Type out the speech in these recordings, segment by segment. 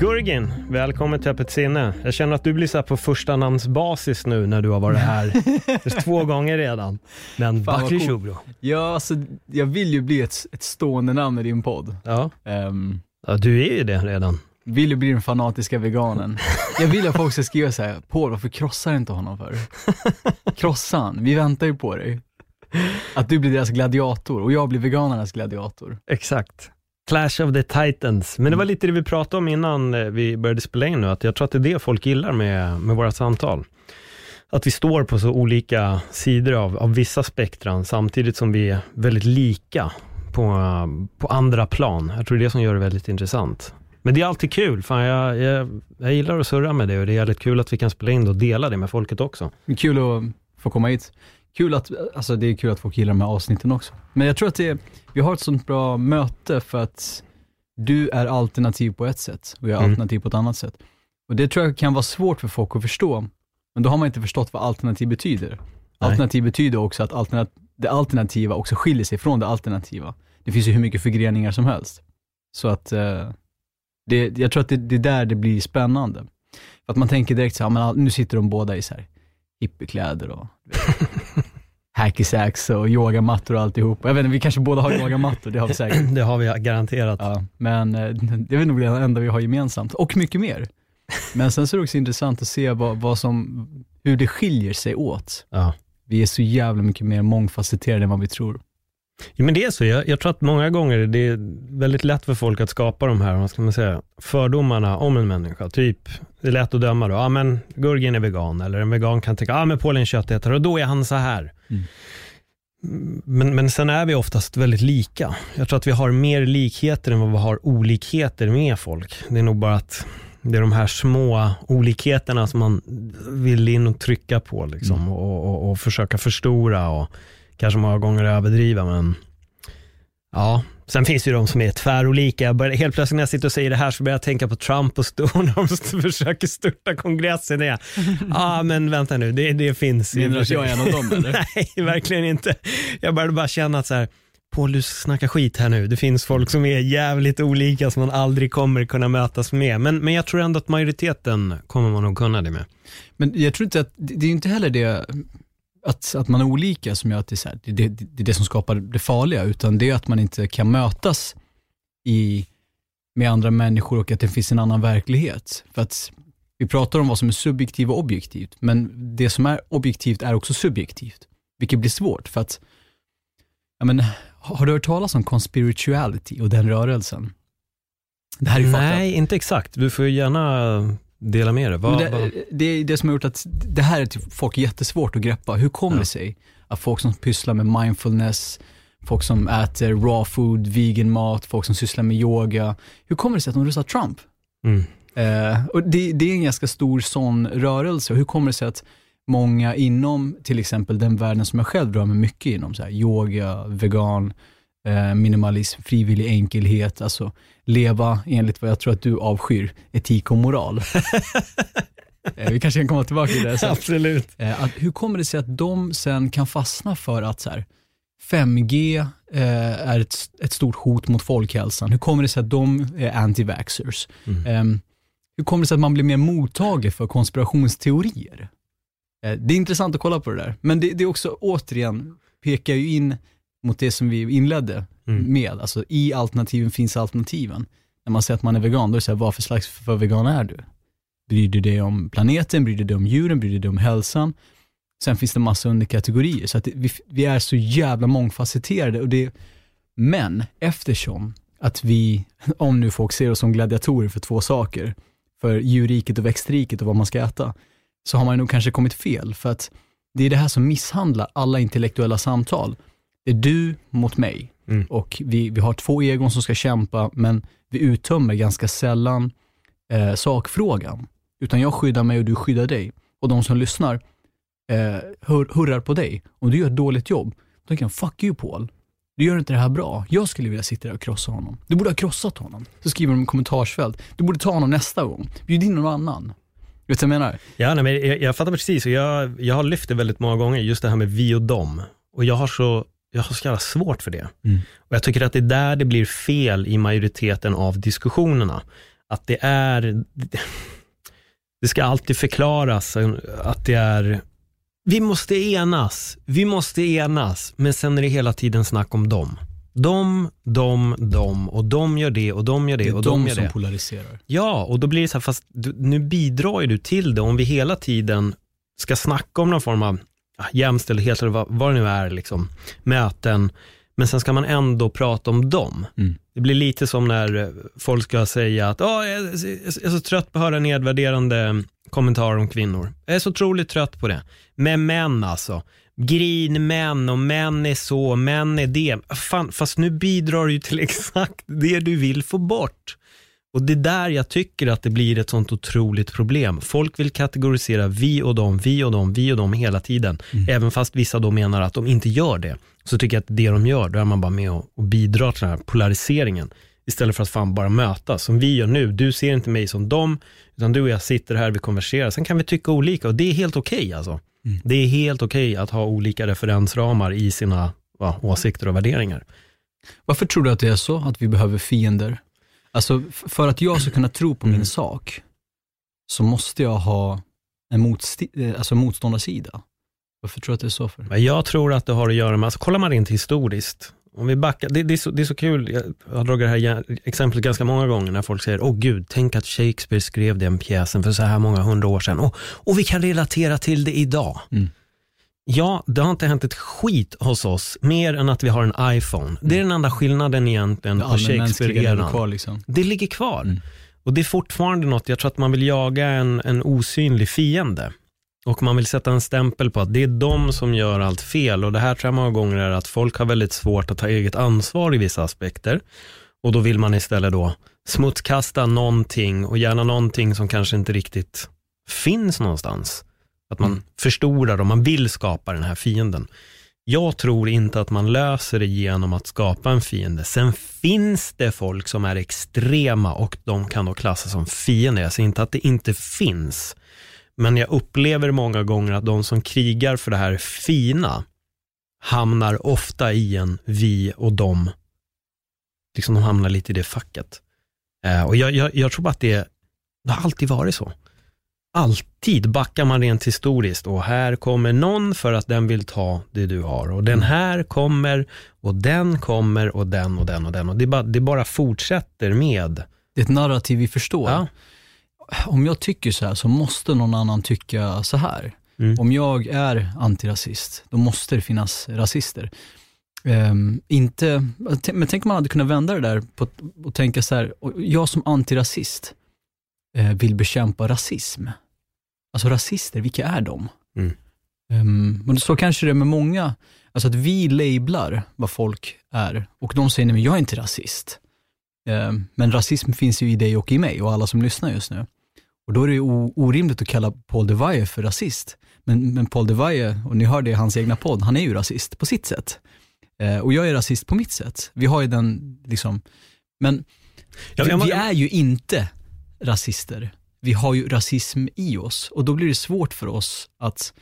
Gurgin, välkommen till Öppet sinne. Jag känner att du blir så här på första namnsbasis nu när du har varit här två gånger redan. Men Bakri. Shubro. Ja, alltså, jag vill ju bli ett, ett stående namn i din podd. Ja. Um, ja, du är ju det redan. vill ju bli den fanatiska veganen. Jag vill att folk ska skriva så här: Paul varför krossar du inte honom för? Krossa han, vi väntar ju på dig. Att du blir deras gladiator och jag blir veganernas gladiator. Exakt. Clash of the Titans. Men det var lite det vi pratade om innan eh, vi började spela in nu, att jag tror att det är det folk gillar med, med våra samtal. Att vi står på så olika sidor av, av vissa spektran, samtidigt som vi är väldigt lika på, på andra plan. Jag tror det är det som gör det väldigt intressant. Men det är alltid kul, fan jag, jag, jag gillar att surra med det och det är jävligt kul att vi kan spela in och dela det med folket också. Kul att få komma hit. Kul att, alltså det är kul att folk gillar de här avsnitten också. Men jag tror att det vi har ett sånt bra möte för att du är alternativ på ett sätt och jag är Mm. alternativ på ett annat sätt. Och det tror jag kan vara svårt för folk att förstå. Men då har man inte förstått vad alternativ betyder. Alternativ betyder också att alternat, det alternativa också skiljer sig från det alternativa. Det finns ju hur mycket förgreningar som helst. Så att eh, det, jag tror att det, det är där det blir spännande. För att man tänker direkt så här, men nu sitter de båda i så här hippiekläder och hacky sacks och yogamattor och alltihop. Jag vet inte, vi kanske båda har yogamattor, det har vi säkert. Det har vi garanterat. Ja, men eh, det är nog det enda vi har gemensamt, och mycket mer. Men sen så är det också intressant att se vad, vad som, hur det skiljer sig åt. Ja. Vi är så jävla mycket mer mångfacetterade än vad vi tror. Ja, men det är så. Jag, jag tror att många gånger det är väldigt lätt för folk att skapa de här, vad ska man säga, fördomarna om en människa. Typ, det är lätt att döma då, ja men Gurgin är vegan, eller en vegan kan tänka, ja men Paul är en köttätare och då är han så här. Mm. Men, men sen är vi oftast väldigt lika. Jag tror att vi har mer likheter än vad vi har olikheter med folk. Det är nog bara att det är de här små olikheterna som man vill in och trycka på liksom, och, och, och försöka förstora och kanske många gånger överdriva. Men ja, sen finns det ju de som är tvärolika. Börjar, helt plötsligt när jag sitter och säger det här så börjar jag tänka på Trump och när de försöker störta kongressen. Ja, ah, men vänta nu, det, det finns. Menar du att jag är en av dem, eller? Nej, verkligen inte. Jag började bara känna att så här, Paul, du snackar skit här nu. Det finns folk som är jävligt olika som man aldrig kommer kunna mötas med. Men, men jag tror ändå att majoriteten kommer man nog kunna det med. Men jag tror inte att, det det är inte heller det att, att man är olika som gör att det är, så här, det, det, det är det som skapar det farliga, utan det är att man inte kan mötas i, med andra människor och att det finns en annan verklighet. För att vi pratar om vad som är subjektivt och objektivt, men det som är objektivt är också subjektivt, vilket blir svårt för att, ja men, har du hört talas om conspirituality och den rörelsen? Det här är ju. Nej, inte exakt. Du får gärna dela med dig. Vad, Men vad, det, det är det som har gjort att det här är till folk jättesvårt att greppa. Hur kommer Ja. det sig att folk som pysslar med mindfulness, folk som äter raw food, vegan mat, folk som sysslar med yoga, hur kommer det sig att de röstar Trump? mm. Eh, och det, det är en ganska stor sån rörelse. Hur kommer det sig att många inom till exempel den världen som jag själv rör mig mycket inom, så här, yoga, vegan, eh, minimalism, frivillig enkelhet, alltså leva enligt vad jag tror att du avskyr, etik och moral. eh, vi kanske kan komma tillbaka till det sen. Absolut. Eh, att, hur kommer det sig att de sen kan fastna för att så här, 5G eh, är ett, ett stort hot mot folkhälsan? Hur kommer det sig att de är anti-vaxxers? Mm. Ehm, hur kommer det sig att man blir mer mottaglig för konspirationsteorier? Eh, det är intressant att kolla på det där. Men det, det är också, återigen, pekar ju in mot det som vi inledde Mm. med. Alltså i alternativen finns alternativen. När man säger att man är vegan, då är det så här, vad för slags för vegan är du? Bryr du dig om planeten? Bryr du dig om djuren? Bryr du dig om hälsan? Sen finns det massa underkategorier. Så att det, vi, vi är så jävla mångfacetterade. Och det, men eftersom att vi, om nu folk ser oss som gladiatorer för två saker, för djurriket och växtriket och vad man ska äta, så har man nog kanske kommit fel. För att det är det här som misshandlar alla intellektuella samtal. Det är du mot mig Mm. och vi, vi har två egon som ska kämpa, men vi uttömmer ganska sällan eh, sakfrågan. Utan jag skyddar mig och du skyddar dig. Och de som lyssnar eh, hur, hurrar på dig. Om du gör ett dåligt jobb, då tänker jag, fuck you Paul. Du gör inte det här bra. Jag skulle vilja sitta där och krossa honom. Du borde ha krossat honom. Så skriver de i kommentarsfält. Du borde ta honom nästa gång. Bjud in någon annan. Vet du vad jag menar? Ja, nej, men jag, jag fattar precis och jag, jag har lyft det väldigt många gånger, just det här med vi och dem. Och jag har så, jag har så jävla svårt för det. Mm. Och jag tycker att det är där det blir fel i majoriteten av diskussionerna. Att det är, det ska alltid förklaras att det är, vi måste enas, vi måste enas, men sen är det hela tiden snack om dem. De, de, de och de gör det och de gör det, Det är och de, de gör som det. polariserar. Ja, och då blir det så här, fast du, nu bidrar ju du till det. Om vi hela tiden ska snacka om någon form av jämställdhet eller vad, vad det nu är, liksom, möten, men sen ska man ändå prata om dem. Mm. Det blir lite som när eh, folk ska säga att "Åh, jag, är- jag är så trött på att höra nedvärderande kommentarer om kvinnor. Jag är så otroligt trött på det. Med män alltså. Grinmän och män är så, män är det. Fan, fast nu bidrar du ju till exakt det du vill få bort. Och det är där jag tycker att det blir ett sånt otroligt problem. Folk vill kategorisera vi och dem, vi och dem, vi och dem hela tiden. Även fast vissa då menar att de inte gör det. Så tycker jag att det de gör, då är man bara med och, och bidrar till den här polariseringen. Istället för att fan bara mötas, som vi gör nu. Du ser inte mig som dem, utan du och jag sitter här, vi konverserar. Sen kan vi tycka olika och det är helt okej alltså. Det är helt okej att ha olika referensramar i sina va, åsikter och värderingar. Varför tror du att det är så, att vi behöver fiender? Alltså, för att jag ska kunna tro på Mm. min sak, så måste jag ha en motsti- eh, alltså motståndarsida. Varför tror du att det är så för? Men jag tror att det har att göra med, alltså kollar man rent historiskt, om vi backar, det, det, är så, det är så kul, jag har dragit det här exemplet ganska många gånger när folk säger, åh gud, tänk att Shakespeare skrev den pjäsen för så här många hundra år sedan och, och vi kan relatera till det idag. Mm. Ja, det har inte hänt ett skit hos oss, mer än att vi har en iPhone. Det är den enda skillnaden egentligen Det på Shakespeare-eran. liksom. Det ligger kvar. Mm. Och det är fortfarande något, jag tror att man vill jaga en, en osynlig fiende. Och man vill sätta en stämpel på att det är de som gör allt fel. Och det här tror jag många gånger är att folk har väldigt svårt att ta eget ansvar i vissa aspekter. Och då vill man istället då smutskasta någonting och gärna någonting som kanske inte riktigt finns någonstans. Att man Mm. förstorar och man vill skapa den här fienden. Jag tror inte att man löser det genom att skapa en fiende. Sen finns det folk som är extrema och de kan då klassas som fiender. Jag säger inte att det inte finns. Men jag upplever många gånger att de som krigar för det här fina hamnar ofta i en vi och dem. Liksom de hamnar lite i det facket. Eh, och jag, jag, jag tror bara att det, det har alltid varit så. Alltid backar man rent historiskt och här kommer någon för att den vill ta det du har och den här kommer och den kommer och den och den och den och det bara, det bara fortsätter med. Det är ett narrativ vi förstår. Ja. Om jag tycker så här så måste någon annan tycka så här. Mm. Om jag är antirasist, då måste det finnas rasister. Ehm, inte, men tänk om man hade kunnat vända det där på, och tänka så här, jag som antirasist vill bekämpa rasism. Alltså rasister, vilka är de? Mm. Ehm, och så kanske det är med många, alltså att vi lablar vad folk är och de säger, nej men jag är inte rasist. Ehm, men rasism finns ju i dig och i mig och alla som lyssnar just nu. Och då är det ju orimligt att kalla Paul de Valle för rasist. Men, men Paul de Valle, och ni hör det i hans egna podd, han är ju rasist på sitt sätt. Eh, och jag är rasist på mitt sätt. Vi har ju den, liksom, men Ja, vi, må- vi är ju inte rasister. Vi har ju rasism i oss och då blir det svårt för oss att,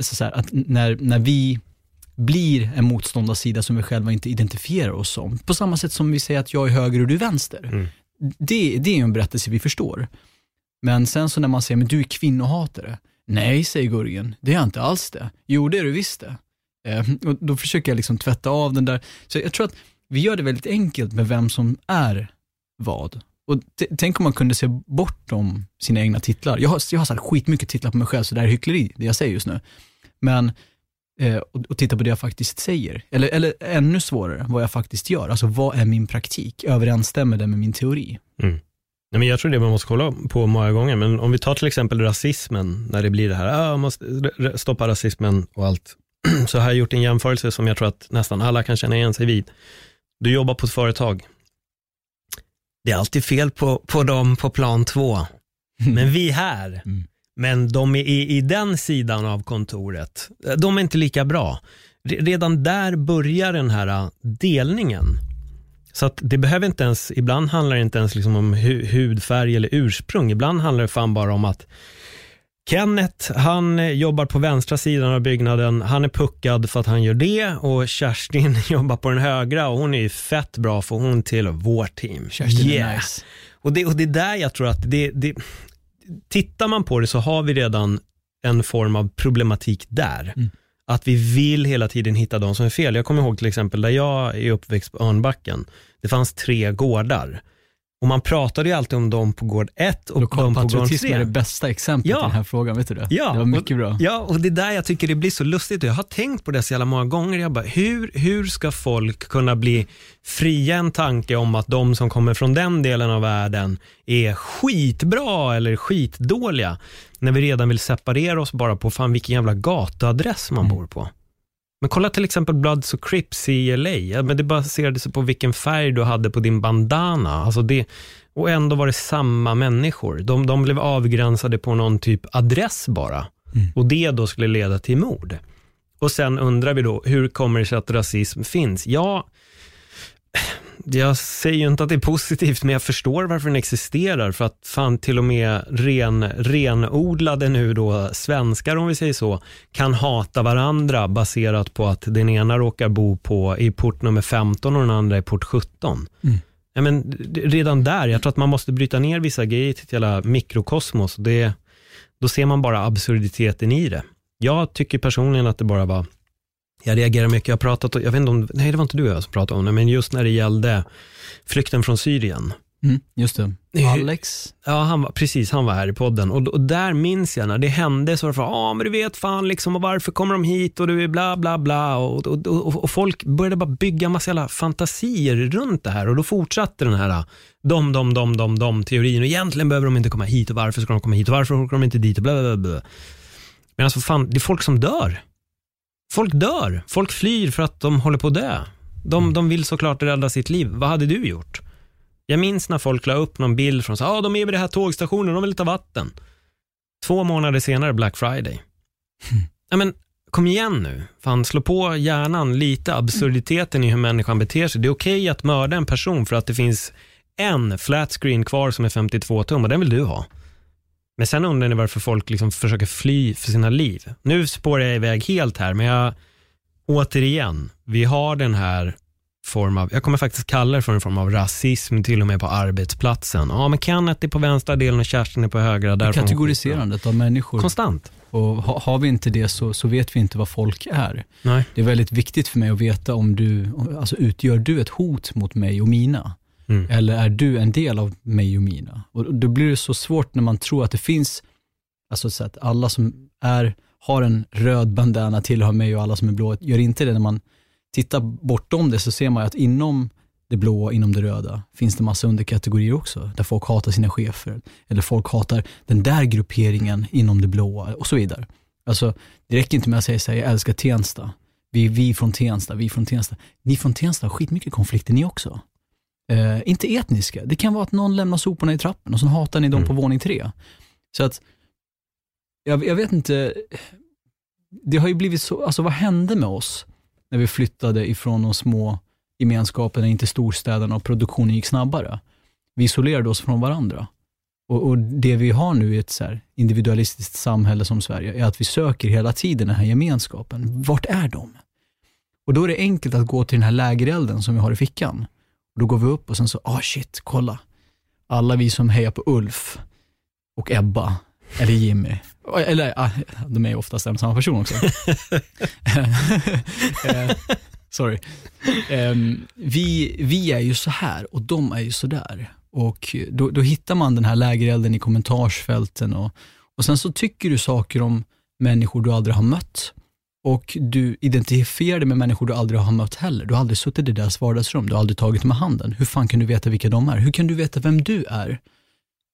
så här, att när, när vi blir en motståndarsida som vi själva inte identifierar oss som. På samma sätt som vi säger att jag är höger och du är vänster. Mm. Det, det är en berättelse vi förstår. Men sen så när man säger, men du är kvinnohatare. Nej, säger Gurgen, det är jag inte alls det. Jo, det är du visst det. Eh, och då försöker jag liksom tvätta av den där. Så jag tror att vi gör det väldigt enkelt med vem som är vad. Och tänk om man kunde se bortom sina egna titlar. Jag har, jag har så här skitmycket titlar på mig själv, så det här är hyckleri, det jag säger just nu. Men, eh, och, och titta på det jag faktiskt säger. Eller, eller ännu svårare, vad jag faktiskt gör. Alltså vad är min praktik? Överensstämmer det med min teori? Mm. Nej, men jag tror det man måste kolla på många gånger, men om vi tar till exempel rasismen, när det blir det här, ah, man stoppa rasismen och allt, så har jag gjort en jämförelse som jag tror att nästan alla kan känna igen sig vid. Du jobbar på ett företag. Det är alltid fel på, på dem på plan två, men vi här, mm. men de är i, i den sidan av kontoret, de är inte lika bra. Redan där börjar den här delningen. Så att det behöver inte ens, ibland handlar det inte ens liksom om hu hudfärg eller ursprung. Ibland handlar det fan bara om att Kenneth, han jobbar på vänstra sidan av byggnaden. Han är puckad för att han gör det och Kerstin jobbar på den högra och hon är ju fett bra för hon till vårt team. Kerstin yeah. är nice. Och det, och det är där jag tror att det, det, tittar man på det så har vi redan en form av problematik där. Mm. Att vi vill hela tiden hitta de som är fel. Jag kommer ihåg till exempel där jag är uppväxt på Örnbacken. Det fanns tre gårdar. Och man pratade ju alltid om dem på gård 1 och de på gård 3. är det bästa exemplet ja. i den här frågan, vet du det? Ja. Det var mycket och, bra. Ja, och det är där jag tycker det blir så lustigt. Jag har tänkt på det så jävla många gånger. Jag bara, hur, hur ska folk kunna bli fria en tanke om att de som kommer från den delen av världen är skitbra eller skitdåliga, när vi redan vill separera oss bara på fan vilken jävla gatuadress man mm. bor på. Men kolla till exempel Bloods och Crips i LA. Ja, men det baserade sig på vilken färg du hade på din bandana. Alltså det, och ändå var det samma människor. De, de blev avgränsade på någon typ adress bara. Mm. Och det då skulle leda till mord. Och sen undrar vi då, hur kommer det sig att rasism finns? Ja, jag säger ju inte att det är positivt, men jag förstår varför den existerar. För att fan till och med ren, renodlade nu då svenskar, om vi säger så, kan hata varandra baserat på att den ena råkar bo på i port nummer 15 och den andra i port 17. Mm. Ja, men redan där, jag tror att man måste bryta ner vissa grejer till ett jävla mikrokosmos. Det, då ser man bara absurditeten i det. Jag tycker personligen att det bara var jag reagerar mycket, jag har pratat, jag vet inte om, nej det var inte du och jag som pratade om det, men just när det gällde flykten från Syrien. Mm, just det. Alex? Ja, han var, precis, han var här i podden. Och, och där minns jag när det hände så var det ja men du vet fan liksom, och varför kommer de hit och du är bla bla bla. Och, och, och, och folk började bara bygga massa jävla fantasier runt det här och då fortsatte den här dom, dom, dom, dom, dom teorin och egentligen behöver de inte komma hit och varför ska de komma hit och varför åker de inte dit och bla bla bla. Men alltså fan, det är folk som dör. Folk dör. Folk flyr för att de håller på att dö. De, mm. de vill såklart rädda sitt liv. Vad hade du gjort? Jag minns när folk la upp någon bild från, ja ah, de är vid den här tågstationen, de vill ta vatten. Två månader senare, Black Friday. Mm. Ja, men kom igen nu. Fan, slå på hjärnan lite absurditeten i hur människan beter sig. Det är okej okay att mörda en person för att det finns en flat screen kvar som är 52 tum och den vill du ha. Men sen undrar ni varför folk liksom försöker fly för sina liv. Nu spårar jag iväg helt här, men jag, återigen, vi har den här form av, jag kommer faktiskt kalla det för en form av rasism till och med på arbetsplatsen. Ja, men Kenneth är på vänstra delen och Kerstin är på högra. Kategoriserandet av människor. Konstant. Och ha, har vi inte det så, så vet vi inte vad folk är. Nej. Det är väldigt viktigt för mig att veta om du, alltså utgör du ett hot mot mig och mina? Mm. Eller är du en del av mig och mina? Och då blir det så svårt när man tror att det finns, alltså så att alla som är, har en röd bandana tillhör mig och alla som är blå gör inte det. När man tittar bortom det så ser man att inom det blåa, inom det röda, finns det massa underkategorier också, där folk hatar sina chefer, eller folk hatar den där grupperingen inom det blåa och så vidare. Alltså, det räcker inte med att säga så här, jag älskar Tensta, vi, vi från Tensta, vi från Tensta. Ni från Tensta har skitmycket konflikter ni också. Eh, inte etniska. Det kan vara att någon lämnar soporna i trappen och så hatar ni dem mm. på våning tre. Så att, jag, jag, vet inte, det har ju blivit så, alltså vad hände med oss när vi flyttade ifrån de små gemenskaperna in till storstäderna och produktionen gick snabbare? Vi isolerade oss från varandra. Och, och Det vi har nu i ett så individualistiskt samhälle som Sverige är att vi söker hela tiden den här gemenskapen. Vart är de? Och Då är det enkelt att gå till den här lägerelden som vi har i fickan då går vi upp och sen så, ah oh shit, kolla. Alla vi som hejar på Ulf och Ebba, eller Jimmy, eller ah, de är ju oftast en samma person också. Eh, sorry. Um, vi, vi är ju så här och de är ju så där. Och då, då hittar man den här lägerelden i kommentarsfälten och, och sen så tycker du saker om människor du aldrig har mött och du identifierar dig med människor du aldrig har mött heller. Du har aldrig suttit i deras vardagsrum, du har aldrig tagit med handen. Hur fan kan du veta vilka de är? Hur kan du veta vem du är?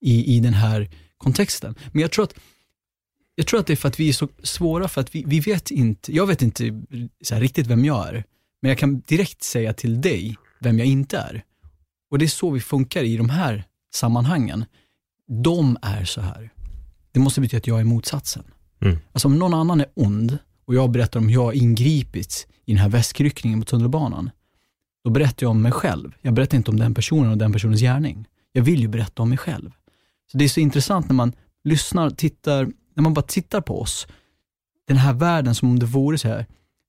i, i den här kontexten. Men jag tror att jag tror att det är för att vi är så svåra, för att vi, vi vet inte, jag vet inte riktigt vem jag är, men jag kan direkt säga till dig vem jag inte är. Och det är så vi funkar i de här sammanhangen. De är så här. Det måste betyda att jag är motsatsen. Mm. Alltså om någon annan är ond och jag berättar om jag har ingripit i den här väskryckningen på tunnelbanan, då berättar jag om mig själv. Jag berättar inte om den personen och den personens gärning. Jag vill ju berätta om mig själv. Så Det är så intressant när man lyssnar, tittar, när man bara tittar på oss. Den här världen som om det vore så här,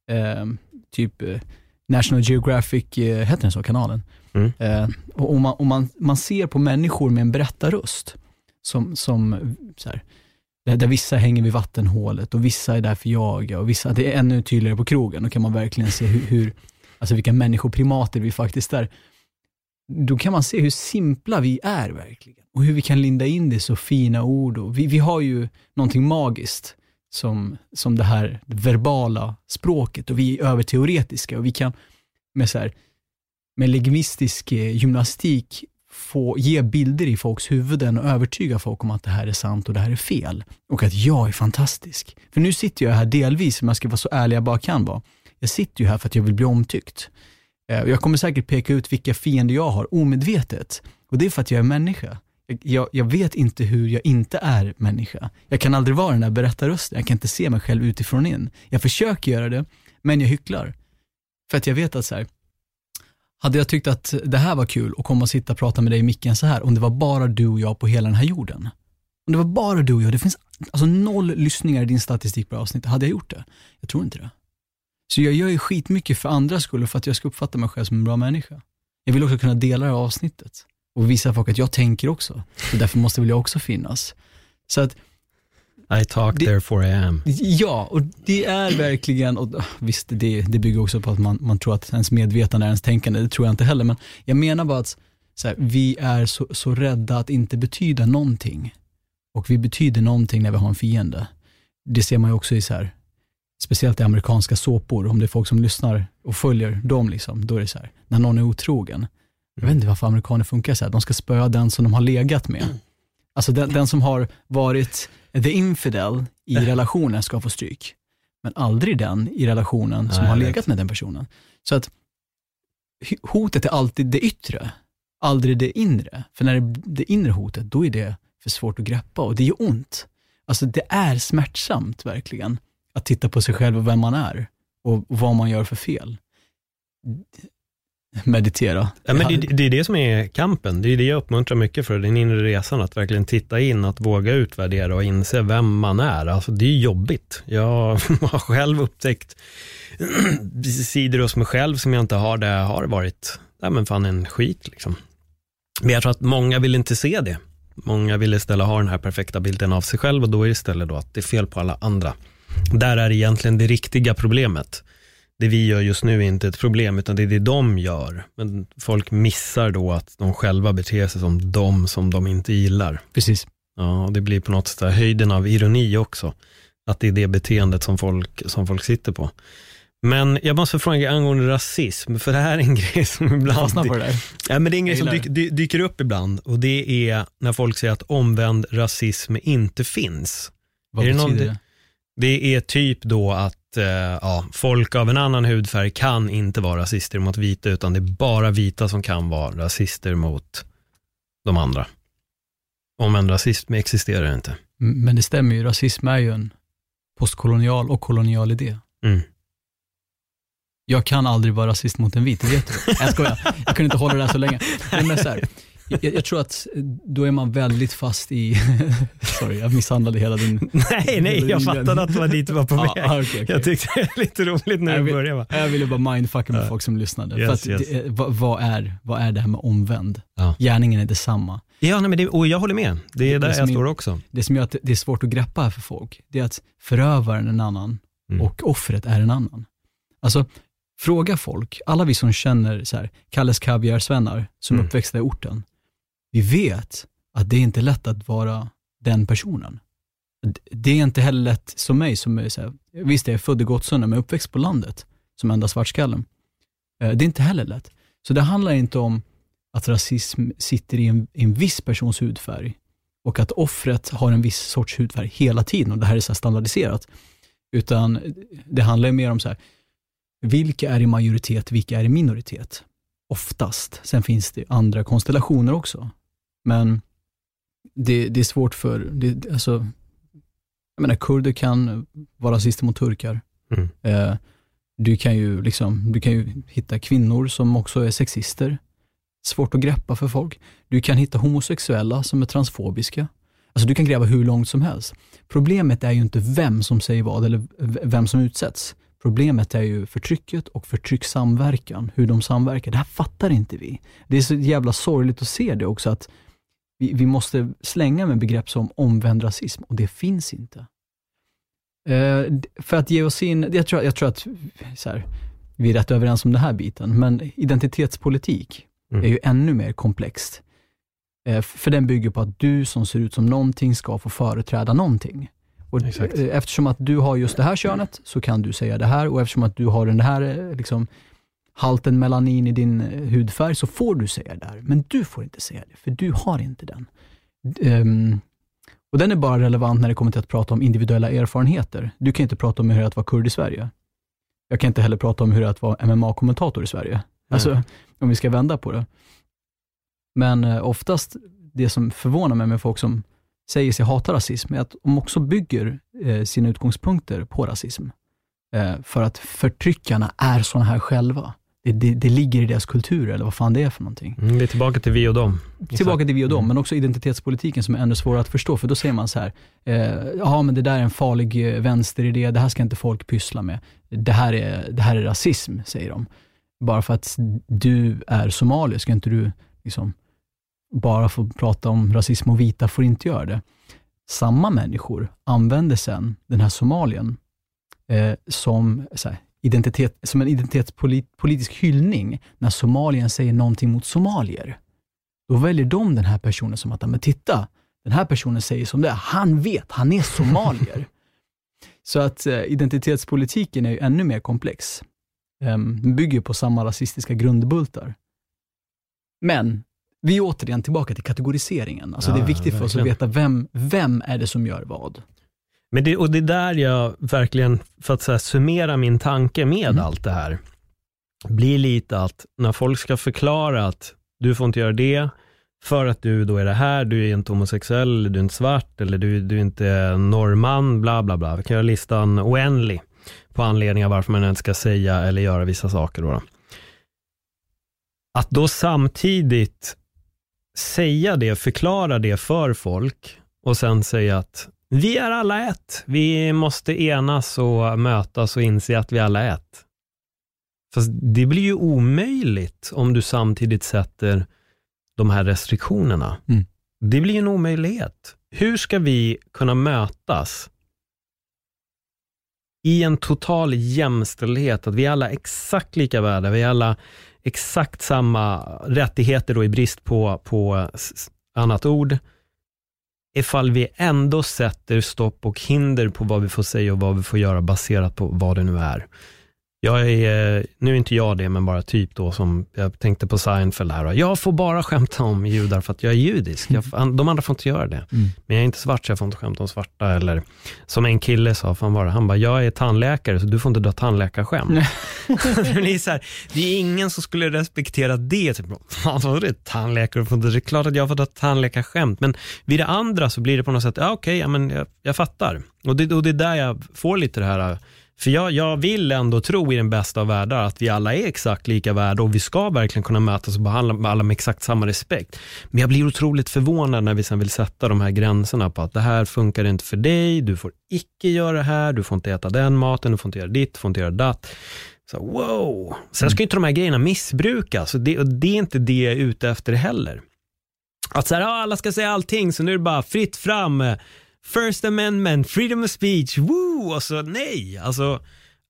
eh, typ eh, National Geographic, eh, heter den så, kanalen? Mm. Eh, och och, man, och man, man ser på människor med en berättarröst, som, som så här, där, där vissa hänger vid vattenhålet och vissa är där för jaga och vissa, det är ännu tydligare på krogen. Då kan man verkligen se hur, hur alltså vilka människoprimater vi faktiskt är. Då kan man se hur simpla vi är verkligen och hur vi kan linda in det i så fina ord. Och vi, vi har ju någonting magiskt som, som det här verbala språket och vi är överteoretiska och vi kan med, så här, med lingvistisk eh, gymnastik få ge bilder i folks huvuden och övertyga folk om att det här är sant och det här är fel. Och att jag är fantastisk. För nu sitter jag här delvis, om jag ska vara så ärlig jag bara kan vara. Jag sitter ju här för att jag vill bli omtyckt. Eh, jag kommer säkert peka ut vilka fiender jag har omedvetet. Och det är för att jag är människa. Jag, jag, jag vet inte hur jag inte är människa. Jag kan aldrig vara den där berättarrösten. Jag kan inte se mig själv utifrån in. Jag försöker göra det, men jag hycklar. För att jag vet att så här, hade jag tyckt att det här var kul att komma och sitta och prata med dig i micken så här, om det var bara du och jag på hela den här jorden. Om det var bara du och jag, det finns alltså noll lyssningar i din statistik på avsnittet, hade jag gjort det? Jag tror inte det. Så jag gör ju skitmycket för andra skull för att jag ska uppfatta mig själv som en bra människa. Jag vill också kunna dela det här avsnittet och visa folk att jag tänker också. Så därför måste väl jag också finnas. Så att i talk Det- therefore I am. Ja, och det är verkligen, och ah, visst det, det bygger också på att man, man tror att ens medvetande är ens tänkande, det tror jag inte heller, men jag menar bara att här, vi är så, så rädda att inte betyda någonting. Och vi betyder någonting när vi har en fiende. Det ser man ju också i så här, speciellt i amerikanska såpor, om det är folk som lyssnar och följer dem, liksom, då är det så här, när någon är otrogen. Jag vet inte varför amerikaner funkar så här, de ska spöa den som de har legat med. Alltså den, den som har varit the infidel i relationen ska få stryk. Men aldrig den i relationen som Nej, har legat med den personen. Så att hotet är alltid det yttre, aldrig det inre. För när det är det inre hotet, då är det för svårt att greppa och det gör ont. Alltså det är smärtsamt verkligen att titta på sig själv och vem man är och vad man gör för fel. Meditera. Ja, men det, det är det som är kampen. Det är det jag uppmuntrar mycket för, den inre resan, att verkligen titta in, att våga utvärdera och inse vem man är. Alltså, det är jobbigt. Jag har själv upptäckt sidor hos mig själv som jag inte har, där jag har varit, nej men fan en skit liksom. Men jag tror att många vill inte se det. Många vill istället ha den här perfekta bilden av sig själv och då är det istället då att det är fel på alla andra. Där är egentligen det riktiga problemet det vi gör just nu är inte ett problem, utan det är det de gör. Men folk missar då att de själva beter sig som de som de inte gillar. Precis. Ja, det blir på något sätt höjden av ironi också. Att det är det beteendet som folk, som folk sitter på. Men jag måste fråga angående rasism, för det här är en grej som ibland... Fastna på det där. Ja, men det är en grej som gillar dyk, dy, dyker upp ibland och det är när folk säger att omvänd rasism inte finns. Vad Är betyder det? Det är typ då att eh, ja, folk av en annan hudfärg kan inte vara rasister mot vita, utan det är bara vita som kan vara rasister mot de andra. Omvänd rasism existerar inte. Men det stämmer ju, rasism är ju en postkolonial och kolonial idé. Mm. Jag kan aldrig vara rasist mot en vit, det vet du. Jag skojar, jag kunde inte hålla det där så länge. Men så här, jag, jag tror att då är man väldigt fast i, sorry jag misshandlade hela din... Nej, nej, jag fattade att det var dit du var på väg. Ja, ah, okej, okej. Jag tyckte det var lite roligt när Jag du började. Va? Jag ville bara mindfucka med folk som lyssnade. Yes, yes. det, vad, vad, är, vad är det här med omvänd? Ja. Gärningen är detsamma. Ja, nej, men det, och jag håller med. Det är Det där som jag står också. Det som gör att det är svårt att greppa här för folk, det är att förövaren är en annan Mm. och offret är en annan. Alltså, fråga folk, alla vi som känner så här, Kalles Kaviar-svennar som Mm. uppväxta i orten, vi vet att det är inte lätt att vara den personen. Det är inte heller lätt som mig, som är så här, visst jag är född i Gottsunda men uppväxt på landet, som enda svartskallen. Eh, det är inte heller lätt. Så det handlar inte om att rasism sitter i en, i en viss persons hudfärg, och att offret har en viss sorts hudfärg hela tiden och det här är så standardiserat. Utan det handlar mer om så här, vilka är i majoritet, vilka är i minoritet? Oftast. Sen finns det andra konstellationer också. Men det, det är svårt för, det, alltså, jag menar kurder kan vara rasister mot turkar. Mm. Eh, du, kan ju liksom, du kan ju hitta kvinnor som också är sexister. Svårt att greppa för folk. Du kan hitta homosexuella som är transfobiska. Alltså du kan gräva hur långt som helst. Problemet är ju inte vem som säger vad eller vem som utsätts. Problemet är ju förtrycket och förtryckssamverkan, hur de samverkar. Det här fattar inte vi. Det är så jävla sorgligt att se det också, att vi, vi måste slänga med begrepp som omvänd rasism och det finns inte. Eh, för att ge oss in, jag tror, jag tror att här, vi är rätt överens om den här biten, men identitetspolitik mm. är ju ännu mer komplext. Eh, för den bygger på att du som ser ut som någonting ska få företräda någonting. Och Exakt. Eh, eftersom att du har just det här könet, så kan du säga det här och eftersom att du har den här eh, liksom, halten melanin i din hudfärg, så får du säga det här. Men du får inte säga det, för du har inte den. Um, och Den är bara relevant när det kommer till att prata om individuella erfarenheter. Du kan inte prata om hur det är att vara kurd i Sverige. Jag kan inte heller prata om hur det är att vara MMA-kommentator i Sverige. Mm. Alltså, om vi ska vända på det. Men eh, oftast, det som förvånar mig med folk som säger sig hata rasism, är att de också bygger eh, sina utgångspunkter på rasism. Eh, för att förtryckarna är sådana här själva. Det, det, det, ligger i deras kultur, eller vad fan det är för någonting. Mm, det är tillbaka till vi och dem. Tillbaka till vi och dem, mm. men också identitetspolitiken som är ännu svårare att förstå, för då säger man så här, eh, ja men det där är en farlig eh, vänsteridé, det här ska inte folk pyssla med. Det här är, det här är rasism, säger de. Bara för att du är somalier ska inte du liksom bara få prata om rasism och vita får inte göra det. Samma människor använder sen den här somalien eh, som, här, identitet, som en identitetspolitisk hyllning när Somalien säger någonting mot somalier. Då väljer de den här personen som att, men titta, den här personen säger som det är. Han vet, han är somalier. Så att eh, identitetspolitiken är ju ännu mer komplex. Um, den bygger på samma rasistiska grundbultar. Men vi är återigen tillbaka till kategoriseringen. Alltså ja, det är viktigt för oss att veta vem, vem är det som gör vad. Men det, och det är där jag verkligen, för att så här, summera min tanke med mm. allt det här, blir lite att när folk ska förklara att du får inte göra det, för att du då är det här, du är inte homosexuell, du är inte svart, eller du, du är inte norrman, bla bla bla. Vi kan göra listan oändlig på anledningar varför man inte ska säga eller göra vissa saker. Då. Att då samtidigt säga det, förklara det för folk och sen säga att vi är alla ett. Vi måste enas och mötas och inse att vi alla är ett. Fast det blir ju omöjligt om du samtidigt sätter de här restriktionerna. Mm. Det blir en omöjlighet. Hur ska vi kunna mötas i en total jämställdhet, att vi är alla exakt lika värda, vi är alla exakt samma rättigheter då i brist på, på annat ord, ifall vi ändå sätter stopp och hinder på vad vi får säga och vad vi får göra baserat på vad det nu är. Jag är, nu är inte jag det, men bara typ då som, jag tänkte på Seinfeld här, jag får bara skämta om judar för att jag är judisk. Jag, de andra får inte göra det. Mm. Men jag är inte svart så jag får inte skämta om svarta. Eller som en kille sa, fan var det? han bara, jag är tandläkare så du får inte dra tandläkarskämt. det, är så här, det är ingen som skulle respektera det. Typ, fan vad är det tandläkare? Det är klart att jag får dra tandläkarskämt. Men vid det andra så blir det på något sätt, ja okej, okay, ja, jag, jag fattar. Och det, och det är där jag får lite det här för jag, jag vill ändå tro i den bästa av världar att vi alla är exakt lika värda och vi ska verkligen kunna mötas och behandla alla med exakt samma respekt. Men jag blir otroligt förvånad när vi sen vill sätta de här gränserna på att det här funkar inte för dig, du får icke göra det här, du får inte äta den maten, du får inte göra ditt, du får inte göra datt. Så, wow! Sen ska ju inte de här grejerna missbrukas och det, och det är inte det jag är ute efter heller. Att så här, alla ska säga allting, så nu är det bara fritt fram eh, First Amendment, freedom of speech, woo! Alltså nej, alltså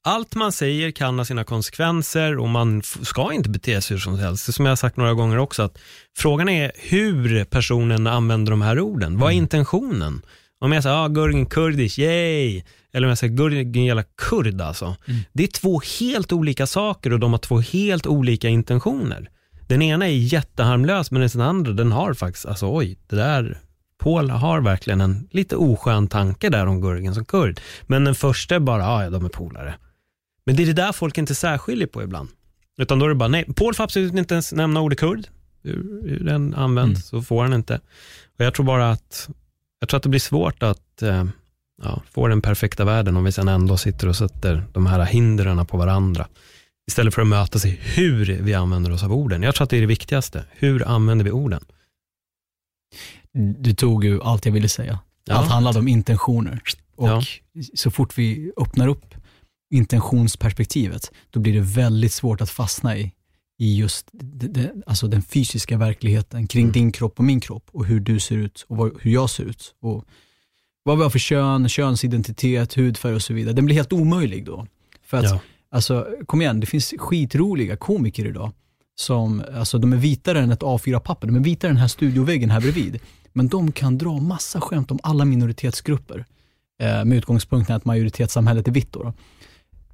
allt man säger kan ha sina konsekvenser och man ska inte bete sig hur som helst. Det som jag har sagt några gånger också, att frågan är hur personen använder de här orden. Vad är mm. intentionen? Om jag säger, ah, Gurgen kurdish, yay! Eller om jag säger, Gurgen jävla kurd alltså. Mm. Det är två helt olika saker och de har två helt olika intentioner. Den ena är jätteharmlös, men den andra, den har faktiskt, alltså oj, det där Paul har verkligen en lite oskön tanke där om Gurgen som kurd. Men den första är bara, ja, de är polare. Men det är det där folk inte särskiljer på ibland. Utan då är det bara, nej, Paul får absolut inte ens nämna ordet kurd. Hur, hur den används mm. så får han inte. Och jag tror bara att, jag tror att det blir svårt att eh, ja, få den perfekta världen om vi sen ändå sitter och sätter de här hindren på varandra. Istället för att mötas i hur vi använder oss av orden. Jag tror att det är det viktigaste. Hur använder vi orden? Du tog ju allt jag ville säga. Ja. Allt handlade om intentioner. Och ja. så fort vi öppnar upp intentionsperspektivet, då blir det väldigt svårt att fastna i, i just det, det, alltså den fysiska verkligheten kring mm. din kropp och min kropp och hur du ser ut och vad, hur jag ser ut. Och vad vi har för kön, könsidentitet, hudfärg och så vidare. Den blir helt omöjlig då. För att, ja. alltså, kom igen, det finns skitroliga komiker idag som, alltså de är vitare än ett A4-papper, de är vitare än den här studioväggen här bredvid. Men de kan dra massa skämt om alla minoritetsgrupper eh, med utgångspunkten att majoritetssamhället är vitt. Då.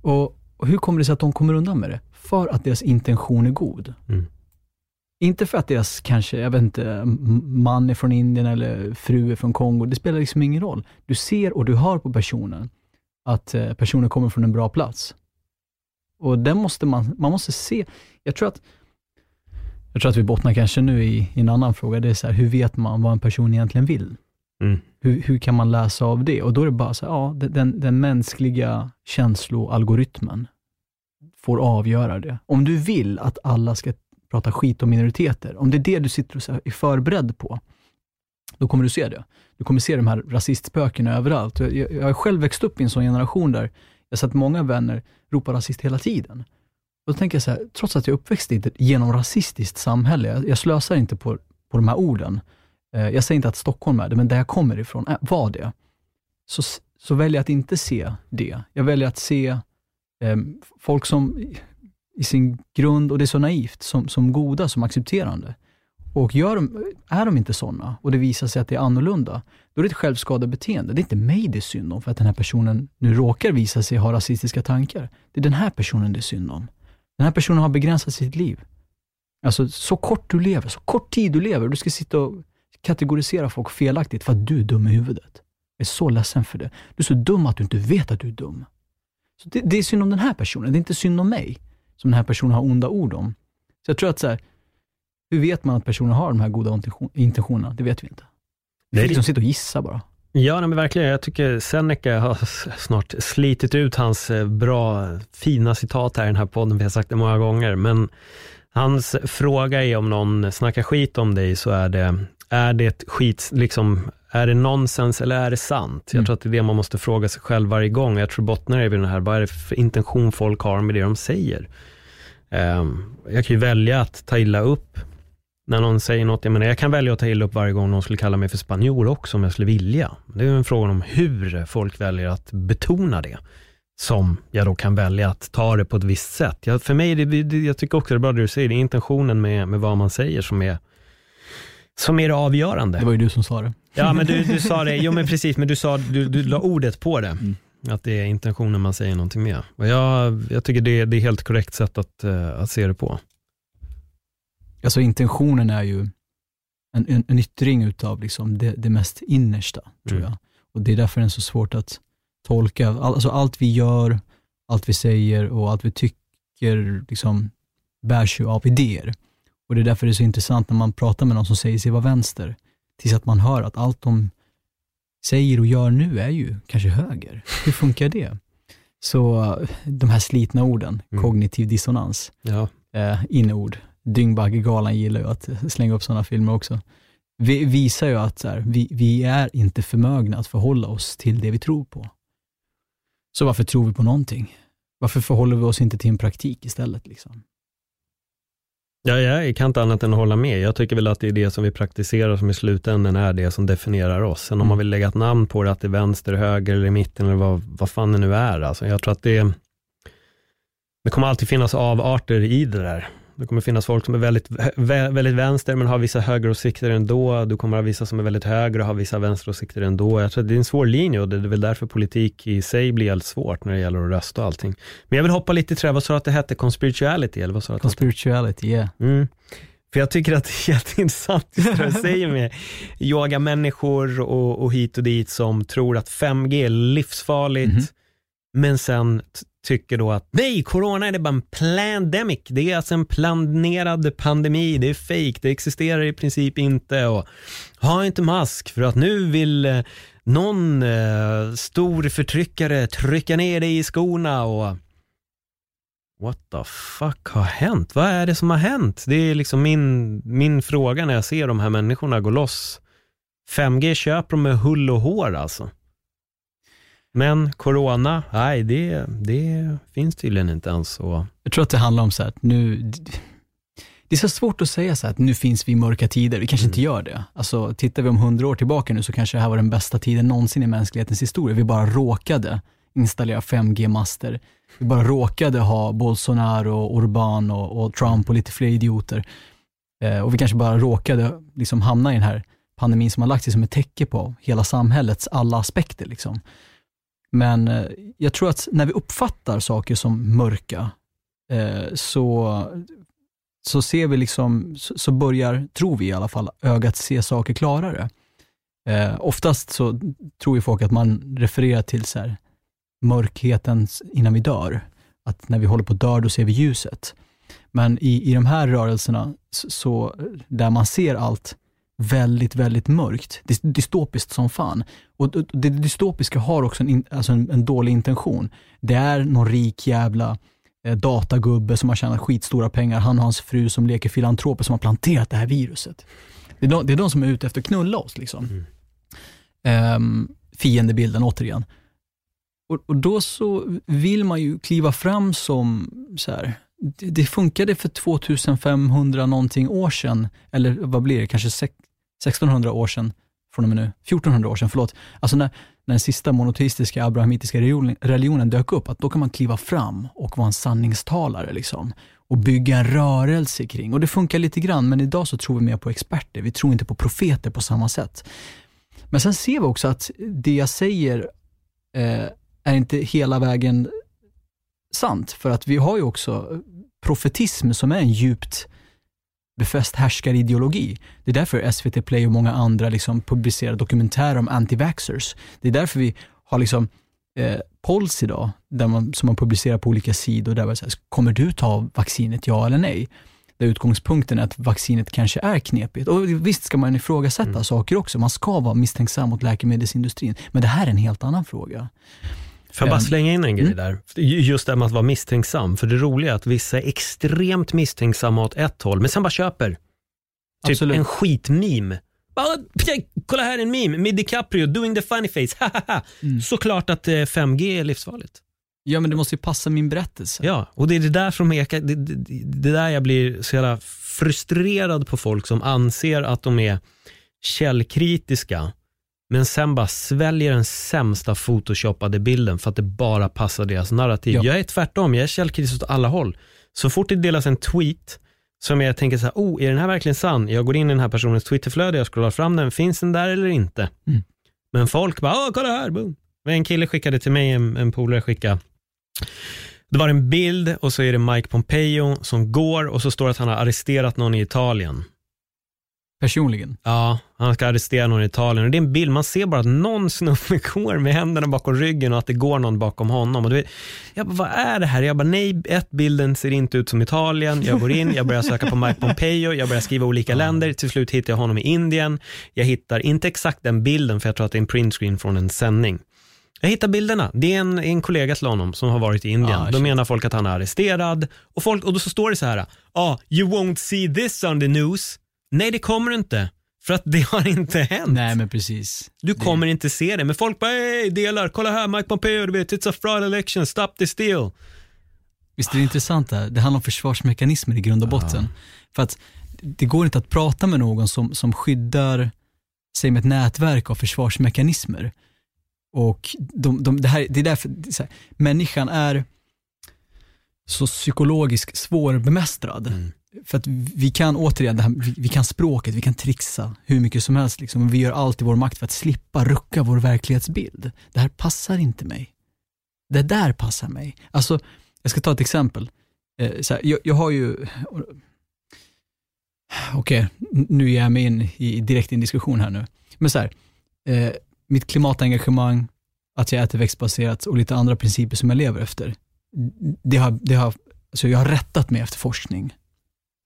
Och, och, hur kommer det sig att de kommer undan med det? För att deras intention är god. Mm. Inte för att deras, kanske, jag vet inte, man är från Indien eller fru är från Kongo. Det spelar liksom ingen roll. Du ser och du hör på personen att eh, personen kommer från en bra plats. Och den måste man, man måste se. Jag tror att jag tror att vi bottnar kanske nu i, i en annan fråga. Det är så här, hur vet man vad en person egentligen vill? Mm. Hur, hur kan man läsa av det? Och då är det bara så här, ja, den, den mänskliga känsloalgoritmen får avgöra det. Om du vill att alla ska prata skit om minoriteter, om det är det du sitter och är förberedd på, då kommer du se det. Du kommer se de här rasistspökena överallt. Jag, har själv växt upp i en sån generation där jag sett många vänner ropa rasist hela tiden. Och då tänker jag så här, trots att jag är uppväxt i ett genom rasistiskt samhälle, jag, jag slösar inte på, på de här orden. Eh, jag säger inte att Stockholm är det, men där jag kommer ifrån är, var det. Så, så väljer jag att inte se det. Jag väljer att se eh, folk som i sin grund, och det är så naivt, som, som goda, som accepterande. Och gör de, är de inte sådana och det visar sig att det är annorlunda, då är det ett självskadebeteende. Det är inte mig det är synd om för att den här personen nu råkar visa sig ha rasistiska tankar. Det är den här personen det är synd om. Den här personen har begränsat sitt liv. Alltså så kort du lever, så kort tid du lever. Du ska sitta och kategorisera folk felaktigt för att du är dum i huvudet. Jag är så ledsen för det. Du är så dum att du inte vet att du är dum. Så det, det är synd om den här personen, det är inte synd om mig, som den här personen har onda ord om. Så jag tror att så här, hur vet man att personen har de här goda intentionerna? Det vet vi inte. Vi liksom sitta och gissa bara. Ja, men verkligen. Jag tycker Seneca har snart slitit ut hans eh, bra, fina citat här i den här podden. Vi har sagt det många gånger, men hans fråga är om någon snackar skit om dig, så är det, är det skit, liksom, är det nonsens eller är det sant? Jag mm. tror att det är det man måste fråga sig själv varje gång. Jag tror bottnar i den här, vad är det för intention folk har med det de säger? Um, jag kan ju välja att ta illa upp när någon säger något, jag menar jag kan välja att ta illa upp varje gång någon skulle kalla mig för spanjor också om jag skulle vilja. Det är en fråga om hur folk väljer att betona det som jag då kan välja att ta det på ett visst sätt. Jag, för mig, det, det, jag tycker också det är bra det du säger, det är intentionen med, med vad man säger som är, som är det avgörande. Det var ju du som sa det. Ja, men du, du sa det, jo men precis, men du sa, du, du la ordet på det. Mm. Att det är intentionen man säger någonting med. Och jag, jag tycker det, det är helt korrekt sätt att, uh, att se det på. Alltså intentionen är ju en, en, en yttring utav liksom det, det mest innersta, tror mm. jag. Och Det är därför den är så svårt att tolka. All, alltså allt vi gör, allt vi säger och allt vi tycker liksom, bärs ju av idéer. Och Det är därför det är så intressant när man pratar med någon som säger sig vara vänster, tills att man hör att allt de säger och gör nu är ju kanske höger. Hur funkar det? Så de här slitna orden, mm. kognitiv dissonans, ja. eh, inneord, Dyngbaggegalan gillar ju att slänga upp sådana filmer också. Vi visar ju att här, vi, vi är inte förmögna att förhålla oss till det vi tror på. Så varför tror vi på någonting? Varför förhåller vi oss inte till en praktik istället? Liksom? Ja, jag kan inte annat än att hålla med. Jag tycker väl att det är det som vi praktiserar som i slutändan är det som definierar oss. Sen om mm. man vill lägga ett namn på det, att det är vänster, höger eller i mitten eller vad, vad fan det nu är. Alltså, jag tror att det, det kommer alltid finnas avarter i det där. Det kommer finnas folk som är väldigt, väldigt vänster men har vissa högeråsikter ändå. Du kommer ha vissa som är väldigt höger och har vissa vänsteråsikter ändå. Jag tror att det är en svår linje och det är väl därför politik i sig blir helt svårt när det gäller att rösta och allting. Men jag vill hoppa lite till det, vad sa du att det hette? Conspirituality eller vad sa du? Conspirituality. Yeah. Mm. För jag tycker att det är jätteintressant det du säger med yogamänniskor och, och hit och dit som tror att 5G är livsfarligt, Mhm men sen tycker då att nej, corona är det bara en pandemic. Det är alltså en planerad pandemi, det är fejk, det existerar i princip inte och ha inte mask för att nu vill eh, någon eh, stor förtryckare trycka ner dig i skorna och What the fuck har hänt? Vad är det som har hänt? Det är liksom min, min fråga när jag ser de här människorna gå loss. 5G köper de med hull och hår alltså. Men corona, nej det, det finns tydligen inte ens. Och, Jag tror att det handlar om så här, att nu, det är så svårt att säga så här, att nu finns vi i mörka tider. Vi kanske inte gör det. Alltså, tittar vi om hundra år tillbaka nu så kanske det här var den bästa tiden någonsin i mänsklighetens historia. Vi bara råkade installera 5G-master. Vi bara råkade ha Bolsonaro, och Orbán och, och Trump och lite fler idioter. Eh, och vi kanske bara råkade liksom hamna i den här pandemin som har lagt sig som ett täcke på hela samhällets alla aspekter. Liksom. Men eh, jag tror att när vi uppfattar saker som mörka, eh, så, så ser vi liksom, så, börjar, tror vi i alla fall, ögat se saker klarare. Eh, oftast så tror ju folk att man refererar till så här, mörkheten innan vi dör. Att när vi håller på att dö, då ser vi ljuset. Men i, i de här rörelserna, så, där man ser allt väldigt, väldigt mörkt, dy- dystopiskt som fan. Och det dystopiska har också en, alltså en, en dålig intention. Det är någon rik jävla eh, datagubbe som har tjänat skitstora pengar, han och hans fru som leker filantroper som har planterat det här viruset. Det är de, det är de som är ute efter att knulla oss. Liksom. Ehm, fiendebilden återigen. Och, och då så vill man ju kliva fram som så här, det, det funkade för 2500 någonting år sedan, eller vad blir det, kanske 1600 år sedan, från och med nu, 1400 år sedan, förlåt. Alltså när, när den sista monoteistiska abrahamitiska religionen, religionen dök upp, att då kan man kliva fram och vara en sanningstalare liksom, och bygga en rörelse kring. Och det funkar lite grann, men idag så tror vi mer på experter. Vi tror inte på profeter på samma sätt. Men sen ser vi också att det jag säger eh, är inte hela vägen sant, för att vi har ju också profetism som är en djupt befäst härskarideologi. Det är därför SVT Play och många andra liksom publicerar dokumentärer om anti-vaxxers. Det är därför vi har liksom eh, polls idag, där man, som man publicerar på olika sidor, där man säger, kommer du ta vaccinet, ja eller nej? Där utgångspunkten är att vaccinet kanske är knepigt. Och visst ska man ifrågasätta saker också, man ska vara misstänksam mot läkemedelsindustrin, men det här är en helt annan fråga. Får jag bara slänga in en grej där? Just det med att vara misstänksam. För det roliga är att vissa är extremt misstänksamma åt ett håll, men sen bara köper. Typ Absolut. en skitmeme. Bara, "Pjäj, Kolla här en meme med DiCaprio doing the funny face. Mm. Såklart att eh, 5G är livsfarligt. Ja, men det måste ju passa min berättelse. Ja, och det är det där som är, det, det, det där jag blir så jävla frustrerad på folk som anser att de är källkritiska men sen bara sväljer den sämsta photoshoppade bilden för att det bara passar deras narrativ. Ja. Jag är tvärtom, jag är källkritisk åt alla håll. Så fort det delas en tweet som jag tänker så här, oh, är den här verkligen sann? Jag går in i den här personens Twitterflöde, jag scrollar fram den, finns den där eller inte? Mm. Men folk bara, åh kolla här, boom. En kille skickade till mig, en, en polare skickade det var en bild och så är det Mike Pompeo som går och så står det att han har arresterat någon i Italien. Personligen. Ja, han ska arrestera någon i Italien. Och det är en bild, man ser bara att någon snubbe går med händerna bakom ryggen och att det går någon bakom honom. Och du vet, jag bara, vad är det här? Jag bara, nej, ett, bilden ser inte ut som Italien. Jag går in, jag börjar söka på Mike Pompeo, jag börjar skriva olika länder. Till slut hittar jag honom i Indien. Jag hittar inte exakt den bilden, för jag tror att det är en printscreen från en sändning. Jag hittar bilderna. Det är en, en kollega till honom som har varit i Indien. Ah, Då menar folk att han är arresterad. Och, folk, och då så står det så här, ah, you won't see this on the news. Nej, det kommer du inte. För att det har inte hänt. Nej, men precis. Du Det- kommer inte se det. Men folk bara, hej, delar, kolla här, Mike Pompeo, du vet, it's a fraud election, stop this deal. Visst är det intressant det här? Det handlar om försvarsmekanismer i grund och botten. För att det går inte att prata med någon som, som skyddar sig med ett nätverk av försvarsmekanismer. Och de, de, det, här, det är därför, det är här, människan är så psykologiskt svårbemästrad. Mm. För att vi kan återigen, det här, vi, vi kan språket, vi kan trixa hur mycket som helst. Liksom. Vi gör allt i vår makt för att slippa rucka vår verklighetsbild. Det här passar inte mig. Det där passar mig. Alltså, jag ska ta ett exempel. Eh, så här, jag, jag har ju, okej, okay, nu ger jag mig in i, direkt i en diskussion här nu. Men så här, eh, mitt klimatengagemang, att jag äter växtbaserat och lite andra principer som jag lever efter. Det har, det har, alltså jag har rättat mig efter forskning.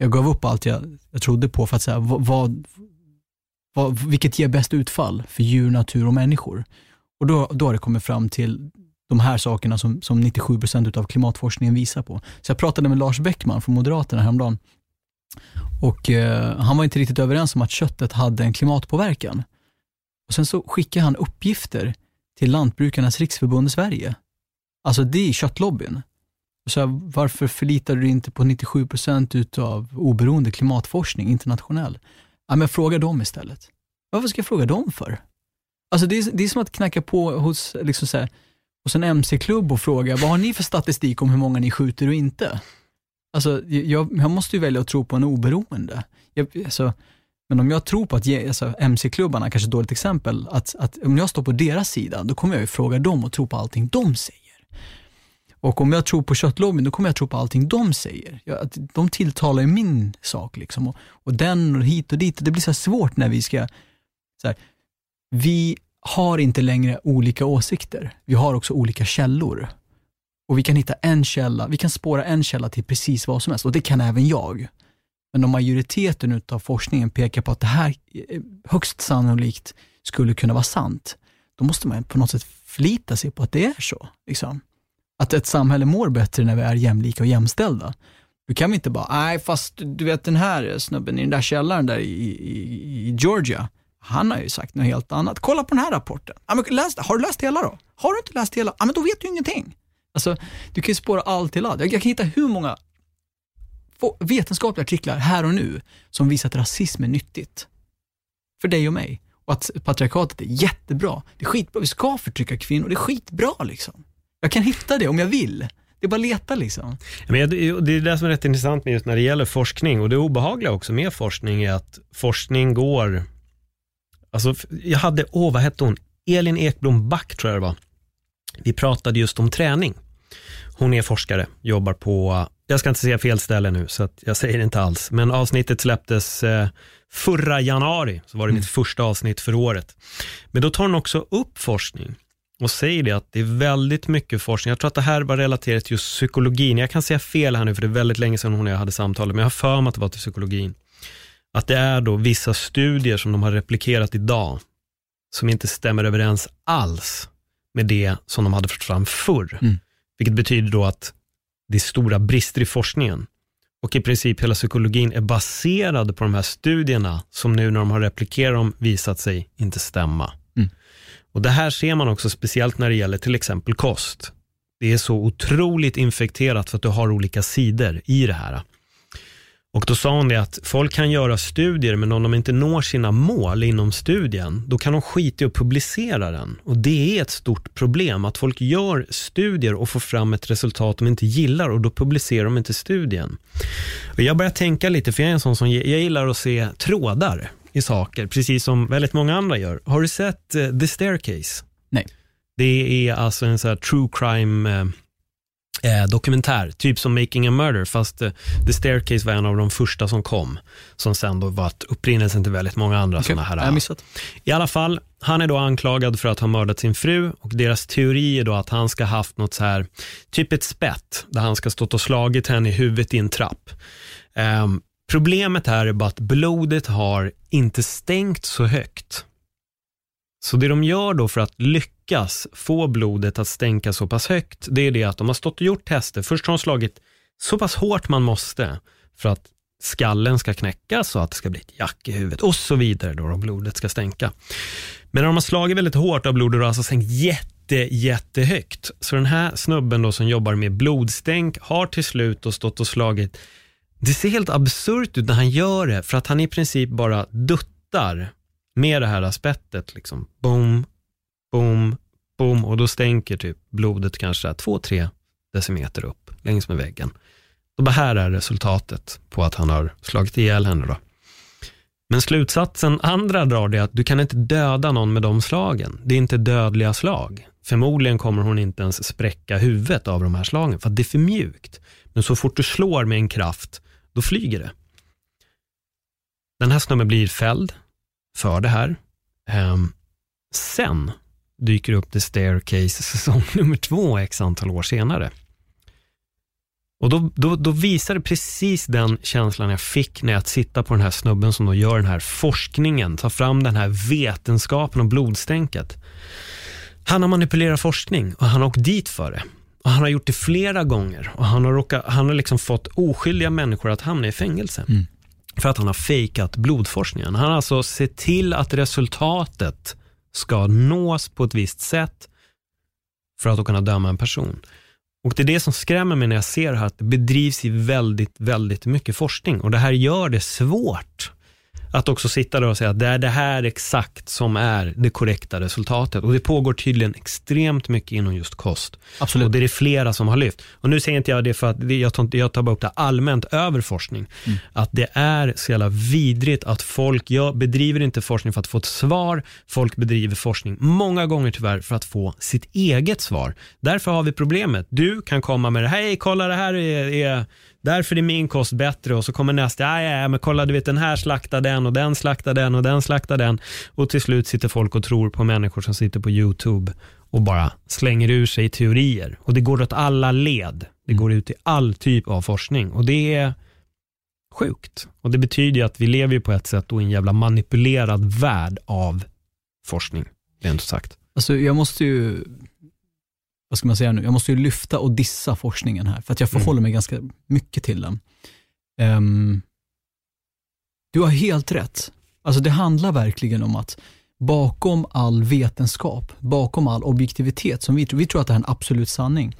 Jag gav upp allt jag, jag trodde på för att säga, vad, vad, vad, vilket ger bäst utfall för djur, natur och människor? Och då, då har det kommit fram till de här sakerna som, som 97% av klimatforskningen visar på. Så jag pratade med Lars Bäckman från Moderaterna häromdagen och eh, han var inte riktigt överens om att köttet hade en klimatpåverkan. Och Sen så skickade han uppgifter till Lantbrukarnas riksförbund i Sverige. Alltså det är köttlobbyn. Så här, varför förlitar du dig inte på 97% utav oberoende klimatforskning internationell? Ja, men fråga dem istället. Varför ska jag fråga dem för? Alltså det är, det är som att knacka på hos, liksom så här, hos en mc-klubb och fråga, vad har ni för statistik om hur många ni skjuter och inte? Alltså, jag, jag måste ju välja att tro på en oberoende. Jag, alltså, men om jag tror på att alltså, mc-klubbarna, kanske ett dåligt exempel, att, att om jag står på deras sida, då kommer jag ju fråga dem och tro på allting de säger. Och om jag tror på köttlobbyn, då kommer jag tro på allting de säger. Jag, de tilltalar ju min sak liksom. Och, och den och hit och dit. Det blir så svårt när vi ska, så här, vi har inte längre olika åsikter. Vi har också olika källor. Och vi kan hitta en källa, vi kan spåra en källa till precis vad som helst och det kan även jag. Men om majoriteten av forskningen pekar på att det här eh, högst sannolikt skulle kunna vara sant, då måste man på något sätt förlita sig på att det är så. Liksom. Att ett samhälle mår bättre när vi är jämlika och jämställda. Då kan vi inte bara, nej fast du vet den här snubben i den där källaren där i, i, i Georgia, han har ju sagt något helt annat. Kolla på den här rapporten. Ja, men läs, har du läst hela då? Har du inte läst hela? Ja, men då vet du ingenting. Alltså, du kan ju spåra allt till allt. Jag, jag kan hitta hur många vetenskapliga artiklar här och nu som visar att rasism är nyttigt. För dig och mig. Och att patriarkatet är jättebra. Det är skitbra. Vi ska förtrycka kvinnor. Det är skitbra liksom. Jag kan hitta det om jag vill. Det är bara att leta liksom. Men det är det som är rätt intressant med just när det gäller forskning och det obehagliga också med forskning är att forskning går, alltså jag hade, åh vad hette hon, Elin Ekblom Back tror jag det var. Vi pratade just om träning. Hon är forskare, jobbar på, jag ska inte säga fel ställe nu, så jag säger det inte alls, men avsnittet släpptes eh, förra januari, så var det mm. mitt första avsnitt för året. Men då tar hon också upp forskning och säger det att det är väldigt mycket forskning. Jag tror att det här var relaterat till just psykologin. Jag kan säga fel här nu, för det är väldigt länge sedan hon och jag hade samtalet, men jag har för mig att det var till psykologin. Att det är då vissa studier som de har replikerat idag, som inte stämmer överens alls med det som de hade fått fram förr. Mm. Vilket betyder då att det är stora brister i forskningen. Och i princip hela psykologin är baserad på de här studierna som nu när de har replikerat dem visat sig inte stämma. Och Det här ser man också speciellt när det gäller till exempel kost. Det är så otroligt infekterat för att du har olika sidor i det här. Och då sa hon det att folk kan göra studier, men om de inte når sina mål inom studien, då kan de skita i att publicera den. Och det är ett stort problem, att folk gör studier och får fram ett resultat de inte gillar och då publicerar de inte studien. Och jag börjar tänka lite, för jag är en sån som jag gillar att se trådar i saker, precis som väldigt många andra gör. Har du sett uh, The Staircase? Nej. Det är alltså en sån här true crime uh, eh, dokumentär, typ som Making a Murder, fast eh, The Staircase var en av de första som kom, som sen då var upprinnelsen till väldigt många andra okay. sådana här. missat. I alla fall, han är då anklagad för att ha mördat sin fru och deras teori är då att han ska haft något så här, typ ett spett, där han ska stått och slagit henne i huvudet i en trapp. Eh, problemet här är bara att blodet har inte stängt så högt. Så det de gör då för att lyckas få blodet att stänka så pass högt, det är det att de har stått och gjort tester. Först har de slagit så pass hårt man måste för att skallen ska knäckas och att det ska bli ett jack i huvudet och så vidare då, då blodet ska stänka. Men när de har slagit väldigt hårt har blodet alltså stänkt jätte, jättehögt. Så den här snubben då som jobbar med blodstänk har till slut då stått och slagit det ser helt absurt ut när han gör det, för att han i princip bara duttar med det här spettet. Liksom. Boom, boom, boom och då stänker typ blodet kanske två, tre decimeter upp längs med väggen. Och det här är resultatet på att han har slagit ihjäl henne då. Men slutsatsen andra drar det att du kan inte döda någon med de slagen. Det är inte dödliga slag. Förmodligen kommer hon inte ens spräcka huvudet av de här slagen för att det är för mjukt. Men så fort du slår med en kraft, då flyger det. Den här snubben blir fälld för det här. Um, sen dyker upp The Staircase säsong nummer två x antal år senare. Och då, då, då visar det precis den känslan jag fick när jag tittade på den här snubben som då gör den här forskningen, tar fram den här vetenskapen om blodstänket. Han har manipulerat forskning och han har åkt dit för det. Och han har gjort det flera gånger och han har, råkat, han har liksom fått oskyldiga människor att hamna i fängelse. Mm. För att han har fejkat blodforskningen. Han har alltså sett till att resultatet ska nås på ett visst sätt för att kunna döma en person. Och det är det som skrämmer mig när jag ser här att det bedrivs i väldigt, väldigt mycket forskning och det här gör det svårt att också sitta där och säga att det är det här exakt som är det korrekta resultatet. Och det pågår tydligen extremt mycket inom just kost. Absolut. Och det är det flera som har lyft. Och nu säger inte jag det för att jag tar, jag tar bara upp det allmänt över forskning. Mm. Att det är så jävla vidrigt att folk, jag bedriver inte forskning för att få ett svar, folk bedriver forskning många gånger tyvärr för att få sitt eget svar. Därför har vi problemet. Du kan komma med det, hej kolla det här är, är därför är min kost bättre och så kommer nästa, ja, ja, men kolla du vet den här slaktar den och den slaktar den och den slaktar den och till slut sitter folk och tror på människor som sitter på YouTube och bara slänger ur sig teorier och det går åt alla led. Det går ut i all typ av forskning och det är sjukt. Och det betyder ju att vi lever på ett sätt i en jävla manipulerad värld av forskning, rent sagt. Alltså jag måste ju vad ska man säga nu, jag måste ju lyfta och dissa forskningen här, för att jag mm. förhåller mig ganska mycket till den. Um, du har helt rätt. Alltså det handlar verkligen om att bakom all vetenskap, bakom all objektivitet, som vi tror, vi tror att det är en absolut sanning,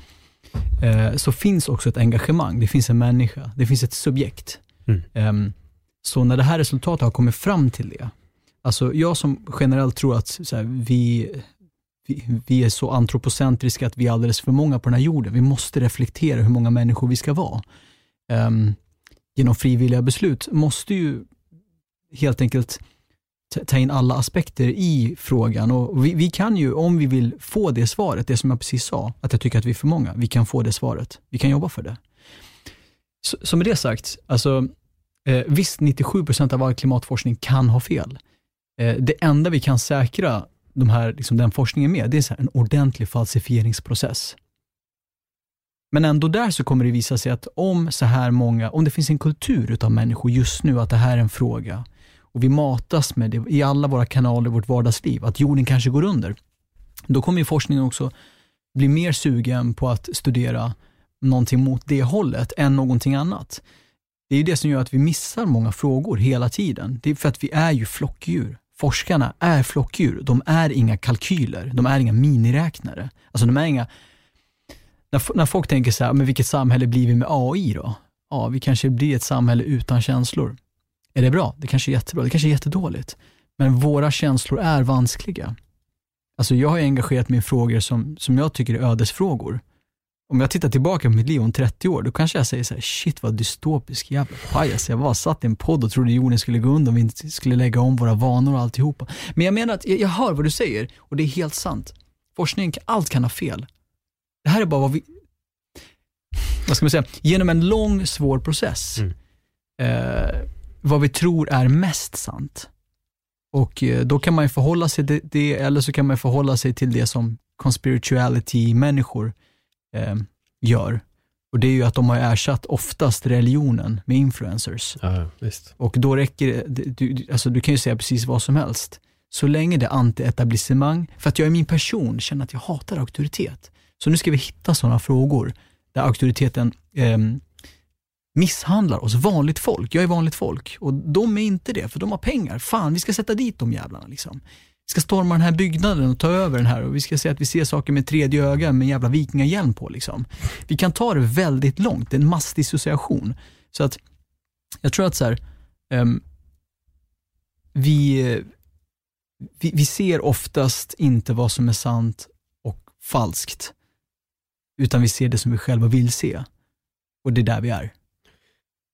eh, så finns också ett engagemang. Det finns en människa, det finns ett subjekt. Mm. Um, så när det här resultatet har kommit fram till det, alltså jag som generellt tror att här, vi, vi, vi, är så antropocentriska att vi är alldeles för många på den här jorden. Vi måste reflektera hur många människor vi ska vara. Um, genom frivilliga beslut måste ju helt enkelt ta in alla aspekter i frågan. Och vi, vi, kan ju, om vi vill få det svaret, det som jag precis sa, att jag tycker att vi är för många, vi kan få det svaret. Vi kan jobba för det. Så, som med det sagt, alltså, eh, visst 97% av all klimatforskning kan ha fel. Eh, det enda vi kan säkra de här, liksom den forskningen med, det är så en ordentlig falsifieringsprocess. Men ändå där så kommer det visa sig att om så här många, om det finns en kultur utav människor just nu att det här är en fråga och vi matas med det i alla våra kanaler i vårt vardagsliv, att jorden kanske går under. Då kommer forskningen också bli mer sugen på att studera någonting mot det hållet än någonting annat. Det är det som gör att vi missar många frågor hela tiden. Det är för att vi är ju flockdjur forskarna är flockdjur. De är inga kalkyler, de är inga miniräknare. Alltså de är inga... När, när folk tänker så här, men vilket samhälle blir vi med AI då? Ja, vi kanske blir ett samhälle utan känslor. Är det bra? Det kanske är jättebra, det kanske är jättedåligt. Men våra känslor är vanskliga. Alltså jag har engagerat mig i frågor som, som jag tycker är ödesfrågor om jag tittar tillbaka på mitt liv om 30 år, då kanske jag säger så här, shit vad dystopisk jävla pajas. Jag var satt i en podd och trodde jorden skulle gå under om vi inte skulle lägga om våra vanor och alltihopa. Men jag menar att, jag, jag hör vad du säger och det är helt sant. Forskningen, allt kan ha fel. Det här är bara vad vi, vad ska man säga, genom en lång svår process, mm. eh, vad vi tror är mest sant. Och eh, då kan man ju förhålla sig till det, eller så kan man förhålla sig till det som conspirituality-människor eh, gör. Och det är ju att de har ersatt oftast religionen med influencers. Ja. Och då räcker det, du, alltså du kan ju säga precis vad som helst. Så länge det är anti-etablissemang, för att jag i min person känner att jag hatar auktoritet. Så nu ska vi hitta sådana frågor där auktoriteten eh, misshandlar oss, vanligt folk. Jag är vanligt folk och de är inte det, för de har pengar. Fan, vi ska sätta dit de jävlarna. Liksom ska storma den här byggnaden och ta över den här och vi ska säga att vi ser saker med tredje öga med en jävla vikingahjälm på. Liksom. Vi kan ta det väldigt långt, det är en massdissociation. Så att jag tror att så här, um, vi, vi, vi ser oftast inte vad som är sant och falskt, utan vi ser det som vi själva vill se. Och det är där vi är.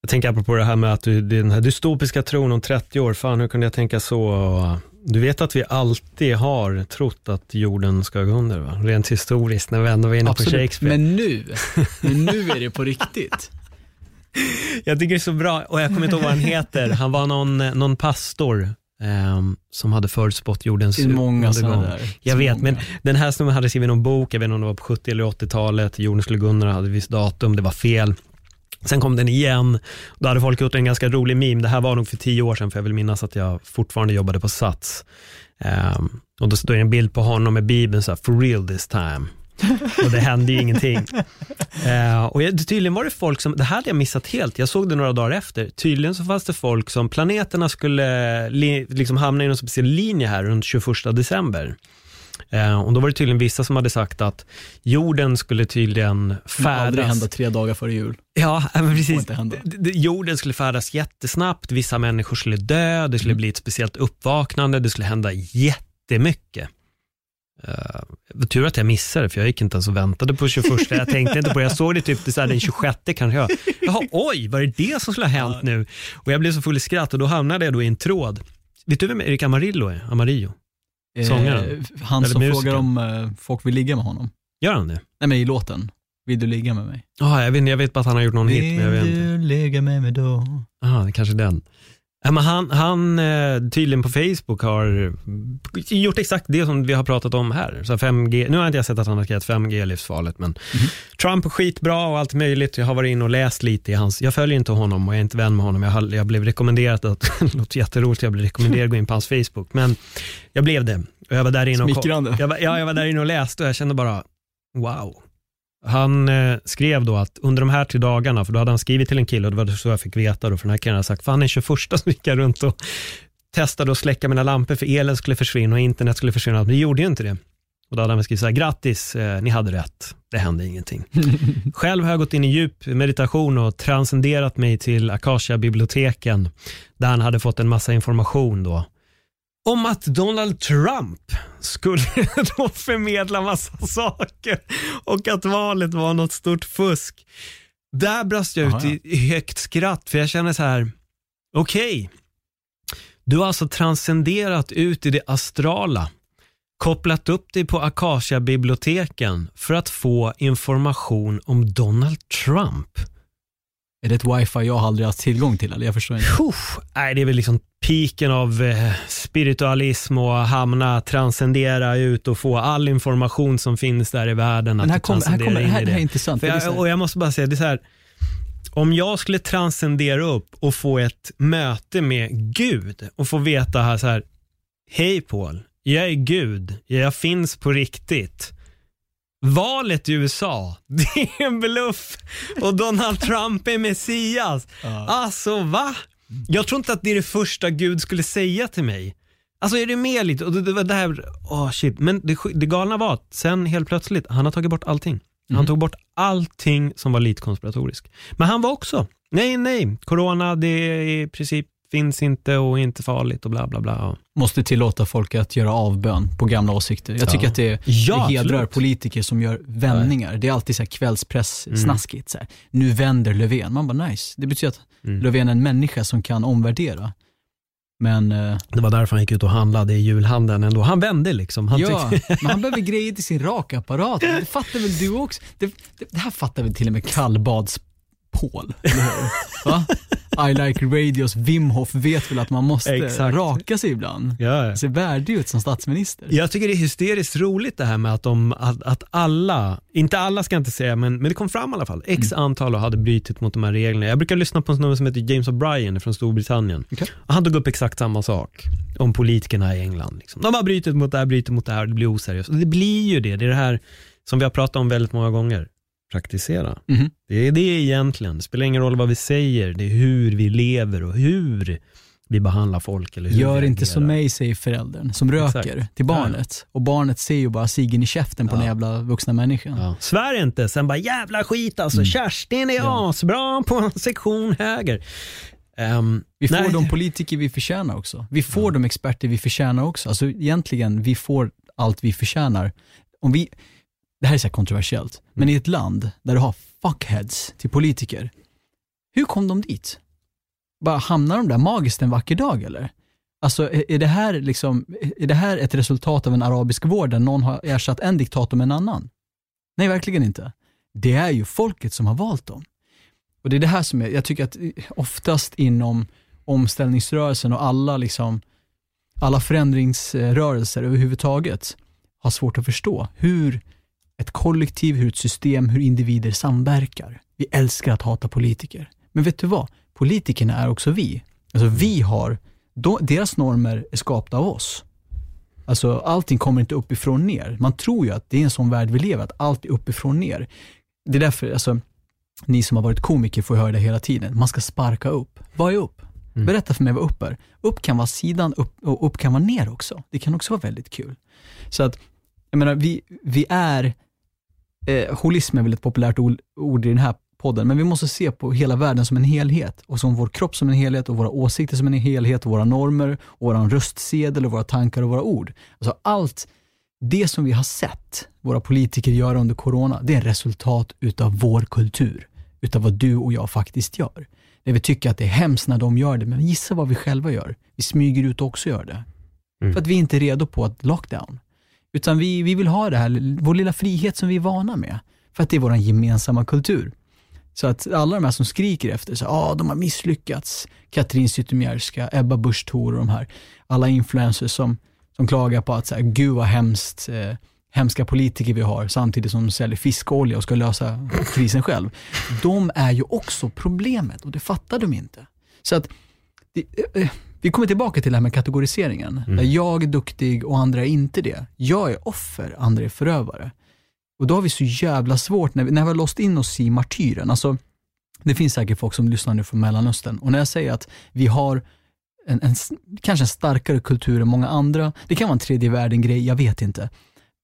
Jag tänker apropå det här med att du, den här dystopiska tron om 30 år, fan hur kunde jag tänka så? Du vet att vi alltid har trott att jorden ska gå under, va? rent historiskt, när vi ändå var inne Absolut. på Shakespeare. Men nu, men nu är det på riktigt. Jag tycker det är så bra, och jag kommer inte ihåg vad han heter. Han var någon, någon pastor ehm, som hade förutspått jordens är många undergång. där. Jag Så vet, många. men den här snubben hade skrivit någon bok, jag vet inte om det var på 70 eller 80-talet, jorden skulle gå under, hade ett visst datum, det var fel. Sen kom den igen, då hade folk gjort en ganska rolig meme, det här var nog för tio år sedan, för jag vill minnas att jag fortfarande jobbade på Sats. Ehm, och då står det en bild på honom med Bibeln, så här, for real this time. och det hände ju ingenting. Eh, och jag, tydligen var det folk som, det här hade jag missat helt, jag såg det några dagar efter. Tydligen så fanns det folk som, planeterna skulle li, liksom hamna i någon speciell linje här runt 21 december. Eh, och då var det tydligen vissa som hade sagt att jorden skulle tydligen Det färdas. hända tre dagar före jul. Ja, men precis. Jorden skulle färdas jättesnabbt, vissa människor skulle dö, det skulle Mm. bli ett speciellt uppvaknande, det skulle hända jättemycket. Uh, det tur att jag missade, för jag gick inte ens och väntade på 21. Jag tänkte inte på det. Jag såg det typ det så här den 26 kanske. Jag, Jaha, oj, var det det som skulle ha hänt nu? Och jag blev så full i skratt och då hamnade jag då i en tråd. Vet du vem Erik Amarillo är? Amarillo? Sångaren. Eh, han Eller som musikern. frågar om eh, folk vill ligga med honom. Gör han det? Nej men i låten. Vill du ligga med mig? Ah, jag, vet, jag vet bara att han har gjort någon hit, men jag vet inte. du ligga med mig då? Det kanske den. Ja, men han, han eh, tydligen på Facebook har gjort exakt det som vi har pratat om här. Så 5G, nu har inte jag sett att han har skrivit 5G är livsfarligt, men Trump är skitbra och allt möjligt. Jag har varit inne och läst lite i hans, jag följer inte honom och jag är inte vän med honom. Jag, har, jag blev rekommenderat att, det låter jätteroligt, jag blev rekommenderad att gå in på hans Facebook, men jag blev det. Och jag var där inne och, Smickrande. jag, var- ja, jag var där inne och läste och jag kände bara, wow. Han eh, skrev då att under de här tre dagarna, för då hade han skrivit till en kille och det var så jag fick veta då, för den här killen hade sagt, fan den 21 så gick jag runt och testade att släcka mina lampor för elen skulle försvinna och internet skulle försvinna, men det gjorde ju inte det. Och då hade han skrivit så här, grattis, eh, ni hade rätt, det hände ingenting. Själv har jag gått in i djup meditation och transcenderat mig till Akasha-biblioteken, där han hade fått en massa information då, om att Donald Trump skulle då förmedla massa saker och att valet var något stort fusk. Där brast jag ut Aha, i, i högt skratt för jag känner så här, okej, du har alltså transcenderat ut i det astrala, kopplat upp dig på Akasha-biblioteken för att få information om Donald Trump. Är det ett wifi jag aldrig haft tillgång till? Eller jag förstår inte. Puff, nej, det är väl liksom piken av eh, spiritualism och hamna, transcendera ut och få all information som finns där i världen. Men här kommer, här kommer, här, det här är intressant. För jag, och jag måste bara säga, det är så här, om jag skulle transcendera upp och få ett möte med Gud och få veta här så här, hej Paul, jag är Gud, jag finns på riktigt. Valet i USA, det är en bluff och Donald Trump är Messias. Alltså va? Jag tror inte att det är det första Gud skulle säga till mig. Alltså är det med lite? Och det, var där, åh shit. Men det, det galna var att sen helt plötsligt, han har tagit bort allting. Han tog bort allting som var lite konspiratoriskt. Men han var också, nej nej, corona det är i princip finns inte och är inte farligt och bla bla bla. måste tillåta folk att göra avbön på gamla åsikter. Jag tycker Ja. att det, Ja, det hedrar absolut. politiker som gör vändningar. Det är alltid så här kvällspress-snaskigt. Så här. Nu vänder Löfven. Man bara nice. Det betyder att Mm. Löfven är en människa som kan omvärdera. Men eh, Det var därför han gick ut och handlade i julhandeln ändå. Han vände liksom. Han ja, tyckte, men han behöver grejer till sin rakapparat. Det fattar väl du också? Det, det, det här fattar väl till och med eller hur? Va? I like radios Wim Hof vet väl att man måste Exakt. raka sig ibland. ja, ser värdig ut som statsminister. Jag tycker det är hysteriskt roligt det här med att, de, att, att alla, inte alla ska jag inte säga, men, men det kom fram i alla fall, x Mm. antal hade brutit mot de här reglerna. Jag brukar lyssna på en snubbe som heter James O'Brien från Storbritannien. Och Han tog upp exakt samma sak om politikerna i England. Liksom. De har brutit mot det här, brutit mot det här, det blir oseriöst. Och det blir ju det, det är det här som vi har pratat om väldigt många gånger. Praktisera. Mhm. Det är det egentligen. Det spelar ingen roll vad vi säger, det är hur vi lever och hur vi behandlar folk. Eller hur Gör inte som mig, säger föräldern, som röker Exakt. till barnet. Och barnet ser ju bara ciggen i käften på Ja. den jävla vuxna människan. Ja. Svär inte, sen bara jävla skit alltså. Kerstin är Mm. Ja. asbra på sektion höger. Ehm, Vi får nej. de politiker vi förtjänar också. Vi får de experter vi förtjänar också. Alltså egentligen, vi får allt vi förtjänar. Om vi, det här är så här kontroversiellt, men i ett land där du har fuckheads till politiker, hur kom de dit? Bara hamnar de där magiskt en vacker dag eller? Alltså är, är, det här liksom, är det här ett resultat av en arabisk vår där någon har ersatt en diktator med en annan? Nej, verkligen inte. Det är ju folket som har valt dem. Och Det är det här som är, jag tycker att oftast inom omställningsrörelsen och alla, liksom, alla förändringsrörelser överhuvudtaget har svårt att förstå hur ett kollektiv, hur ett system, hur individer samverkar. Vi älskar att hata politiker. Men vet du vad? Politikerna är också vi. Alltså vi har, då, deras normer är skapta av oss. Alltså allting kommer inte uppifrån ner. Man tror ju att det är en sån värld vi lever att allt är uppifrån ner. Det är därför, alltså, ni som har varit komiker får höra det hela tiden. Man ska sparka upp. Vad är upp? Mm. Berätta för mig vad upp är. Upp kan vara sidan upp och upp kan vara ner också. Det kan också vara väldigt kul. Så att, jag menar, vi, vi är, eh, holism är väl ett populärt ord i den här podden, men vi måste se på hela världen som en helhet och som vår kropp som en helhet och våra åsikter som en helhet och våra normer, och vår röstsedel och våra tankar och våra ord. Alltså allt det som vi har sett våra politiker göra under corona, det är resultat utav vår kultur, utav vad du och jag faktiskt gör. Där vi tycker att det är hemskt när de gör det, men gissa vad vi själva gör. Vi smyger ut och också gör det. Mm. För att vi inte är redo på att lockdown. Utan vi, vi vill ha det här, vår lilla frihet som vi är vana med. För att det är vår gemensamma kultur. Så att alla de här som skriker efter, så, ah, de har misslyckats. Katrin Zytomierska, Ebba Busch Thor och de här, alla influencers som, som klagar på att, så här, gud vad hemskt, eh, hemska politiker vi har, samtidigt som de säljer fiskolja och ska lösa krisen själv. De är ju också problemet och det fattar de inte. Så att, det, eh, eh vi kommer tillbaka till det här med kategoriseringen. Mm. Där jag är duktig och andra är inte det. Jag är offer, andra är förövare. Och då har vi så jävla svårt, när vi, när vi har låst in oss i martyren. Alltså, det finns säkert folk som lyssnar nu från Mellanöstern. Och när jag säger att vi har en, en, kanske en starkare kultur än många andra, det kan vara en tredje världen-grej, jag vet inte.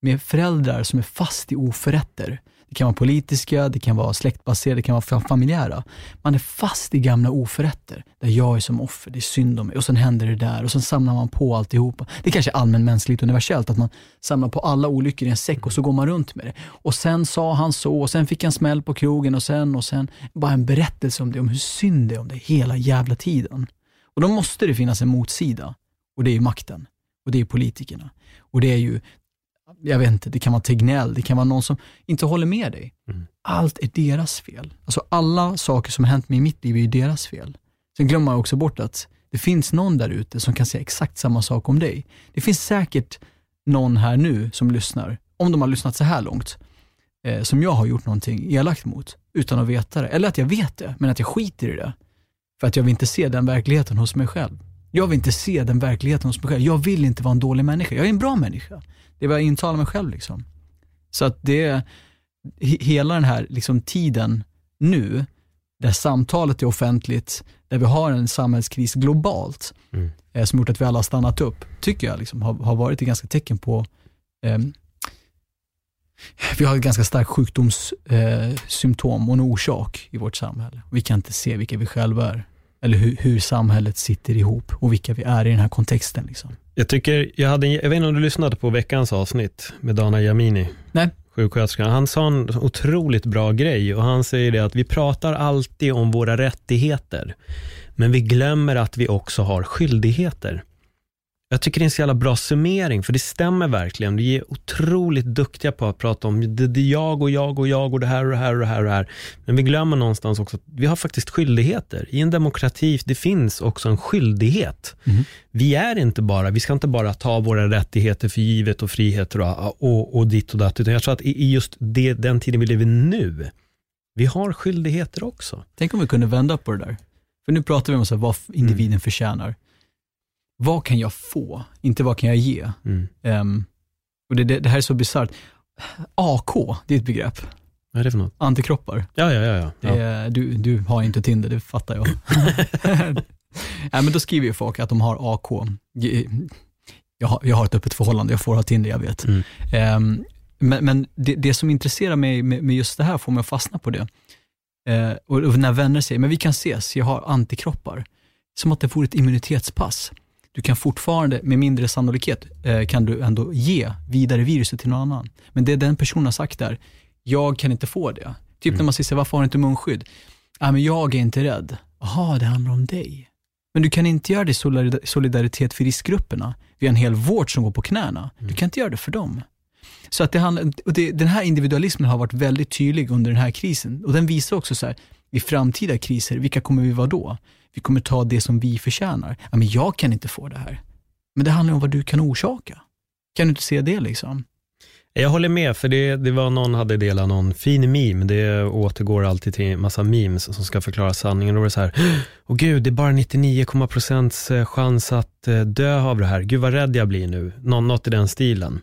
Med föräldrar som är fast i oförrätter. Det kan vara politiska, det kan vara släktbaserade, det kan vara familjära. Man är fast i gamla oförrätter, där jag är som offer, det är synd om mig och sen händer det där och sen samlar man på alltihopa. Det är kanske är allmänmänskligt universellt att man samlar på alla olyckor i en säck och så går man runt med det. Och sen sa han så och sen fick han smäll på krogen och sen och sen. Bara en berättelse om det, om hur synd det är om det hela jävla tiden. Och då måste det finnas en motsida och det är makten och det är politikerna. Och det är ju jag vet inte, det kan vara Tegnell, det kan vara någon som inte håller med dig. Mm. Allt är deras fel. Alltså alla saker som har hänt mig i mitt liv är ju deras fel. Sen glömmer man också bort att det finns någon där ute som kan säga exakt samma sak om dig. Det finns säkert någon här nu som lyssnar, om de har lyssnat så här långt, eh, som jag har gjort någonting elakt mot, utan att veta det. Eller att jag vet det, men att jag skiter i det. För att jag vill inte se den verkligheten hos mig själv. Jag vill inte se den verkligheten hos mig själv. Jag vill inte vara en dålig människa. Jag är en bra människa. Det är vad jag intalar mig själv. Liksom. Så att det, hela den här liksom, tiden nu, där samtalet är offentligt, där vi har en samhällskris globalt, mm. eh, som gjort att vi alla har stannat upp, tycker jag liksom, har, har varit ett ganska tecken på eh, vi har ett ganska starkt sjukdomssymptom eh, och en orsak i vårt samhälle. Vi kan inte se vilka vi själva är eller hur, hur, samhället sitter ihop och vilka vi är i den här kontexten. Liksom. Jag tycker, jag, hade, jag vet inte om du lyssnade på veckans avsnitt med Dana Jamini, Nej. sjuksköterskan. Han sa en otroligt bra grej och han säger det att vi pratar alltid om våra rättigheter, men vi glömmer att vi också har skyldigheter. Jag tycker det är en så jävla bra summering, för det stämmer verkligen. Vi är otroligt duktiga på att prata om det, det jag och jag och jag och det här och det här och det här och det här. Men vi glömmer någonstans också att vi har faktiskt skyldigheter. I en demokrati, det finns också en skyldighet. Mm. Vi är inte bara, vi ska inte bara ta våra rättigheter för givet och friheter och, och, och ditt och datt, utan jag tror att i just det, den tiden vi lever nu, vi har skyldigheter också. Tänk om vi kunde vända på det där. För nu pratar vi om så vad individen mm. förtjänar vad kan jag få? Inte vad kan jag ge? Mm. Um, och det, det, det, här är så bisarrt. AK, det är ett begrepp. Vad är det för något? Antikroppar. Ja, ja, ja. ja. Är, du, du har inte Tinder, det fattar jag. ja, men då skriver ju folk att de har AK. Jag har, jag har ett öppet förhållande, jag får ha Tinder, jag vet. Mm. Um, men, men det, det, som intresserar mig med, med, just det här får mig att fastna på det. Uh, och, och när vänner säger, men vi kan ses, jag har antikroppar. Som att det vore ett immunitetspass du kan fortfarande, med mindre sannolikhet, eh, kan du ändå ge vidare viruset till någon annan. Men det den personen har sagt där, jag kan inte få det. Typ mm. när man säger, varför har du inte munskydd? Ja, men jag är inte rädd. Jaha, det handlar om dig. Men du kan inte göra det i solidaritet för riskgrupperna. Vi har en hel vård som går på knäna. Mm. Du kan inte göra det för dem. Så att det handlar, och det, den här individualismen har varit väldigt tydlig under den här krisen och den visar också så här, vid framtida kriser, vilka kommer vi vara då? Vi kommer ta det som vi förtjänar. Ja, men jag kan inte få det här. Men det handlar om vad du kan orsaka. Kan du inte se det liksom? Jag håller med, för det, det var någon hade delat någon fin meme. Det återgår alltid till en massa memes som ska förklara sanningen. Det var så här, åh gud, det är bara 99,% chans att eh, dö av det här. Gud vad rädd jag blir nu. Nå, något i den stilen.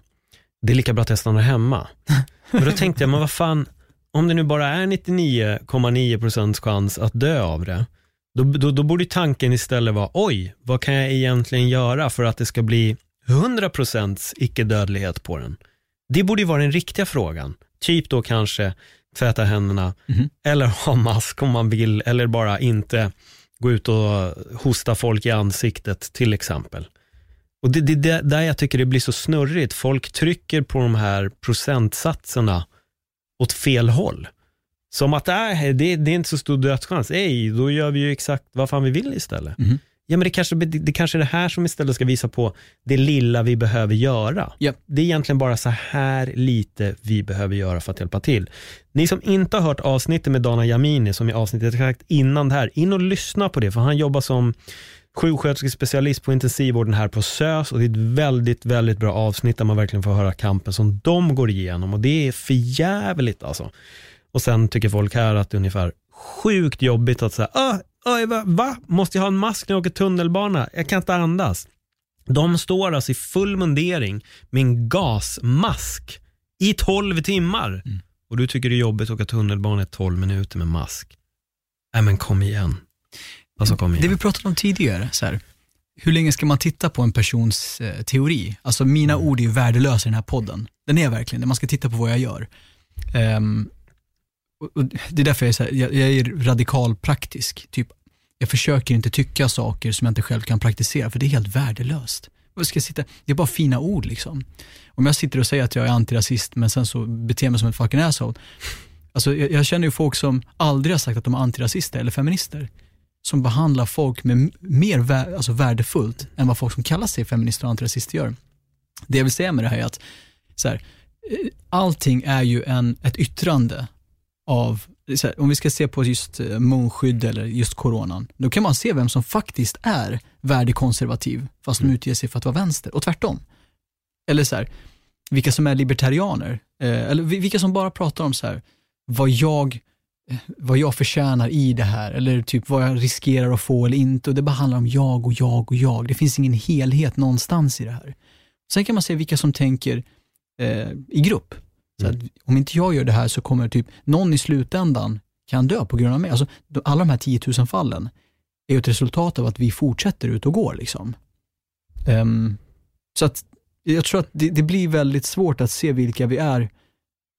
Det är lika bra att jag stannar hemma. Men då tänkte jag, men vad fan, om det nu bara är 99,9% chans att dö av det, då, då, då borde tanken istället vara, oj, vad kan jag egentligen göra för att det ska bli 100% icke-dödlighet på den? Det borde ju vara den riktiga frågan. Typ då kanske tvätta händerna, Mhm. eller ha mask om man vill, eller bara inte gå ut och hosta folk i ansiktet till exempel. Och det är det, där jag tycker det blir så snurrigt. Folk trycker på de här procentsatserna åt fel håll. Som att äh, det, det är inte så stor dödschans. Ej, då gör vi ju exakt vad fan vi vill istället. Mhm. Ja, men det kanske, det, det kanske är det här som istället ska visa på det lilla vi behöver göra. Ja. Det är egentligen bara så här lite vi behöver göra för att hjälpa till. Ni som inte har hört avsnittet med Dana Jamini, som är avsnittet exakt innan det här, in och lyssna på det, för han jobbar som sjuksköterskespecialist på intensivvården här på SÖS och det är ett väldigt, väldigt bra avsnitt där man verkligen får höra kampen som de går igenom och det är för jävligt alltså. Och sen tycker folk här att det är ungefär sjukt jobbigt att säga, ah, ah, va, va? Måste jag ha en mask när jag åker tunnelbana? Jag kan inte andas. De står alltså i full mundering med en gasmask i 12 timmar. Och du tycker det är jobbigt att åka tunnelbana i 12 minuter med mask. Nej men kom igen. Alltså kom Det igen. vi pratade om tidigare, så här, hur länge ska man titta på en persons eh, teori? Alltså mina Mm. ord är ju värdelösa i den här podden. Den är verkligen det, man ska titta på vad jag gör. Och det är därför jag är, så här, jag, jag är radikal praktisk. Typ, jag försöker inte tycka saker som jag inte själv kan praktisera, för det är helt värdelöst. Jag ska sitta? Det är bara fina ord liksom. Om jag sitter och säger att jag är antirasist, men sen så beter mig som en fucking asshole. Alltså, jag, jag känner ju folk som aldrig har sagt att de är antirasister eller feminister som behandlar folk med mer vä- alltså värdefullt än vad folk som kallar sig feminister och antirasister gör. Det jag vill säga med det här är att så här, eh, allting är ju en, ett yttrande av, här, om vi ska se på just eh, munskydd eller just coronan, då kan man se vem som faktiskt är värdekonservativ fast de utger sig för att vara vänster och tvärtom. Eller så här, vilka som är libertarianer, eh, eller vi- vilka som bara pratar om så här, vad jag vad jag förtjänar i det här eller typ vad jag riskerar att få eller inte. Och Det bara handlar om jag och jag och jag. Det finns ingen helhet någonstans i det här. Sen kan man se vilka som tänker eh, i grupp. Så att om inte jag gör det här så kommer typ någon i slutändan kan dö på grund av mig. Alltså, alla de här 10 000 fallen är ju ett resultat av att vi fortsätter ut och går. Liksom. Ehm, så att jag tror att det, det blir väldigt svårt att se vilka vi är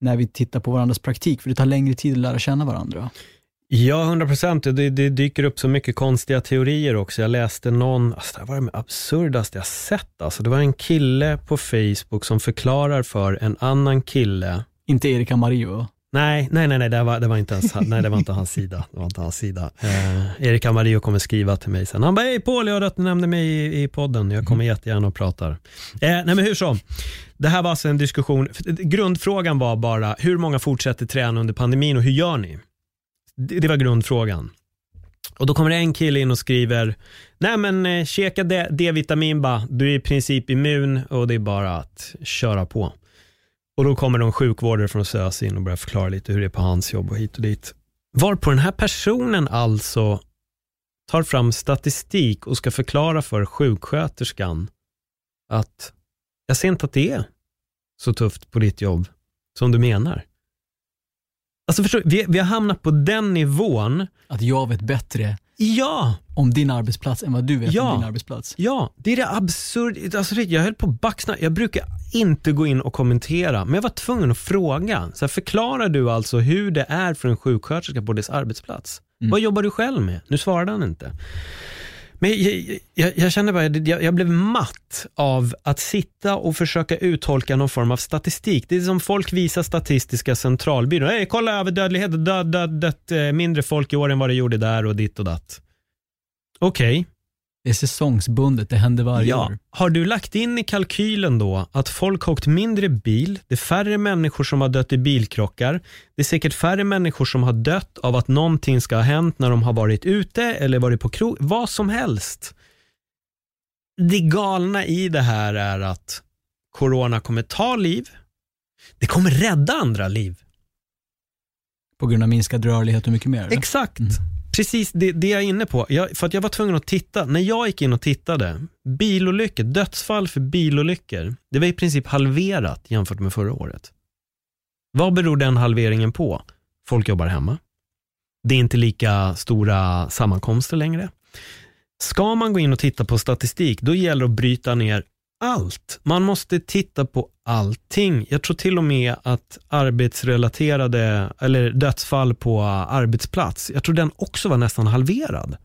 när vi tittar på varandras praktik, för det tar längre tid att lära känna varandra. Ja, 100 procent. Det, det dyker upp så mycket konstiga teorier också. Jag läste någon, alltså det var det absurdaste jag sett. Alltså, det var en kille på Facebook som förklarar för en annan kille Inte Erika Mario. Nej, nej, nej, nej, det var, det var, inte, ens, nej, det var inte hans sida. Det var inte hans sida. Eh, Erik Amarillo kommer skriva till mig sen. Han bara, hej Paul, jag hörde att du nämnde mig i, i podden. Jag kommer jättegärna och pratar. Eh, nej, men hur som. Det här var alltså en diskussion. Grundfrågan var bara, hur många fortsätter träna under pandemin och hur gör ni? Det, var grundfrågan. Och då kommer det en kille in och skriver, nej men eh, käka D- D-vitamin bara, du är i princip immun och det är bara att köra på. Och då kommer de sjukvårdare från SÖS in och börjar förklara lite hur det är på hans jobb och hit och dit. Varpå den här personen alltså tar fram statistik och ska förklara för sjuksköterskan att jag ser inte att det är så tufft på ditt jobb som du menar. Alltså förstår vi, vi har hamnat på den nivån. Att jag vet bättre Ja, om din arbetsplats än vad du vet Ja. om din arbetsplats. Ja, det är det absurd. Alltså, jag höll på att baxna. Jag brukar inte gå in och kommentera, men jag var tvungen att fråga. Så här, förklarar du alltså hur det är för en sjuksköterska på dess arbetsplats? Vad jobbar du själv med? Nu svarade han inte. Men jag, jag, jag känner bara, jag, jag blev matt av att sitta och försöka uttolka någon form av statistik. Det är som folk visar Statistiska centralbyrån. Hey, kolla överdödlighet, död, död, dött eh, mindre folk i år än vad det gjorde där och ditt och datt. Okej, det är säsongsbundet, det händer varje Ja, år. har du lagt in i kalkylen då att folk har åkt mindre bil, det är färre människor som har dött i bilkrockar, det är säkert färre människor som har dött av att någonting ska ha hänt när de har varit ute eller varit på krog, vad som helst. Det galna i det här är att corona kommer ta liv, det kommer rädda andra liv. På grund av minskad rörlighet och mycket mer. Exakt. Mm. Precis det, det jag är inne på. Jag, för att jag var tvungen att titta. När jag gick in och tittade, bilolyckor, dödsfall för bilolyckor, det var i princip halverat jämfört med förra året. Vad beror den halveringen på? Folk jobbar hemma. Det är inte lika stora sammankomster längre. Ska man gå in och titta på statistik, då gäller det att bryta ner allt. Man måste titta på allting. Jag tror till och med att arbetsrelaterade, eller dödsfall på arbetsplats, jag tror den också var nästan halverad.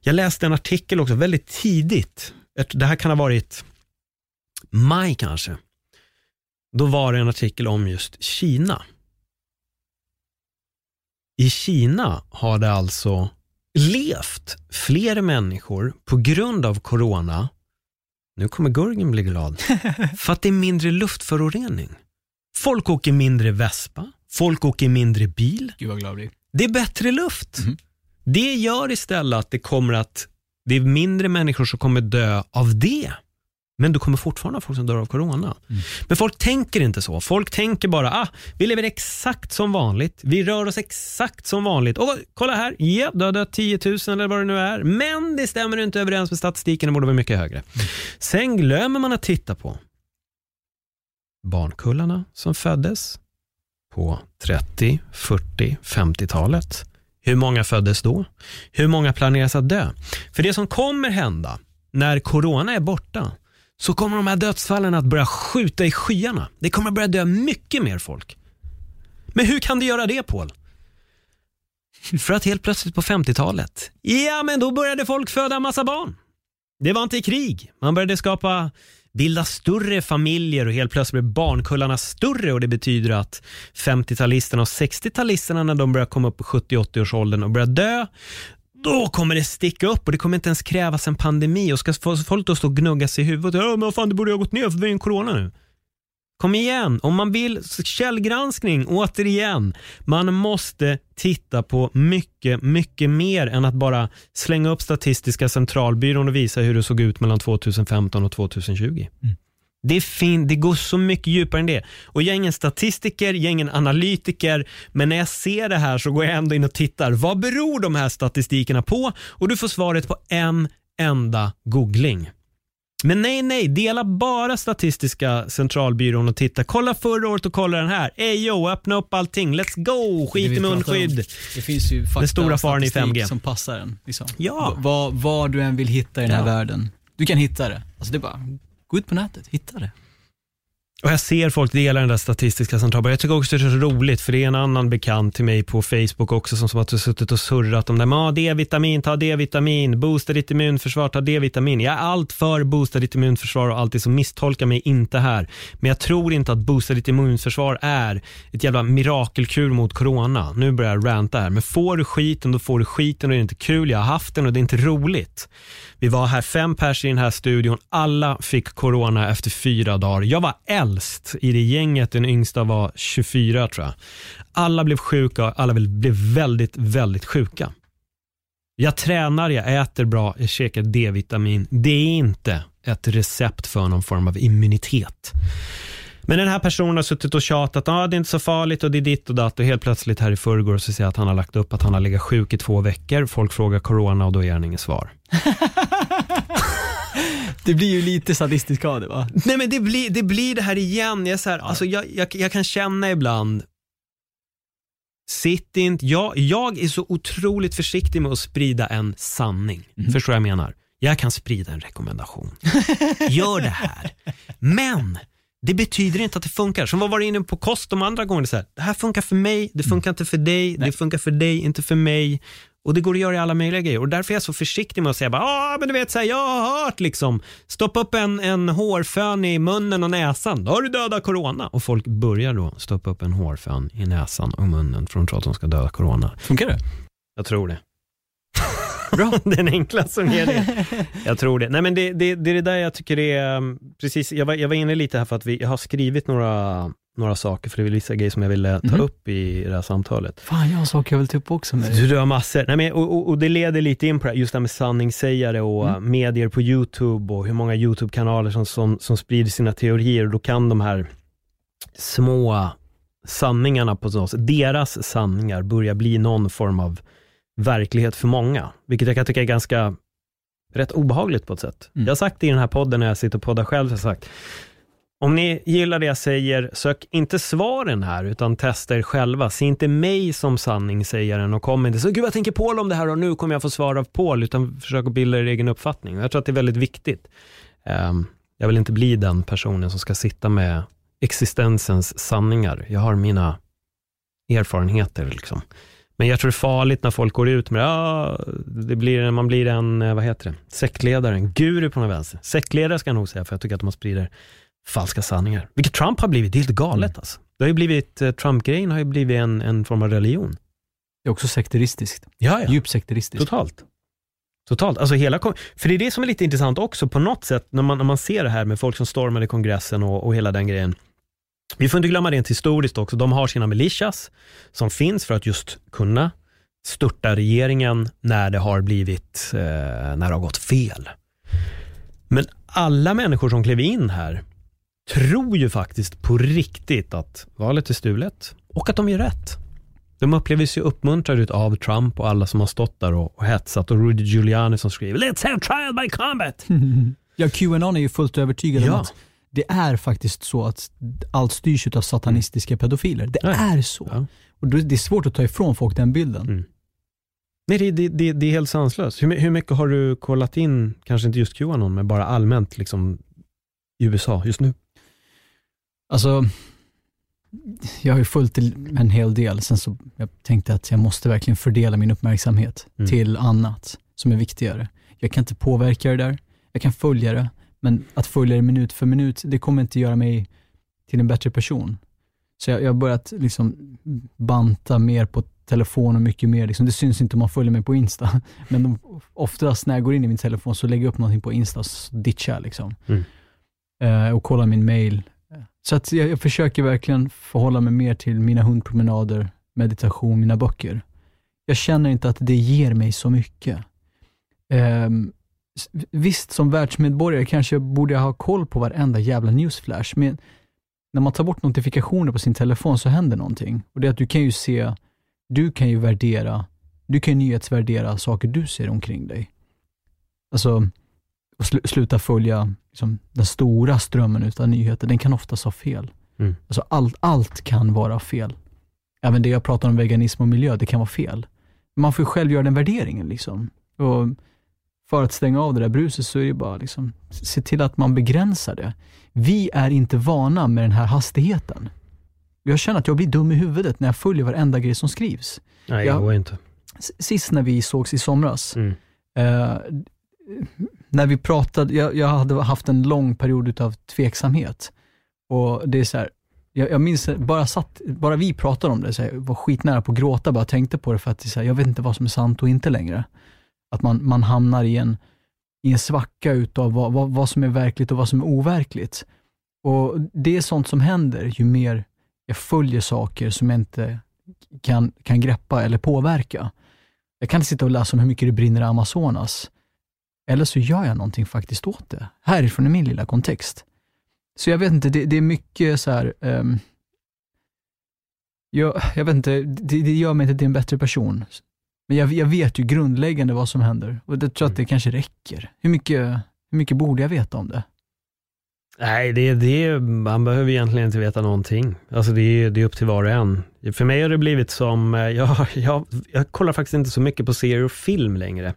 Jag läste en artikel också väldigt tidigt. Det här kan ha varit maj kanske. Då var det en artikel om just Kina. I Kina har det alltså levt fler människor på grund av corona nu kommer Gurgen bli glad. För att det är mindre luftförorening. Folk åker mindre vespa, folk åker mindre bil. Gud vad glad jag blir. Det är bättre luft. Mhm. Det gör istället att det kommer att, det är mindre människor som kommer dö av det. Men du kommer fortfarande ha folk som dör av corona. Mm. Men folk tänker inte så. Folk tänker bara, ah, vi lever exakt som vanligt. Vi rör oss exakt som vanligt. Och kolla här, ja, du har dött 10 000 eller vad det nu är. Men det stämmer inte överens med statistiken, det borde vara mycket högre. Sen glömmer man att titta på barnkullarna som föddes på 30, 40, 50-talet. Hur många föddes då? Hur många planeras att dö? För det som kommer hända när corona är borta så kommer de här dödsfallen att börja skjuta i skyarna. Det kommer börja dö mycket mer folk. Men hur kan det göra det Paul? För att helt plötsligt på 50-talet, ja men då började folk föda massa barn. Det var inte krig. Man började skapa, bilda större familjer och helt plötsligt blev barnkullarna större och det betyder att 50-talisterna och 60-talisterna när de börjar komma upp i 70-80-årsåldern och börjar dö, då kommer det sticka upp och det kommer inte ens krävas en pandemi och ska folk då stå och gnugga sig i huvudet. Ja, men vad fan, det borde ha gått ner för vi är en corona nu. Kom igen, om man vill källgranskning, återigen. Man måste titta på mycket, mycket mer än att bara slänga upp Statistiska centralbyrån och visa hur det såg ut mellan 2015 och 2020. Det, är fin, det går så mycket djupare än det. Och jag är ingen statistiker, jag är ingen analytiker, men när jag ser det här så går jag ändå in och tittar. Vad beror de här statistikerna på? Och du får svaret på en enda googling. Men nej, nej, dela bara Statistiska centralbyrån och titta. Kolla förra året och kolla den här. Ey yo, öppna upp allting. Let's go, skit i pratar om. munskydd. Det finns ju fakta Den stora och faren i statistik 5G. som passar en. Liksom. Ja. V- Vad, vad du än vill hitta i den här Ja. världen. Du kan hitta det. Alltså det bara, gå ut på nätet, hitta det. Och jag ser folk dela den där statistiska centralbanken. Jag tycker också det är så roligt för det är en annan bekant till mig på Facebook också som, som har suttit och surrat om det. Men, ah, D-vitamin, ta D-vitamin, boosta ditt immunförsvar, ta D-vitamin. Jag är allt för boosta ditt immunförsvar och alltid så misstolka mig inte här. Men jag tror inte att boosta ditt immunförsvar är ett jävla mirakelkur mot corona. Nu börjar jag ranta här. Men får du skiten, då får du skiten och det är inte kul. Jag har haft den och det är inte roligt. Vi var här fem pers i den här studion. Alla fick corona efter fyra dagar. Jag var äldst i det gänget. Den yngsta var 24 tror jag. Alla blev sjuka och alla blev väldigt, väldigt sjuka. Jag tränar, jag äter bra, jag käkar D-vitamin. Det är inte ett recept för någon form av immunitet. Men den här personen har suttit och tjatat, ah, det är inte så farligt och det är ditt och datt och helt plötsligt här i förrgår så ser jag att han har lagt upp att han har legat sjuk i två veckor. Folk frågar corona och då ger han inget svar. Det blir ju lite sadistiskt av det va? Nej men det blir det, blir det här igen. Jag, så här, alltså, jag, jag, jag kan känna ibland, sitt inte, jag, jag är så otroligt försiktig med att sprida en sanning. Förstår vad jag menar? Jag kan sprida en rekommendation. Gör det här. Men det betyder inte att det funkar. Som vi var inne på kost de andra gångerna. Så här, det här funkar för mig, det funkar inte för dig, det funkar för dig, inte för mig. Och det går att göra i alla möjliga grejer. Och därför är jag så försiktig med att säga bara, ah, men du vet, så här, jag har hört liksom, stoppa upp en, en hårfön i munnen och näsan, då har du dödat corona. Och folk börjar då stoppa upp en hårfön i näsan och munnen för de tror att de ska döda corona. Funkar det? Jag tror det. Bra. den enkla som är det. Jag tror det. Nej, men det, det, det är det där jag tycker är, um, precis, jag var, jag var inne lite här för att vi, jag har skrivit några, några saker, för det är vissa grejer som jag ville ta Mhm. upp i det här samtalet. Fan, jag har saker jag vill ta upp också med dig. Du, har massor. Nej, men, och, och, och det leder lite in på det här, just det här med sanningssägare och Mm. medier på YouTube och hur många YouTube-kanaler som, som, som sprider sina teorier. Och då kan de här små sanningarna på oss, deras sanningar, börja bli någon form av verklighet för många. Vilket jag kan tycka är ganska rätt obehagligt på ett sätt. Mm. Jag har sagt det i den här podden när jag sitter och poddar själv, så har jag sagt, om ni gillar det jag säger, sök inte svaren här, utan testa er själva. Se inte mig som sanningssägaren och kom inte så, gud jag tänker Paul om det här och nu kommer jag få svar av Paul, utan försök att bilda er egen uppfattning. Jag tror att det är väldigt viktigt. Ehm, jag vill inte bli den personen som ska sitta med existensens sanningar. Jag har mina erfarenheter. Liksom. Men jag tror det är farligt när folk går ut med ja, det, blir, man blir en, vad heter det, sektledare, en guru på något vänster. Sektledare ska jag nog säga, för jag tycker att man sprider falska sanningar. Vilket Trump har blivit, det är helt galet Mm. alltså. Det har ju blivit, eh, Trump-grejen har ju blivit en, en form av religion. Det är också sekteristiskt. Ja, ja. Djupt sekteristiskt. Totalt. Totalt. Alltså hela, för det är det som är lite intressant också på något sätt när man, när man ser det här med folk som stormade kongressen och, och hela den grejen. Vi får inte glömma rent historiskt också, de har sina militias som finns för att just kunna störta regeringen när det har blivit, eh, när det har gått fel. Men alla människor som klev in här tror ju faktiskt på riktigt att valet är stulet och att de gör rätt. De upplever sig uppmuntrade av Trump och alla som har stått där och, och hetsat och Rudy Giuliani som skriver “Let's have trial by combat”. Ja, Qanon är ju fullt övertygad om Ja. att det är faktiskt så att allt styrs av satanistiska pedofiler. Det Ja. är så. Ja. Och det är svårt att ta ifrån folk den bilden. Mm. Nej, det, det, det, det är helt sanslöst. Hur, hur mycket har du kollat in, kanske inte just Qanon, men bara allmänt liksom, i USA just nu? Alltså, jag har ju följt en hel del, sen så jag tänkte att jag måste verkligen fördela min uppmärksamhet Mm. till annat som är viktigare. Jag kan inte påverka det där, jag kan följa det, men att följa det minut för minut, det kommer inte göra mig till en bättre person. Så jag, jag har börjat liksom banta mer på telefon och mycket mer. Liksom, det syns inte om man följer mig på Insta, men de, oftast när jag går in i min telefon så lägger jag upp någonting på Insta och ditchar. Liksom. Mm. Eh, och kollar min mail. Så att jag, jag försöker verkligen förhålla mig mer till mina hundpromenader, meditation, mina böcker. Jag känner inte att det ger mig så mycket. Ehm, visst, som världsmedborgare kanske jag borde ha koll på varenda jävla newsflash, men när man tar bort notifikationer på sin telefon så händer någonting. Och det är att du kan ju se, du kan ju värdera, du kan ju nyhetsvärdera saker du ser omkring dig. Alltså, och slu, sluta följa liksom, den stora strömmen utav nyheter, den kan oftast ha fel. Mm. Alltså allt, allt kan vara fel. Även det jag pratar om veganism och miljö, det kan vara fel. Man får ju själv göra den värderingen. Liksom. Och för att stänga av det där bruset så är det bara liksom, se till att man begränsar det. Vi är inte vana med den här hastigheten. Jag känner att jag blir dum i huvudet när jag följer varenda grej som skrivs. Nej, Ja. det går inte. Sist när vi sågs i somras, Mm. Eh, när vi pratade, jag, jag hade haft en lång period utav tveksamhet. Och det är så här, jag, jag minns, bara, satt, bara vi pratade om det, så här, jag var skitnära på att gråta, bara tänkte på det för att det är så här, jag vet inte vad som är sant och inte längre. Att man, man hamnar i en, i en svacka utav vad, vad, vad som är verkligt och vad som är overkligt. Och Det är sånt som händer ju mer jag följer saker som jag inte kan, kan greppa eller påverka. Jag kan inte sitta och läsa om hur mycket det brinner i Amazonas. Eller så gör jag någonting faktiskt åt det, härifrån i min lilla kontext. Så jag vet inte, det, det är mycket så här, ehm, jag, jag vet inte, det, det gör mig inte till en bättre person. Men jag, jag vet ju grundläggande vad som händer och jag tror att det kanske räcker. Hur mycket, hur mycket borde jag veta om det? Nej, det, det, man behöver egentligen inte veta någonting. Alltså det, är- det är upp till var och en. För mig har det blivit som, eh, jag, jag, jag kollar faktiskt inte så mycket på serier och film längre.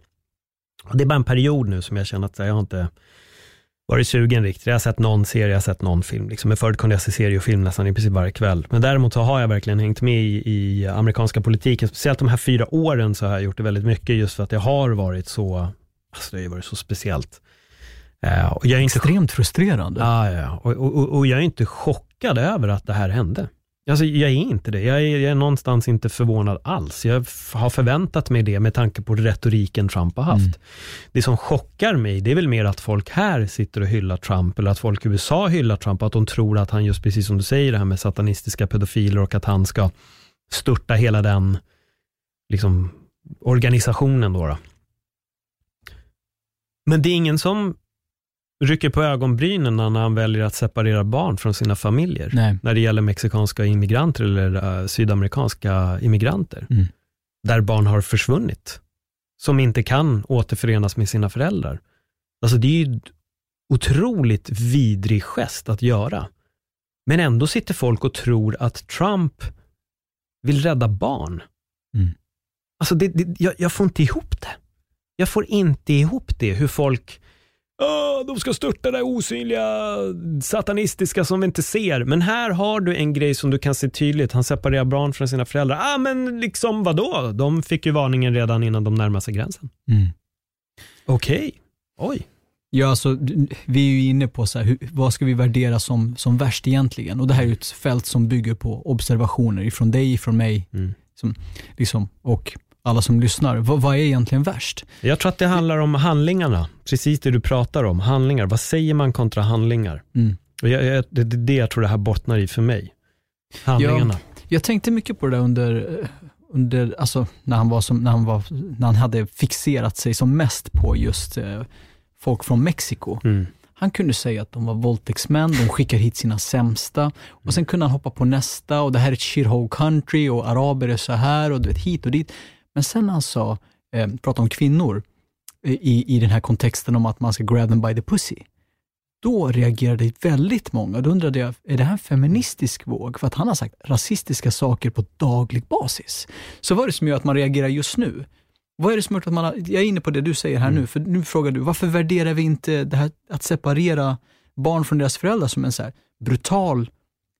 Det är bara en period nu som jag känner att jag har inte varit sugen riktigt. Jag har sett någon serie, jag har sett någon film. Liksom. Men förut kunde jag se serie och film nästan i princip varje kväll. Men däremot så har jag verkligen hängt med i, i amerikanska politiken. Speciellt de här fyra åren så har jag gjort det väldigt mycket just för att det har varit så, alltså det har ju varit så speciellt. Eh, och jag är inte Extremt frustrerande. Ja, ja, ja. Och, och, och- och jag är inte chockad över att det här hände. Alltså, jag är inte det. Jag är, jag är någonstans inte förvånad alls. Jag har förväntat mig det med tanke på retoriken Trump har haft. Mm. Det som chockar mig, det är väl mer att folk här sitter och hyllar Trump, eller att folk i USA hyllar Trump, att de tror att han, just precis som du säger, det här med satanistiska pedofiler och att han ska störta hela den liksom, organisationen. Då, då. Men det är ingen som rycker på ögonbrynen när han väljer att separera barn från sina familjer. Nej. När det gäller mexikanska immigranter eller uh, sydamerikanska immigranter. Mm. Där barn har försvunnit. Som inte kan återförenas med sina föräldrar. Alltså det är ju otroligt vidrig gest att göra. Men ändå sitter folk och tror att Trump vill rädda barn. Mm. Alltså det, det, jag, jag får inte ihop det. Jag får inte ihop det, hur folk Oh, de ska störta det osynliga satanistiska som vi inte ser. Men här har du en grej som du kan se tydligt. Han separerar barn från sina föräldrar. Ah, men liksom vadå? De fick ju varningen redan innan de närmade sig gränsen. Mm. Okej, okay. oj. Ja, alltså, vi är ju inne på så här, hur, vad ska vi värdera som, som värst egentligen? Och det här är ju ett fält som bygger på observationer ifrån dig, ifrån mig. Mm. Som, liksom, och alla som lyssnar. Vad, vad är egentligen värst? Jag tror att det handlar om handlingarna, precis det du pratar om. Handlingar, vad säger man kontra handlingar? Mm. Och jag, jag, det är det jag tror det här bottnar i för mig. Handlingarna. Ja, jag tänkte mycket på det där under, under alltså, när, han var som, när, han var, när han hade fixerat sig som mest på just eh, folk från Mexiko. Mm. Han kunde säga att de var våldtäktsmän, de skickar hit sina sämsta och sen kunde han hoppa på nästa och det här är ett shithole country och araber är så här och du vet hit och dit. Men sen när han sa, eh, pratade om kvinnor eh, i, i den här kontexten om att man ska grab them by the pussy, då reagerade väldigt många. Då undrade jag, är det här en feministisk våg? För att han har sagt rasistiska saker på daglig basis. Så vad är det som gör att man reagerar just nu? Vad är det som gör att man har, jag är inne på det du säger här mm. nu, för nu frågar du, varför värderar vi inte det här att separera barn från deras föräldrar som en så brutal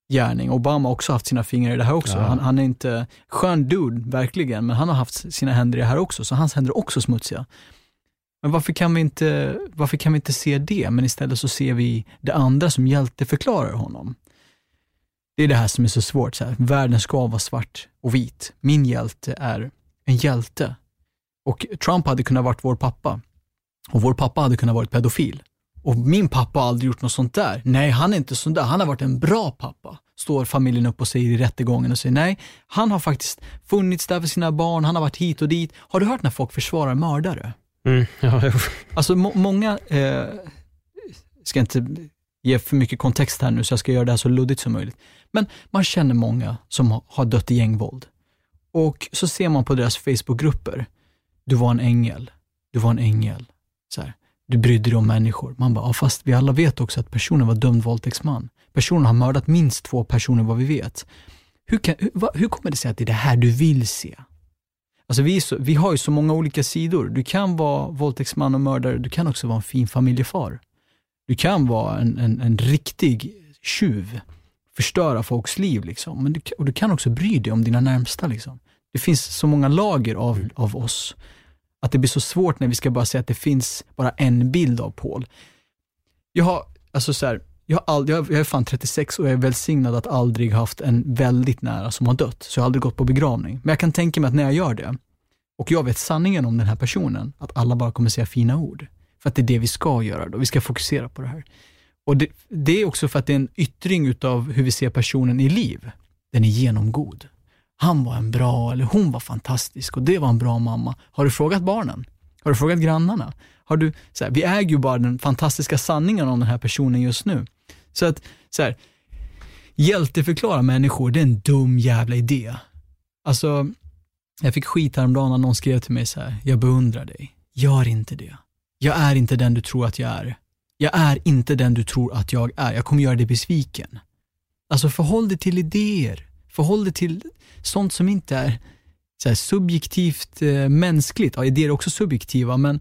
gärning. Obama har också haft sina fingrar i det här också. Ja. Han, han, är inte skön dude, verkligen, men han har haft sina händer i det här också, så hans händer är också smutsiga. Men varför kan vi inte, varför kan vi inte se det, men istället så ser vi det andra som hjälteförklarar honom. Det är det här som är så svårt. Så här. Världen ska vara svart och vit. Min hjälte är en hjälte. Och Trump hade kunnat vara vår pappa. Och vår pappa hade kunnat vara pedofil. Och min pappa har aldrig gjort något sånt där. Nej, han är inte sån där. Han har varit en bra pappa. Står familjen upp och säger i rättegången och säger nej, han har faktiskt funnits där för sina barn, han har varit hit och dit. Har du hört när folk försvarar mördare? Mm, ja, alltså må många, eh, ska inte ge för mycket kontext här nu, så jag ska göra det här så luddigt som möjligt. Men man känner många som har dött i gängvåld. Och så ser man på deras Facebookgrupper, du var en ängel, du var en ängel. Så här du brydde dig om människor. Man bara, ja, fast vi alla vet också att personen var dömd våldtäktsman. Personen har mördat minst två personer vad vi vet. Hur, kan, hur, va, hur kommer det sig att det är det här du vill se? Alltså vi, så, vi har ju så många olika sidor. Du kan vara våldtäktsman och mördare, du kan också vara en fin familjefar. Du kan vara en, en, en riktig tjuv, förstöra folks liv. Liksom. Men du, och du kan också bry dig om dina närmsta. Liksom. Det finns så många lager av, av oss att det blir så svårt när vi ska bara säga att det finns bara en bild av Paul. Jag har, alltså så här, jag, har all, jag, jag är fan 36 och jag är välsignad att aldrig haft en väldigt nära som har dött, så jag har aldrig gått på begravning. Men jag kan tänka mig att när jag gör det, och jag vet sanningen om den här personen, att alla bara kommer säga fina ord. För att det är det vi ska göra då, vi ska fokusera på det här. Och det, det är också för att det är en yttring utav hur vi ser personen i liv. Den är genomgod han var en bra, eller hon var fantastisk och det var en bra mamma. Har du frågat barnen? Har du frågat grannarna? Har du, så här, vi äger ju bara den fantastiska sanningen om den här personen just nu. Så att, så här, hjälteförklara människor, det är en dum jävla idé. Alltså, jag fick skit häromdagen när någon skrev till mig så här, jag beundrar dig. Gör inte det. Jag är inte den du tror att jag är. Jag är inte den du tror att jag är. Jag kommer göra dig besviken. Alltså förhåll dig till idéer. Förhåll dig till sånt som inte är så subjektivt eh, mänskligt. Ja, idéer är också subjektiva, men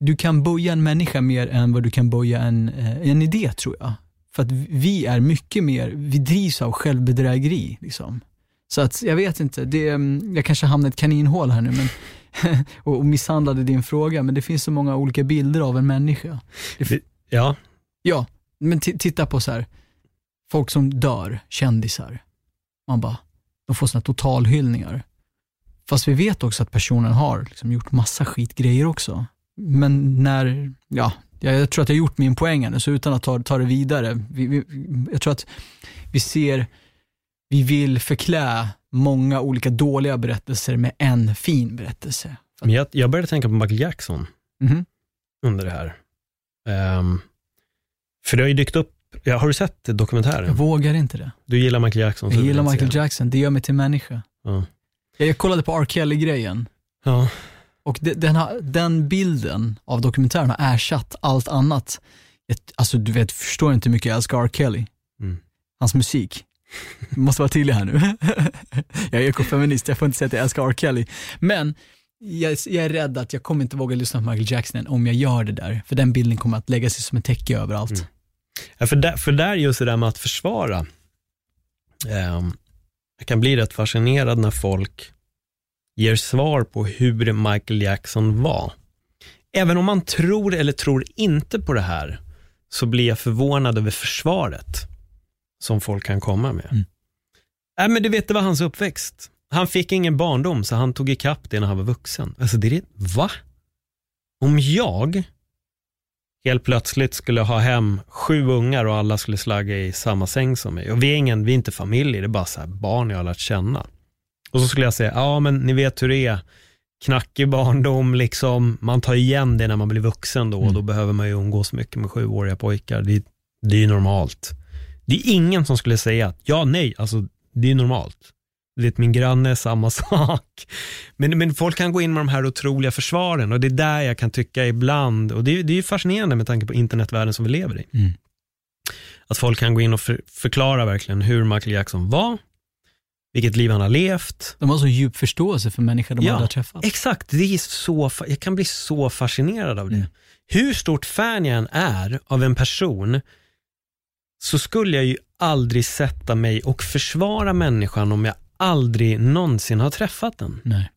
du kan böja en människa mer än vad du kan böja en, eh, en idé, tror jag. För att vi är mycket mer, vi drivs av självbedrägeri. Liksom. Så att jag vet inte, det, mm, jag kanske hamnar i ett kaninhål här nu men, och misshandlade din fråga, men det finns så många olika bilder av en människa. Det, ja. Ja, men titta på så här, folk som dör, kändisar Man bara, de får såna totalhyllningar. Fast vi vet också att personen har liksom gjort massa skitgrejer också. Men när, ja, jag tror att jag gjort min poäng nu, så utan att ta, ta det vidare. Vi, vi, jag tror att vi ser, vi vill förklä många olika dåliga berättelser med en fin berättelse. Men jag, jag började tänka på Michael Jackson Mhm. under det här. Ehm, för det har ju dykt upp, ja, har du sett dokumentären? Jag vågar inte det. Du gillar Michael Jackson? Jag gillar Michael se Jackson, det gör mig till människa. Ja. Jag, kollade på R. Kelly-grejen Ja. och det, den, har, den bilden av dokumentären har ersatt allt annat. Jag, alltså du vet, förstår inte hur mycket jag älskar R. Kelly. Mm. Hans musik. Jag måste vara tydlig här nu. jag är ekofeminist, jag får inte säga att jag älskar R. Kelly. Men jag, jag är rädd att jag kommer inte våga lyssna på Michael Jackson om jag gör det där. För den bilden kommer att lägga sig som ett täcke överallt. Mm. Ja, för, där, för där just det där med att försvara. ehm, jag kan bli rätt fascinerad när folk ger svar på hur Michael Jackson var. Även om man tror eller tror inte på det här, så blir jag förvånad över försvaret som folk kan komma med. Mm. Nej, men du vet, det var hans uppväxt. Han fick ingen barndom, så han tog ikapp det när han var vuxen. Alltså, det är det, va? Om jag helt plötsligt skulle ha hem sju ungar och alla skulle slagga i samma säng som mig. Och vi är, ingen, vi är inte familj, det är bara så här barn jag har lärt känna. Och så skulle jag säga, ja men ni vet hur det är. Knackig barndom, liksom, man tar igen det när man blir vuxen då. Och Mm. då behöver man ju umgås mycket med sjuåriga pojkar. Det, det är ju normalt. Det är ingen som skulle säga att, ja nej, alltså det är normalt. Vet, min granne, samma sak. Men, men folk kan gå in med de här otroliga försvaren och det är där jag kan tycka ibland, och det, är- det är ju fascinerande med tanke på internetvärlden som vi lever i. Mm. Att folk kan gå in och för, förklara verkligen hur Michael Jackson var, vilket liv han har levt. De har så djup förståelse för människor de Ja, aldrig har träffat. Exakt, det är så, jag kan bli så fascinerad av det. Mm. Hur stort fan jag än är av en person, så skulle jag ju aldrig sätta mig och försvara människan om jag aldrig någonsin har träffat den. Nej.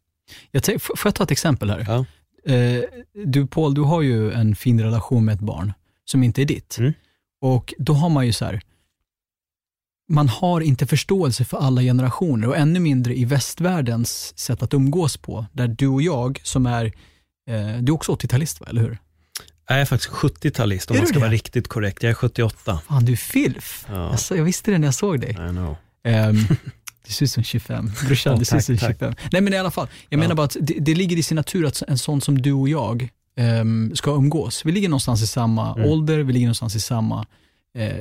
Jag får jag ta ett exempel här? Ja. Eh, du Paul, du har ju en fin relation med ett barn som inte är ditt. Mm. Och då har man ju så här, man har inte förståelse för alla generationer och ännu mindre i västvärldens sätt att umgås på. Där du och jag som är, eh, du är också 80-talist va, eller hur? Jag är faktiskt 70-talist om Är man ska det? vara riktigt korrekt. Jag är 78. Fan, du är filf. Ja. Jag, sa- jag visste det när jag såg dig. I know. Ehm, du ser ut som 25. Brorsan, Åh, du ser ut som tack, 25. Nej men i alla fall, jag Ja. menar bara att det, det ligger i sin natur att en sån som du och jag ehm, ska umgås. Vi ligger någonstans i samma Mm. ålder, vi ligger någonstans i samma eh,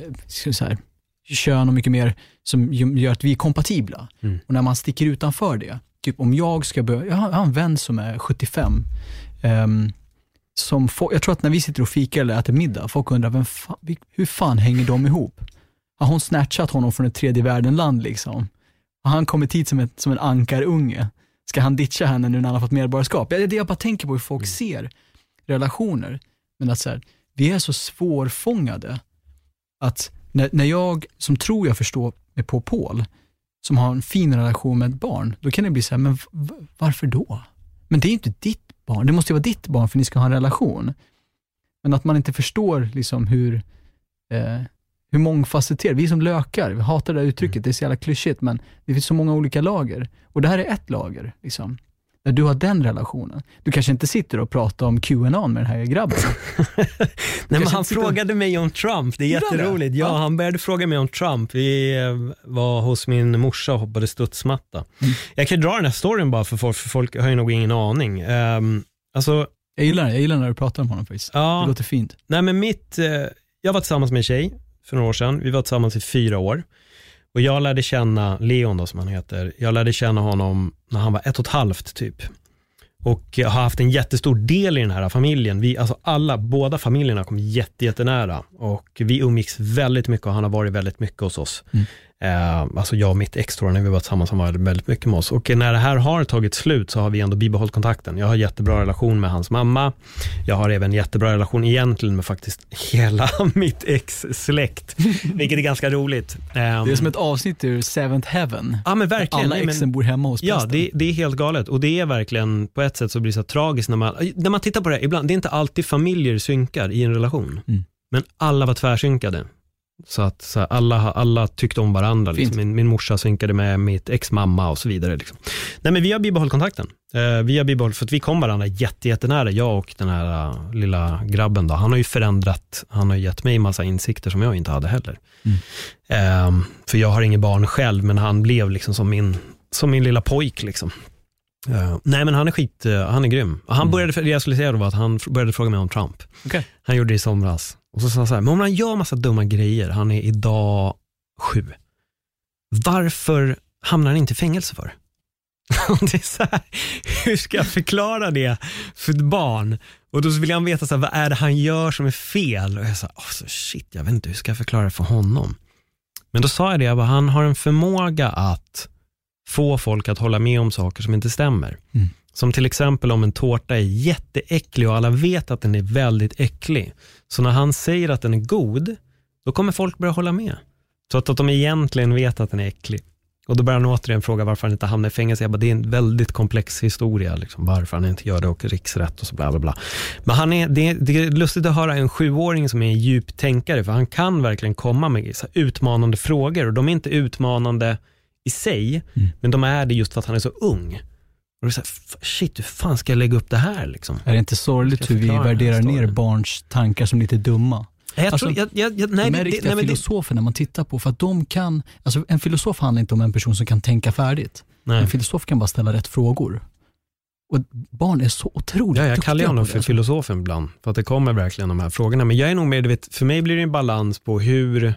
vi säga, kön och mycket mer som gör att vi är kompatibla. Mm. Och när man sticker utanför det, typ om jag ska börja, jag har en vän som är 75, ehm, som få, jag tror att när vi sitter och fikar eller äter middag, folk undrar, vem fa, hur fan hänger de ihop? Har hon snatchat honom från ett tredje världen-land liksom? Har han kommit hit som, ett, som en ankarunge? Ska han ditcha henne nu när han har fått medborgarskap? Det är det jag bara tänker på, hur folk ser relationer. Men att så här, vi är så svårfångade att när, när jag, som tror jag förstår mig på Paul, som har en fin relation med ett barn, då kan det bli så här, men varför då? Men det är ju inte ditt barn, det måste ju vara ditt barn för ni ska ha en relation. Men att man inte förstår liksom hur, eh, hur mångfacetterad, vi är som lökar, vi hatar det där uttrycket, det är så jävla klyschigt, men det finns så många olika lager. Och det här är ett lager, liksom. Där du har den relationen. Du kanske inte sitter och pratar om Qanon med den här grabben. Nej, men han frågade mig om Trump, det är jätteroligt. Ja, Ja. han började fråga mig om Trump. Vi eh, var hos min morsa och hoppade studsmatta. Mm. Jag kan dra den här storyn bara för folk, för folk har ju nog ingen aning. Um, alltså, Jag gillar det, jag gillar när du pratar om honom faktiskt. ja, Det låter fint. nej men mitt, eh, jag var tillsammans med en tjej för några år sedan. Vi var tillsammans i fyra år. Och jag lärde känna Leon då som han heter. Jag lärde känna honom när han var ett och ett halvt typ. Och jag har haft en jättestor del i den här familjen. Vi, alltså alla, båda familjerna kom jätte, jättenära. Och vi umgicks väldigt mycket och han har varit väldigt mycket hos oss. Mm. Eh, alltså jag och mitt ex då, när vi var tillsammans, han var väldigt mycket med oss. Och när det här har tagit slut så har vi ändå bibehållit kontakten. Jag har jättebra relation med hans mamma. Jag har även jättebra relation egentligen med faktiskt hela mitt ex släkt. vilket är ganska roligt. Det är Ehm, som ett avsnitt ur Seventh Heaven. Ja men verkligen. Alla men- exen bor hemma hos Ja, prästen. det, det är helt galet och det är verkligen på ett sätt så blir det så tragiskt när man, när man tittar på det här, ibland, det är inte alltid familjer synkar i en relation. Mm. Men alla var tvärsynkade. Så att så här, alla, alla tyckte om varandra. Liksom. Min, min morsa synkade med mitt ex-mamma och så vidare. Liksom. Nej, men vi har bibehållit kontakten. Eh, vi har bibehållit, för att vi kom varandra jätte, jättenära, jag och den här uh, lilla grabben. Då. Han har ju förändrat, han har gett mig massa insikter som jag inte hade heller. Mm. Eh, för jag har inget barn själv, men han blev liksom som min, som min lilla pojk. Liksom. Eh, nej men han är skit, uh, han är grym. Han Mm. började, det jag skulle säga då var att han började fråga mig om Trump. Okej. Han gjorde det i somras. Och så sa han så här, men om han gör massa dumma grejer, han är idag sju. Varför hamnar han inte i fängelse för? Det är så här, hur ska jag förklara det för ett barn? Och då vill han veta, så här, vad är det han gör som är fel? Och jag sa, oh, så shit, jag vet inte, hur ska jag förklara det för honom? Men då sa jag det, jag bara, han har en förmåga att få folk att hålla med om saker som inte stämmer. Mm. Som till exempel om en tårta är jätteäcklig och alla vet att den är väldigt äcklig. Så när han säger att den är god, då kommer folk börja hålla med. Trots att de egentligen vet att den är äcklig. Och då börjar han återigen fråga varför han inte hamnar i fängelse. Jag bara, det är en väldigt komplex historia, liksom, varför han inte gör det och riksrätt och så bla bla bla. Men han är, det, är, det är lustigt att höra en sjuåring som är en djup tänkare, för han kan verkligen komma med utmanande frågor och de är inte utmanande i sig, Mm. men de är det just för att han är så ung. Och det är här, shit, hur fan ska jag lägga upp det här? Liksom? Är det inte sorgligt hur vi värderar ner barns tankar som lite dumma? Jag Alltså, tror, jag, jag, jag, nej, de är det- riktiga nej, filosofer när man tittar på, för att de kan, alltså en filosof handlar inte om en person som kan tänka färdigt. nej. En filosof kan bara ställa rätt frågor. Och barn är så otroligt Ja, jag kallar honom för alltså. filosofen ibland, för att det kommer verkligen de här frågorna. Men jag är nog mer, vet, för mig blir det en balans på hur,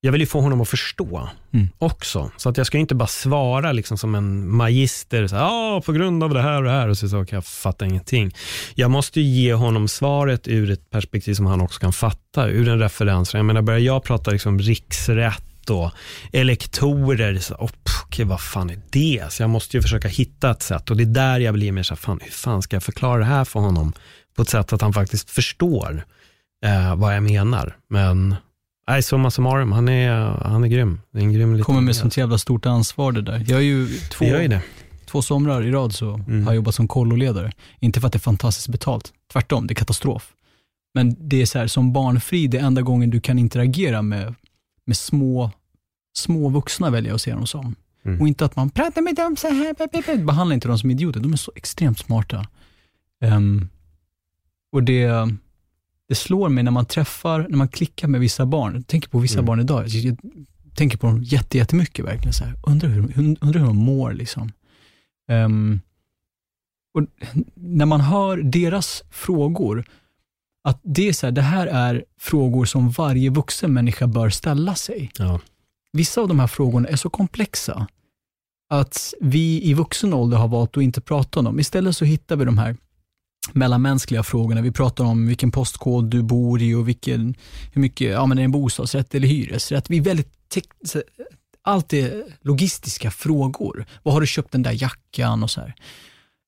jag vill ju få honom att förstå Mm. också. Så att jag ska inte bara svara liksom som en magister, så här, "Ja, på grund av det här och det här, och så, så kan jag fatta ingenting. Jag måste ju ge honom svaret ur ett perspektiv som han också kan fatta, ur en referens. Jag menar, börjar jag prata liksom riksrätt och elektorer, så, oh, okej, vad fan är det? Så jag måste ju försöka hitta ett sätt och det är där jag blir mer så här, fan, hur fan ska jag förklara det här för honom på ett sätt att han faktiskt förstår eh, vad jag menar. Men nej, summa summarum, han är, han är grym. Det är en grym kommer med sånt jävla stort ansvar det där. Jag är ju två, det. två somrar i rad så Mm. har jag jobbat som kolloledare. Inte för att det är fantastiskt betalt, tvärtom, det är katastrof. Men det är så här, som barnfri, det är enda gången du kan interagera med, med små, små vuxna väljer jag att se dem som. Mm. Och inte att man pratar med dem så här, pe. behandla inte dem som idioter, de är så extremt smarta. Ehm, och det, det slår mig när man träffar, när man klickar med vissa barn, jag tänker på vissa Mm. barn idag, jag, tänker på dem jätte, jättemycket verkligen. Så här. Undrar, hur, undrar hur de mår. Liksom. Ehm, och när man hör deras frågor, att det, är så här, det här är frågor som varje vuxen människa bör ställa sig. Ja. Vissa av de här frågorna är så komplexa att vi i vuxen ålder har valt att inte prata om dem. Istället så hittar vi de här mellanmänskliga frågorna. Vi pratar om vilken postkod du bor i och vilken, hur mycket, ja men är det en bostadsrätt eller hyresrätt? Vi är väldigt, allt är logistiska frågor. Vad har du köpt den där jackan och så här.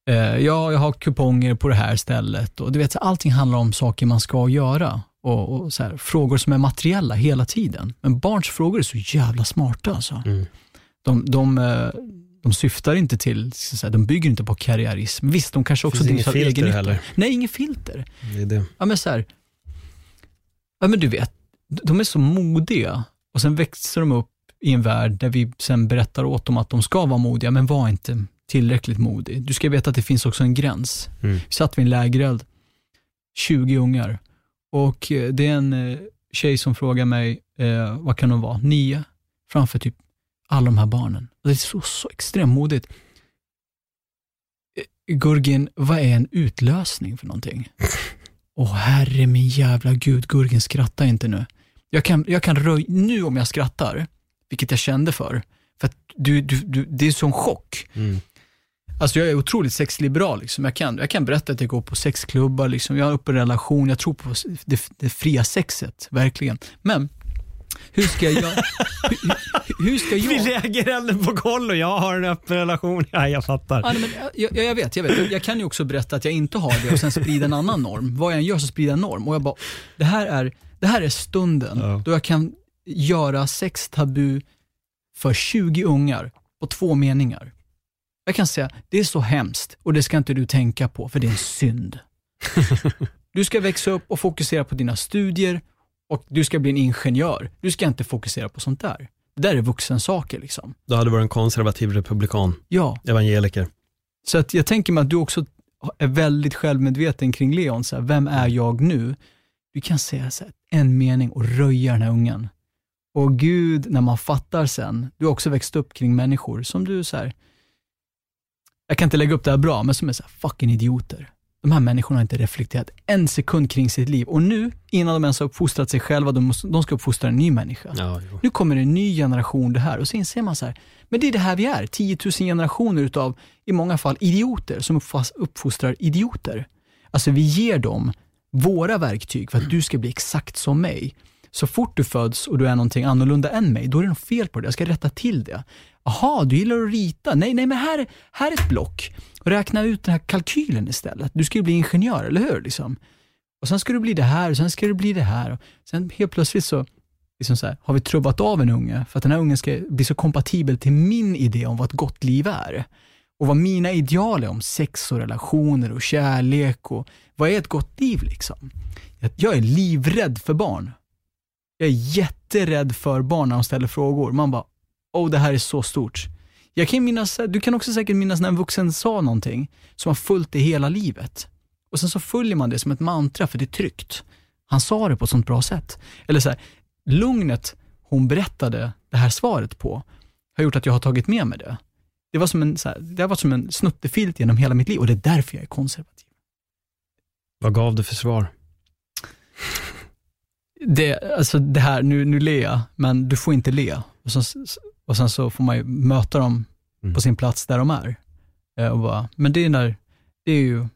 Eh, ja, jag har kuponger på det här stället och du vet, allting handlar om saker man ska göra och, och så här, frågor som är materiella hela tiden. Men barns frågor är så jävla smarta alltså. Mm. De, de, eh, de syftar inte till, säga, de bygger inte på karriärism. Visst, de kanske också drivs av egennytta. heller. Nej, inget filter. Det är det. Ja men så här, ja men du vet, de är så modiga och sen växer de upp i en värld där vi sen berättar åt dem att de ska vara modiga, men var inte tillräckligt modig. Du ska veta att det finns också en gräns. Mm. Vi satt vid en lägereld, 20 ungar och eh, det är en eh, tjej som frågar mig, eh, vad kan hon vara, nio, framför typ alla de här barnen. Det är så, så extremt modigt. Eh, Gurgin, vad är en utlösning för någonting? Åh herre min jävla gud, Gurgin skratta inte nu. Jag kan, jag kan röj, nu om jag skrattar, vilket jag kände för, för att du, du, du, det är sån chock. Mm. Alltså jag är otroligt sexliberal. Liksom. Jag, kan, jag kan berätta att jag går på sexklubbar, liksom. jag har upp en relation, jag tror på det, det fria sexet, verkligen. Men, hur ska jag... hur, hur- ska Vi jag... lägger elden på koll och jag har en öppen relation. Ja, jag fattar. Ja, nej, men, jag, jag, jag vet, jag vet. Jag kan ju också berätta att jag inte har det och sen sprida en annan norm. Vad jag än gör så sprider jag en norm. Och jag bara, det här är, det här är stunden Ja. då jag kan göra sex tabu för 20 ungar på två meningar. Jag kan säga, det är så hemskt och det ska inte du tänka på för det är en synd. Du ska växa upp och fokusera på dina studier och du ska bli en ingenjör. Du ska inte fokusera på sånt där. Det där är vuxensaker liksom. Du hade varit en konservativ republikan, Ja, evangeliker. så att jag tänker mig att du också är väldigt självmedveten kring Leon. Så här, vem är jag nu? Du kan säga så här, en mening och röja den här ungen. Och Gud, när man fattar sen, du har också växt upp kring människor som du så här, jag kan inte lägga upp det här bra, men som är så här, fucking idioter. De här människorna har inte reflekterat en sekund kring sitt liv och nu, innan de ens har uppfostrat sig själva, de, måste, de ska uppfostra en ny människa. Ja. Nu kommer en ny generation det här och så inser man så här, men det är det här vi är, 10 000 generationer utav, i många fall, idioter som uppfostrar idioter. Alltså vi ger dem våra verktyg för att du ska bli exakt som mig. Så fort du föds och du är någonting annorlunda än mig, då är det något fel på det. Jag ska rätta till det. Jaha, du gillar att rita? Nej, nej, men här, här är ett block. Räkna ut den här kalkylen istället. Du ska ju bli ingenjör, eller hur? Liksom. Och sen ska du bli det här och sen ska du bli det här. Och sen helt plötsligt så, liksom så här, har vi trubbat av en unge för att den här ungen ska bli så kompatibel till min idé om vad ett gott liv är. Och vad mina ideal är om sex och relationer och kärlek och vad är ett gott liv liksom? Jag- är livrädd för barn. Jag är jätterädd för barn när de ställer frågor. Man bara, oh det här är så stort. Jag kan minnas, du kan också säkert minnas när en vuxen sa någonting som har följt det hela livet. Och sen så följer man det som ett mantra för det är tryggt. Han sa det på ett sånt bra sätt. Eller så här, lugnet hon berättade det här svaret på har gjort att jag har tagit med mig det. Det, var som en, så här, det har varit som en snuttefilt genom hela mitt liv och det är därför jag är konservativ. Vad gav du för svar? Det, alltså det här, nu, nu ler jag, men du får inte le. Och sen, och sen så får man ju möta dem Mm. på sin plats där de är. Eh, Och bara, men det är när, det är ju,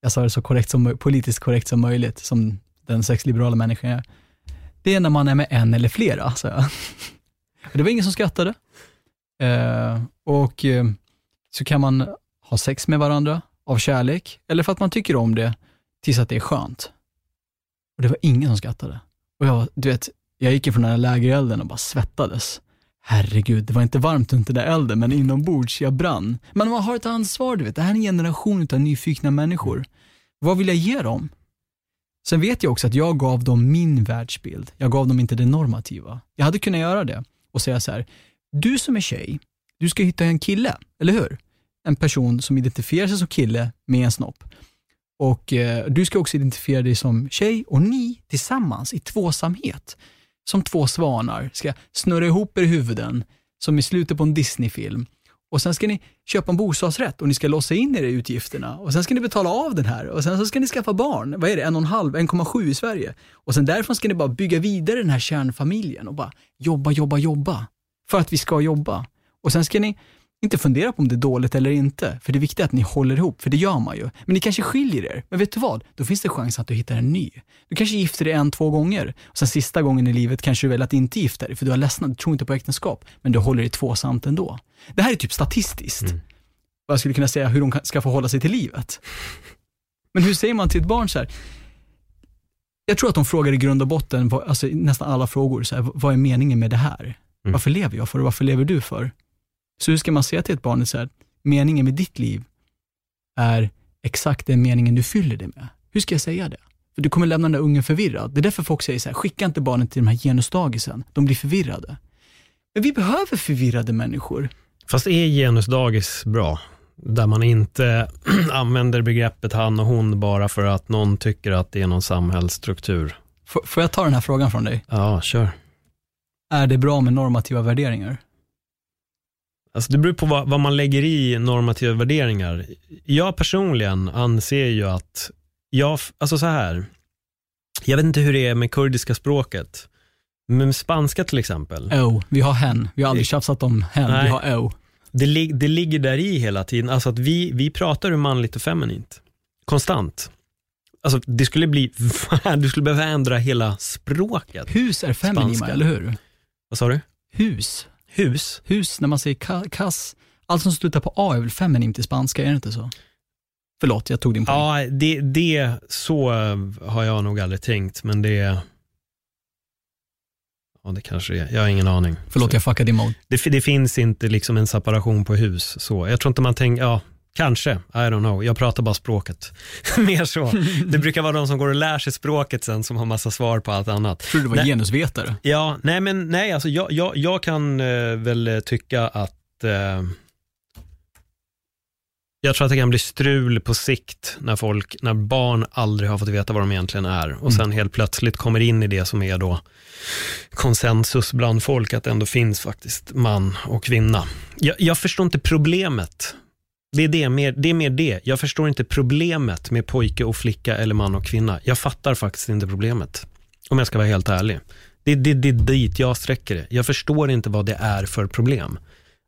jag sa det så korrekt som, politiskt korrekt som möjligt, som den sexliberala människan är. Det är när man är med en eller flera, sa jag. Det var ingen som skrattade. Eh, och eh, så kan man ha sex med varandra av kärlek, eller för att man tycker om det, tills att det är skönt. Och det var ingen som skrattade. Och jag, du vet, jag gick ifrån den här lägerelden och bara svettades. Herregud, det var inte varmt runt den där elden, men inombords, jag brann. Men man har ett ansvar, du vet. Det här är en generation av nyfikna människor. Vad vill jag ge dem? Sen vet jag också att jag gav dem min världsbild. Jag gav dem inte det normativa. Jag hade kunnat göra det och säga så här, du som är tjej, du ska hitta en kille, eller hur? En person som identifierar sig som kille med en snopp. Och eh, du ska också identifiera dig som tjej och ni tillsammans i tvåsamhet, som två svanar, ska snurra ihop er i huvuden som i slutet på en Disney-film. Och sen ska ni köpa en bostadsrätt och ni ska låsa in er i utgifterna och sen ska ni betala av den här och sen så ska ni skaffa barn. Vad är det? En och en halv, 1,7 i Sverige. Och sen därifrån ska ni bara bygga vidare den här kärnfamiljen och bara jobba, jobba, jobba. För att vi ska jobba. Och sen ska ni inte fundera på om det är dåligt eller inte, för det viktiga är att ni håller ihop, för det gör man ju. Men ni kanske skiljer er, men vet du vad? Då finns det chans att du hittar en ny. Du kanske gifter dig en, två gånger, och sen sista gången i livet kanske du väljer att inte gifta dig, för du har ledsnat, du tror inte på äktenskap, men du håller dig tvåsamt ändå. Det här är typ statistiskt. Vad jag skulle kunna säga hur de ska förhålla sig till livet. Men hur säger man till ett barn så här? Jag tror att de frågar i grund och botten, alltså nästan alla frågor, så här, vad är meningen med det här? Varför lever jag för och varför lever du för? Så hur ska man säga till ett barn så här, meningen med ditt liv är exakt den meningen du fyller det med. Hur ska jag säga det? För du kommer lämna den där ungen förvirrad. Det är därför folk säger så här, skicka inte barnen till de här genusdagisen, de blir förvirrade. Men vi behöver förvirrade människor. Fast är genusdagis bra? Där man inte använder begreppet han och hon bara för att någon tycker att det är någon samhällsstruktur. F- får jag ta den här frågan från dig? Ja, kör. Är det bra med normativa värderingar? Alltså det beror på vad, vad man lägger i normativa värderingar. Jag personligen anser ju att, jag, alltså så här, jag vet inte hur det är med kurdiska språket, men spanska till exempel, Oh, vi har hen. Vi har aldrig tjafsat om hen. Nej. Vi har oh. det, lig, det ligger där i hela tiden, alltså att vi, vi pratar ur manligt och feminint, konstant. Alltså det skulle bli, du skulle behöva ändra hela språket. Hus är feminima, Spanska. eller hur? Vad sa du? Hus. Hus? Hus, när man säger ka- kass, allt som slutar på A är väl feminint i spanska, är det inte så? Förlåt, jag tog din poäng. Ja, det, det, så eh, har jag nog aldrig tänkt, men det, ja det kanske är, jag har ingen aning. Förlåt, jag fuckade mode. Det, det finns inte liksom en separation på hus. Så. Jag tror inte man tänker, ja, Kanske, I don't know. Jag pratar bara språket. Mer så. Det brukar vara de som går och lär sig språket sen som har massa svar på allt annat. Tror du var Nej. genusvetare? Ja, nej men nej, alltså jag, jag, jag kan eh, väl tycka att eh, jag tror att det kan bli strul på sikt när folk, när barn aldrig har fått veta vad de egentligen är och sen helt plötsligt kommer in i det som är då konsensus bland folk att det ändå finns faktiskt man och kvinna. Jag, jag förstår inte problemet. Det är, det, mer, det är mer det. Jag förstår inte problemet med pojke och flicka eller man och kvinna. Jag fattar faktiskt inte problemet. Om jag ska vara helt ärlig. Det, det, det är dit jag sträcker det. Jag förstår inte vad det är för problem.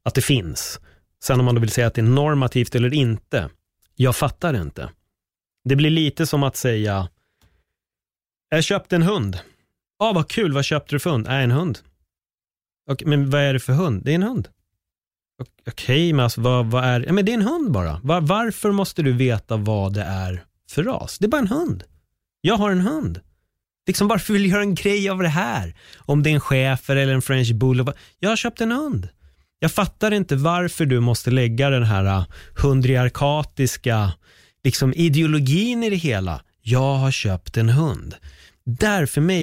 Att det finns. Sen om man då vill säga att det är normativt eller inte. Jag fattar inte. Det blir lite som att säga, jag köpte en hund. Ja, ah, vad kul, vad köpte du för hund? Äh, en hund. Och, men vad är det för hund? Det är en hund. Okej, Okej, men alltså, vad, vad är ja, men det? är en hund bara. Var, varför måste du veta vad det är för ras? Det är bara en hund. Jag har en hund. Liksom, varför vill du göra en grej av det här? Om det är en schäfer eller en french bull. Jag har köpt en hund. Jag fattar inte varför du måste lägga den här äh, hundriarkatiska liksom, ideologin i det hela. Jag har köpt en hund. Där för mig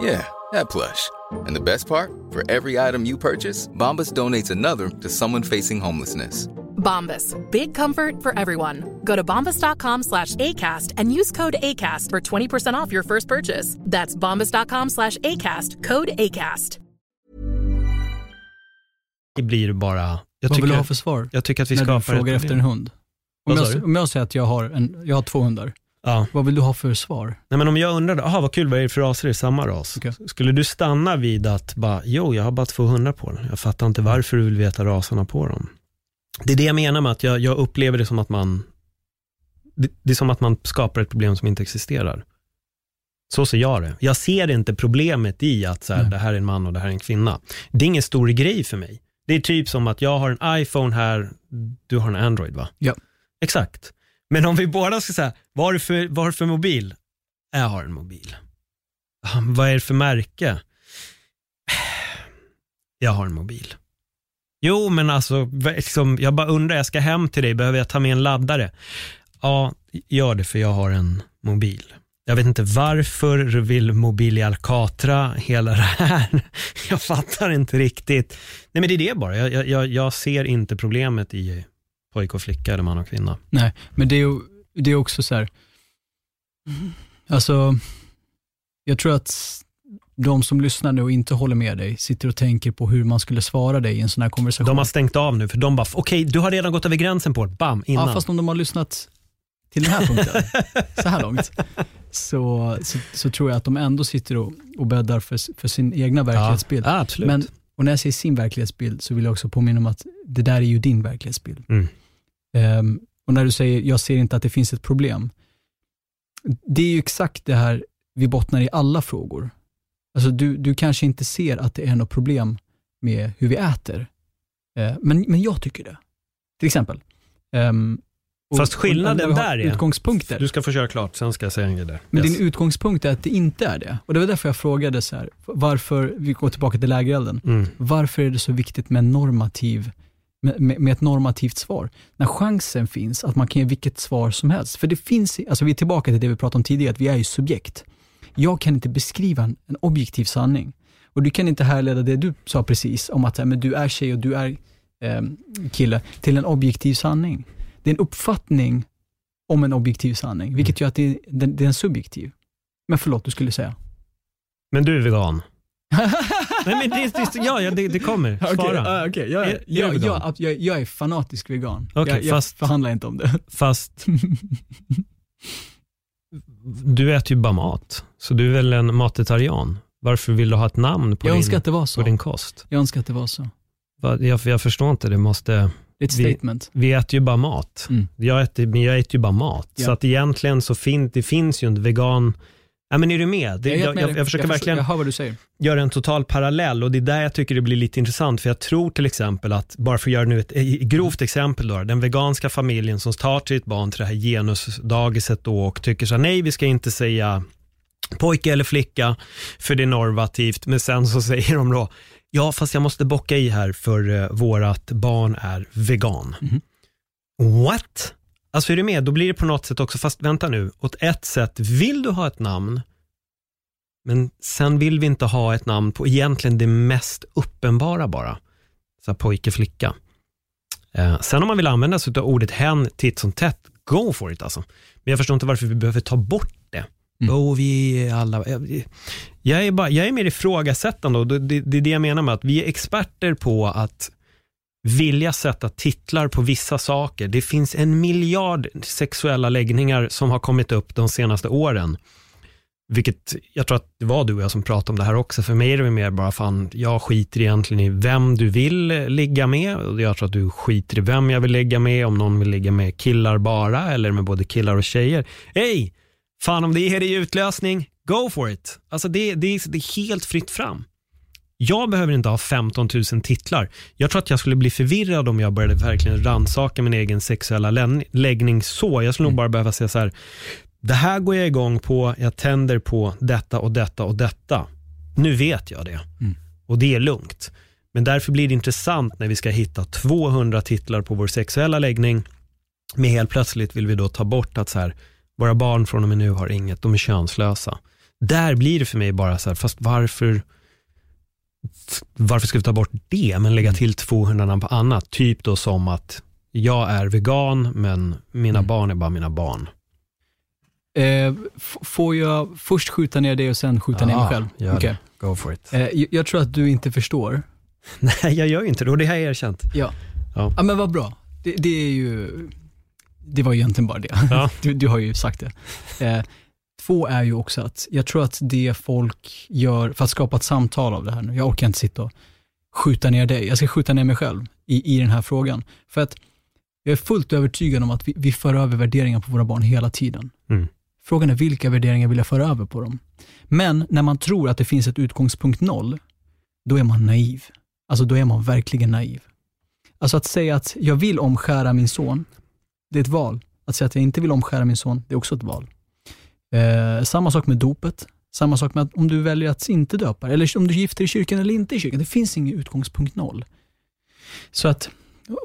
Yeah, that plush. And the best part? For every item you purchase, Bombas donates another to someone facing homelessness. Bombas. Big comfort for everyone. Go to bombas.com slash ACAST and use code ACAST for 20% off your first purchase. That's bombas.com slash ACAST. Code ACAST. Det blir det bara, jag Vad vill du tycker, ha för svar? jag tycker att vi när du skapar frågar ett efter problem. en hund. Vad Om sa jag, du? om jag säger att jag har, en, jag har två hundar, Ja. vad vill du ha för svar? Nej, men om jag undrade, aha, vad kul, vad är det för raser i samma ras? Okej. Skulle du stanna vid att bara, jo, jag har bara 200 på den. Jag fattar inte varför du vill veta raserna på dem. Det är det jag menar med att jag, jag upplever det som att man, det, det är som att man skapar ett problem som inte existerar. Så ser jag det. Jag ser inte problemet i att så här, Nej. det här är en man och det här är en kvinna. Det är ingen stor grej för mig. Det är typ som att jag har en iPhone här, du har en Android va? Ja. Exakt. Men om vi båda ska säga, vad har du för, vad har du för mobil? Jag har en mobil. Vad är det för märke? Jag har en mobil. Jo, men alltså, liksom, jag bara undrar, jag ska hem till dig, behöver jag ta med en laddare? Ja, gör det för jag har en mobil. Jag vet inte varför du vill mobilialcatra hela det här. Jag fattar inte riktigt. Nej men det är det bara, jag- jag, jag ser inte problemet i pojke och flicka eller man och kvinna. Nej, men det är, det är också så här, alltså, jag tror att de som lyssnar nu och inte håller med dig sitter och tänker på hur man skulle svara dig i en sån här konversation. De har stängt av nu för de bara, okej du har redan gått över gränsen på det, bam, innan. Ja, fast om de har lyssnat till den här punkten, så här långt, så, så, så tror jag att de ändå sitter och, och bäddar för, för sin egna verklighetsbild. Ja, absolut. Men, och när jag säger sin verklighetsbild så vill jag också påminna om att det där är ju din verklighetsbild. Mm. Ehm, och när du säger, jag ser inte att det finns ett problem. Det är ju exakt det här vi bottnar i alla frågor. Alltså du, du kanske inte ser att det är något problem med hur vi äter. Eh, men, men jag tycker det. Till exempel. Ehm, och- Fast och skillnaden har där är- Utgångspunkter. Du ska få köra klart, sen ska jag säga en grej där. Men Yes. din utgångspunkt är att det inte är det. Och det var därför jag frågade så här, varför, vi går tillbaka till lägerelden, Mm. varför är det så viktigt med, normativ, med, med, ett normativt svar? När chansen finns att man kan ge vilket svar som helst. För det finns, alltså vi är tillbaka till det vi pratade om tidigare, att vi är ju subjekt. Jag kan inte beskriva en, en objektiv sanning. Och du kan inte härleda det du sa precis, om att men du är tjej och du är eh, kille, till en objektiv sanning. Det är en uppfattning om en objektiv sanning, vilket gör att det, det, det är en subjektiv. Men förlåt, du skulle säga? Men du är vegan? Nej, men det, det, ja, ja det, det kommer. Svara. Okej, ah, okej. Jag, Är- jag, jag, att jag, jag är fanatisk vegan. Okej, jag, jag fast- förhandlar inte om det. Fast du äter ju bara mat, så du är väl en matetarian? Varför vill du ha ett namn på, Jag din, det var så. på din kost? Jag önskar att det var så. Va- Jag, jag förstår inte, det måste... Ett Vi- statement. Vi äter ju bara mat. Mm. Jag, äter, men jag äter ju bara mat. Ja. Så att egentligen så fin, det finns ju en vegan... Ja, men är du med? Det, jag, jag, dig. jag försöker jag verkligen Jag göra en total parallell och det är där jag tycker det blir lite intressant. För jag tror till exempel att, bara för att göra nu ett grovt exempel då, den veganska familjen som tar sitt barn till det här genusdagiset då och tycker så här, nej vi ska inte säga pojke eller flicka för det är normativt. Men sen så säger de då, ja fast jag måste bocka i här för uh, vårat barn är vegan. Mhm. What? Alltså är du med? Då blir det på något sätt också, fast vänta nu, åt ett sätt vill du ha ett namn, men sen vill vi inte ha ett namn på egentligen det mest uppenbara bara. Så här pojke, flicka. Eh, sen om man vill använda sig av ordet hen titt som tätt, go for it alltså. Men jag förstår inte varför vi behöver ta bort det. Mm. Oh, vi alla... Jag, jag, är bara, jag är mer ifrågasättande och det, det, det är det jag menar med att vi är experter på att vilja sätta titlar på vissa saker. Det finns en miljard sexuella läggningar som har kommit upp de senaste åren. Vilket, jag tror att det var du och jag som pratade om det här också. För mig är det mer bara, fan, jag skiter egentligen i vem du vill ligga med. Jag tror att du skiter i vem jag vill ligga med, om någon vill ligga med killar bara, eller med både killar och tjejer. Hej! Fan om det ger dig utlösning, go for it. Alltså det, det, det är helt fritt fram. Jag behöver inte ha 15 000 titlar. Jag tror att jag skulle bli förvirrad om jag började verkligen rannsaka min egen sexuella läggning så. Jag skulle nog bara behöva säga så här, det här går jag igång på, jag tänder på detta och detta och detta. Nu vet jag det. Och det är lugnt. Men därför blir det intressant när vi ska hitta 200 titlar på vår sexuella läggning. Men helt plötsligt vill vi då ta bort att så här, våra barn från och med nu har inget, de är könslösa. Där blir det för mig bara så här, fast varför varför ska vi ta bort det men lägga till 200 namn på annat? Typ då som att jag är vegan men mina barn är bara mina barn. Eh, får jag först skjuta ner dig och sen skjuta ner mig Ja, själv? gör det. Okej. Go for it. Eh, jag, tror att du inte förstår. Nej, jag gör inte det och det har jag erkänt. Ja. Ja. ja men vad bra. Det, det är ju, det var ju egentligen bara det. Ja. Du, du har ju sagt det. Eh, två är ju också att, jag tror att det folk gör, för att skapa ett samtal av det här nu, jag orkar inte sitta och skjuta ner dig, jag ska skjuta ner mig själv i, i den här frågan. För att jag är fullt övertygad om att vi, vi för över värderingar på våra barn hela tiden. Mm. Frågan är vilka värderingar vill jag föra över på dem? Men när man tror att det finns ett utgångspunkt noll, då är man naiv. Alltså då är man verkligen naiv. Alltså att säga att jag vill omskära min son, det är ett val. Att säga att jag inte vill omskära min son, det är också ett val. Eh, samma sak med dopet. Samma sak med att om du väljer att inte döpa eller om du gifter dig i kyrkan eller inte i kyrkan. Det finns ingen utgångspunkt noll. Så att,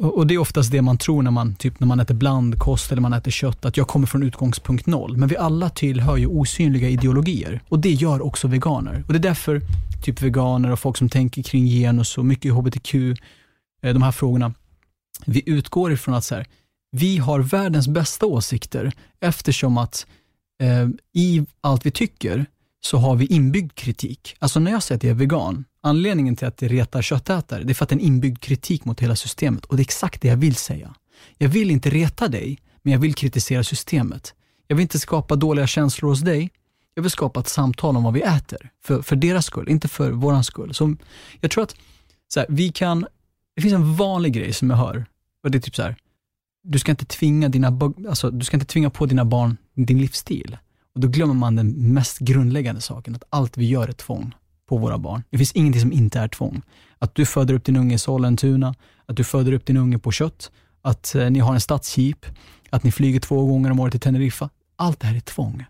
och det är oftast det man tror när man, typ när man äter blandkost eller man äter kött, att jag kommer från utgångspunkt noll. Men vi alla tillhör ju osynliga ideologier och det gör också veganer. Och Det är därför typ veganer och folk som tänker kring genus och mycket hbtq, eh, de här frågorna, vi utgår ifrån att så här, vi har världens bästa åsikter eftersom att eh, i allt vi tycker så har vi inbyggd kritik. Alltså när jag säger att jag är vegan, anledningen till att det retar köttätare, det är för att det är en inbyggd kritik mot hela systemet och det är exakt det jag vill säga. Jag vill inte reta dig, men jag vill kritisera systemet. Jag vill inte skapa dåliga känslor hos dig, jag vill skapa ett samtal om vad vi äter, för, för deras skull, inte för våran skull. Så jag tror att så här, vi kan, det finns en vanlig grej som jag hör, och det är typ så här, du ska inte tvinga, dina, alltså, du ska inte tvinga på dina barn din livsstil. Och Då glömmer man den mest grundläggande saken, att allt vi gör är tvång på våra barn. Det finns ingenting som inte är tvång. Att du föder upp din unge i Sollentuna, att du föder upp din unge på kött, att eh, ni har en stadsjeep, att ni flyger två gånger om året till Teneriffa. Allt det här är tvång.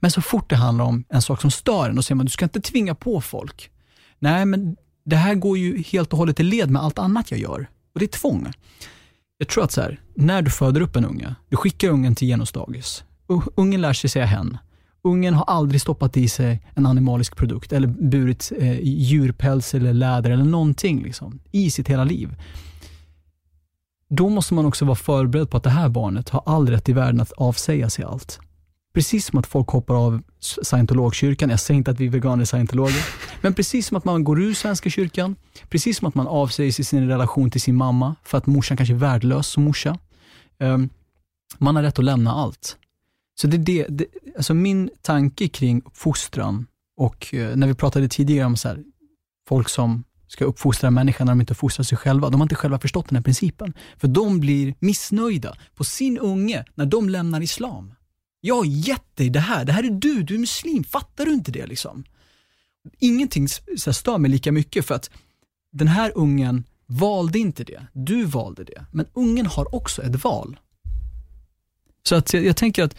Men så fort det handlar om en sak som stör en, då säger man du ska inte tvinga på folk. Nej, men det här går ju helt och hållet i led med allt annat jag gör. Och det är tvång. Jag tror att så här, när du föder upp en unge, du skickar ungen till genusdagis. Ungen lär sig säga hen. Ungen har aldrig stoppat i sig en animalisk produkt eller burit eh, djurpäls eller läder eller någonting liksom, i sitt hela liv. Då måste man också vara förberedd på att det här barnet har all rätt i världen att avsäga sig allt. Precis som att folk hoppar av scientologkyrkan. Jag säger inte att vi veganer är scientologer. men precis som att man går ur Svenska kyrkan. Precis som att man avsäger sig sin relation till sin mamma för att morsan kanske är värdelös som morsa. Um, man har rätt att lämna allt. Så det är det, det, alltså min tanke kring uppfostran och eh, när vi pratade tidigare om så här, folk som ska uppfostra människan när de inte uppfostrar sig själva. De har inte själva förstått den här principen. För de blir missnöjda på sin unge när de lämnar islam. Jag har gett dig det här, det här är du, du är muslim, fattar du inte det liksom? Ingenting så stör mig lika mycket för att den här ungen valde inte det, du valde det. Men ungen har också ett val. Så att jag, jag tänker att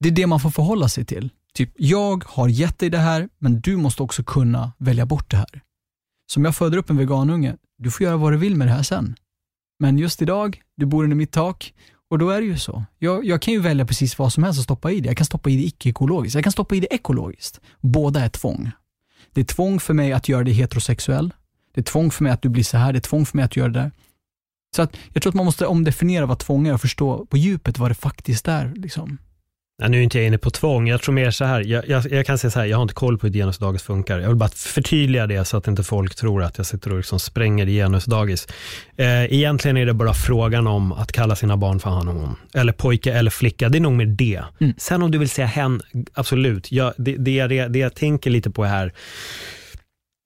det är det man får förhålla sig till. Typ, jag har gett dig det här, men du måste också kunna välja bort det här. Som jag föder upp en veganunge, du får göra vad du vill med det här sen. Men just idag, du bor under mitt tak och då är det ju så. Jag, jag kan ju välja precis vad som helst att stoppa i det. Jag kan stoppa i det icke-ekologiskt. Jag kan stoppa i det ekologiskt. Båda är tvång. Det är tvång för mig att göra dig heterosexuell. Det är tvång för mig att du blir så här. Det är tvång för mig att göra det där. Så att jag tror att man måste omdefiniera vad tvång är och förstå på djupet vad det faktiskt är. Liksom. Ja, nu är inte jag inne på tvång, jag tror mer så här, jag, jag, jag kan säga så här, jag har inte koll på hur genusdagis funkar. Jag vill bara förtydliga det så att inte folk tror att jag sitter och liksom spränger genusdagis. Eh, egentligen är det bara frågan om att kalla sina barn för han och hon. Eller pojke eller flicka, det är nog mer det. Mm. Sen om du vill säga hen, absolut. Jag, det, det, det, det jag tänker lite på här,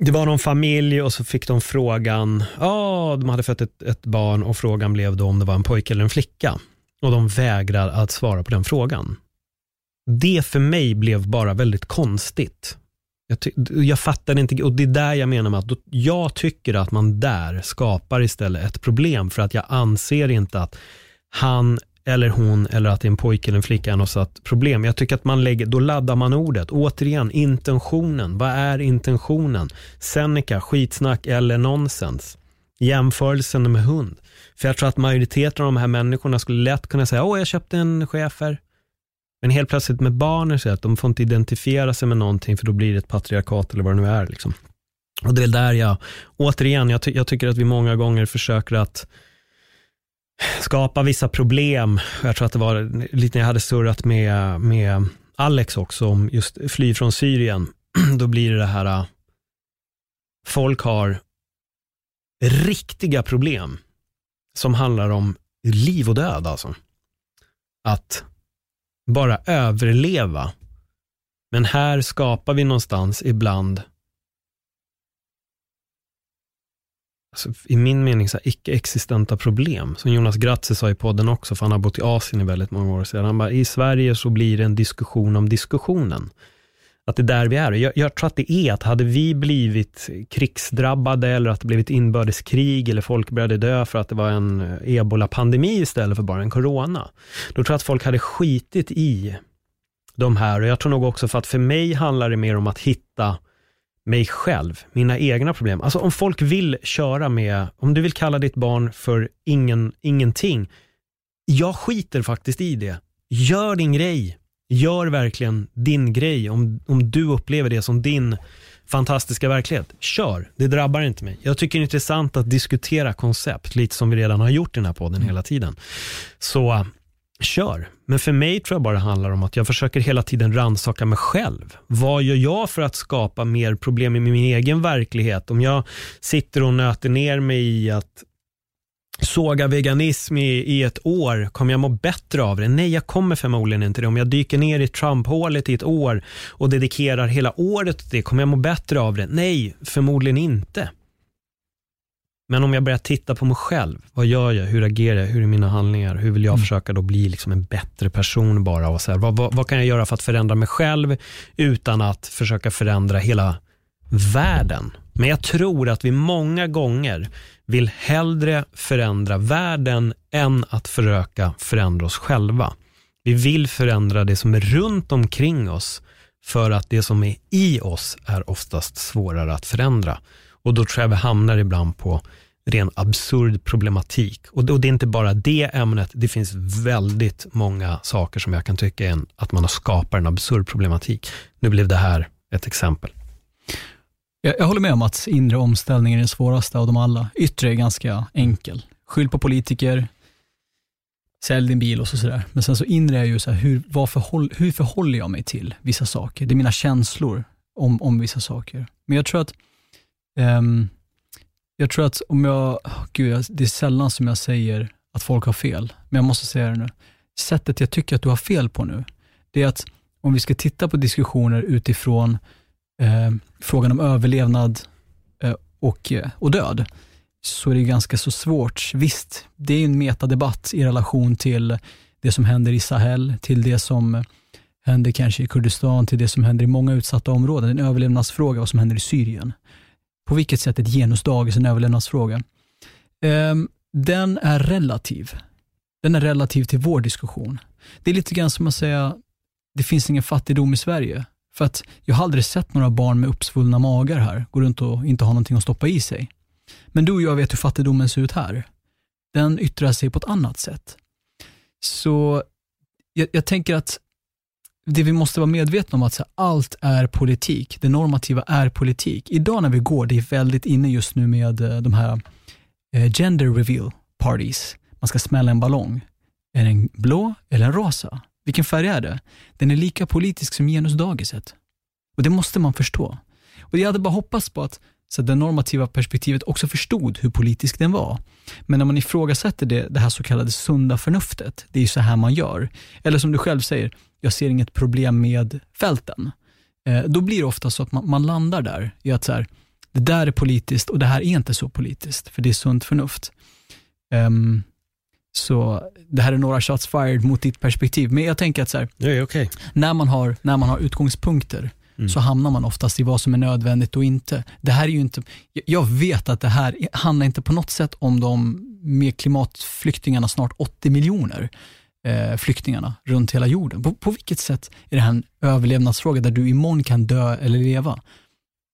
det var någon familj och så fick de frågan, ja, oh, de hade fött ett, ett barn och frågan blev då om det var en pojke eller en flicka. Och de vägrar att svara på den frågan det för mig blev bara väldigt konstigt. Jag, jag fattar inte, och det är där jag menar med att då, jag tycker att man där skapar istället ett problem för att jag anser inte att han eller hon eller att det är en pojke eller en flicka är något problem. Jag tycker att man lägger, då laddar man ordet. Återigen, intentionen. Vad är intentionen? Seneca, skitsnack eller nonsens? Jämförelsen med hund. För jag tror att majoriteten av de här människorna skulle lätt kunna säga, åh jag köpte en schäfer. Men helt plötsligt med barnen så att de får inte identifiera sig med någonting för då blir det ett patriarkat eller vad det nu är. Liksom. Och det är där jag, återigen, jag, ty jag tycker att vi många gånger försöker att skapa vissa problem. Jag tror att det var lite när jag hade surrat med, med Alex också om just fly från Syrien. Då blir det det här, äh, folk har riktiga problem som handlar om liv och död alltså. Att bara överleva. Men här skapar vi någonstans ibland alltså, i min mening så icke-existenta problem. Som Jonas Gratze sa i podden också, för han har bott i Asien i väldigt många år sedan. Han bara, i Sverige så blir det en diskussion om diskussionen. Att det är där vi är. Jag, jag tror att det är att hade vi blivit krigsdrabbade eller att det blivit inbördeskrig eller folk började dö för att det var en ebola-pandemi istället för bara en corona. Då tror jag att folk hade skitit i de här och jag tror nog också för att för mig handlar det mer om att hitta mig själv, mina egna problem. Alltså om folk vill köra med, om du vill kalla ditt barn för ingen, ingenting, jag skiter faktiskt i det. Gör din grej, Gör verkligen din grej. Om, om du upplever det som din fantastiska verklighet, kör. Det drabbar inte mig. Jag tycker det är intressant att diskutera koncept, lite som vi redan har gjort i den här podden mm. hela tiden. Så kör. Men för mig tror jag bara det handlar om att jag försöker hela tiden ransaka mig själv. Vad gör jag för att skapa mer problem i min egen verklighet? Om jag sitter och nöter ner mig i att såga veganism i, i ett år, kommer jag må bättre av det? Nej, jag kommer förmodligen inte det. Om jag dyker ner i Trump-hålet i ett år och dedikerar hela året till det, kommer jag må bättre av det? Nej, förmodligen inte. Men om jag börjar titta på mig själv, vad gör jag, hur agerar jag, hur är mina handlingar, hur vill jag mm. försöka då bli liksom en bättre person bara och så här, vad, vad, vad kan jag göra för att förändra mig själv utan att försöka förändra hela världen? Men jag tror att vi många gånger vill hellre förändra världen än att försöka förändra oss själva. Vi vill förändra det som är runt omkring oss för att det som är i oss är oftast svårare att förändra. Och då tror jag vi hamnar ibland på ren absurd problematik. Och det är inte bara det ämnet, det finns väldigt många saker som jag kan tycka är att man har skapat en absurd problematik. Nu blev det här ett exempel. Jag, jag håller med om att inre omställning är den svåraste av dem alla. Yttre är ganska enkel. Skyll på politiker, sälj din bil och så sådär. Men sen så inre är ju så här, hur, vad förhåll, hur förhåller jag mig till vissa saker? Det är mina känslor om, om vissa saker. Men jag tror att, um, jag tror att om jag, oh, gud, det är sällan som jag säger att folk har fel, men jag måste säga det nu. Sättet jag tycker att du har fel på nu, det är att om vi ska titta på diskussioner utifrån eh, frågan om överlevnad eh, och, eh, och död, så är det ganska så svårt. Visst, det är en metadebatt i relation till det som händer i Sahel, till det som händer kanske i Kurdistan, till det som händer i många utsatta områden. En överlevnadsfråga vad som händer i Syrien. På vilket sätt ett genusdagis är en överlevnadsfråga? Ehm, den är relativ. Den är relativ till vår diskussion. Det är lite grann som att säga, det finns ingen fattigdom i Sverige. För att jag har aldrig sett några barn med uppsvullna magar här, gå runt och inte ha någonting att stoppa i sig. Men du och jag vet hur fattigdomen ser ut här. Den yttrar sig på ett annat sätt. Så jag, jag tänker att det vi måste vara medvetna om att så här, allt är politik. Det normativa är politik. Idag när vi går, det är väldigt inne just nu med eh, de här eh, gender reveal parties. Man ska smälla en ballong. Är den blå eller en rosa? Vilken färg är det? Den är lika politisk som genusdagiset. Och det måste man förstå. Och jag hade bara hoppats på att så det normativa perspektivet också förstod hur politisk den var. Men när man ifrågasätter det, det här så kallade sunda förnuftet, det är ju så här man gör. Eller som du själv säger, jag ser inget problem med fälten. Eh, då blir det ofta så att man, man landar där i att så här, det där är politiskt och det här är inte så politiskt, för det är sunt förnuft. Ehm, så det här är några shots fired mot ditt perspektiv, men jag tänker att så här, okej. när man har, när man har utgångspunkter så hamnar man oftast i vad som är nödvändigt och inte. Det här är ju inte, jag vet att det här handlar inte på något sätt om de med klimatflyktingarna, snart 80 miljoner eh, flyktingarna runt hela jorden. På, på vilket sätt är det här en överlevnadsfråga där du imorgon kan dö eller leva?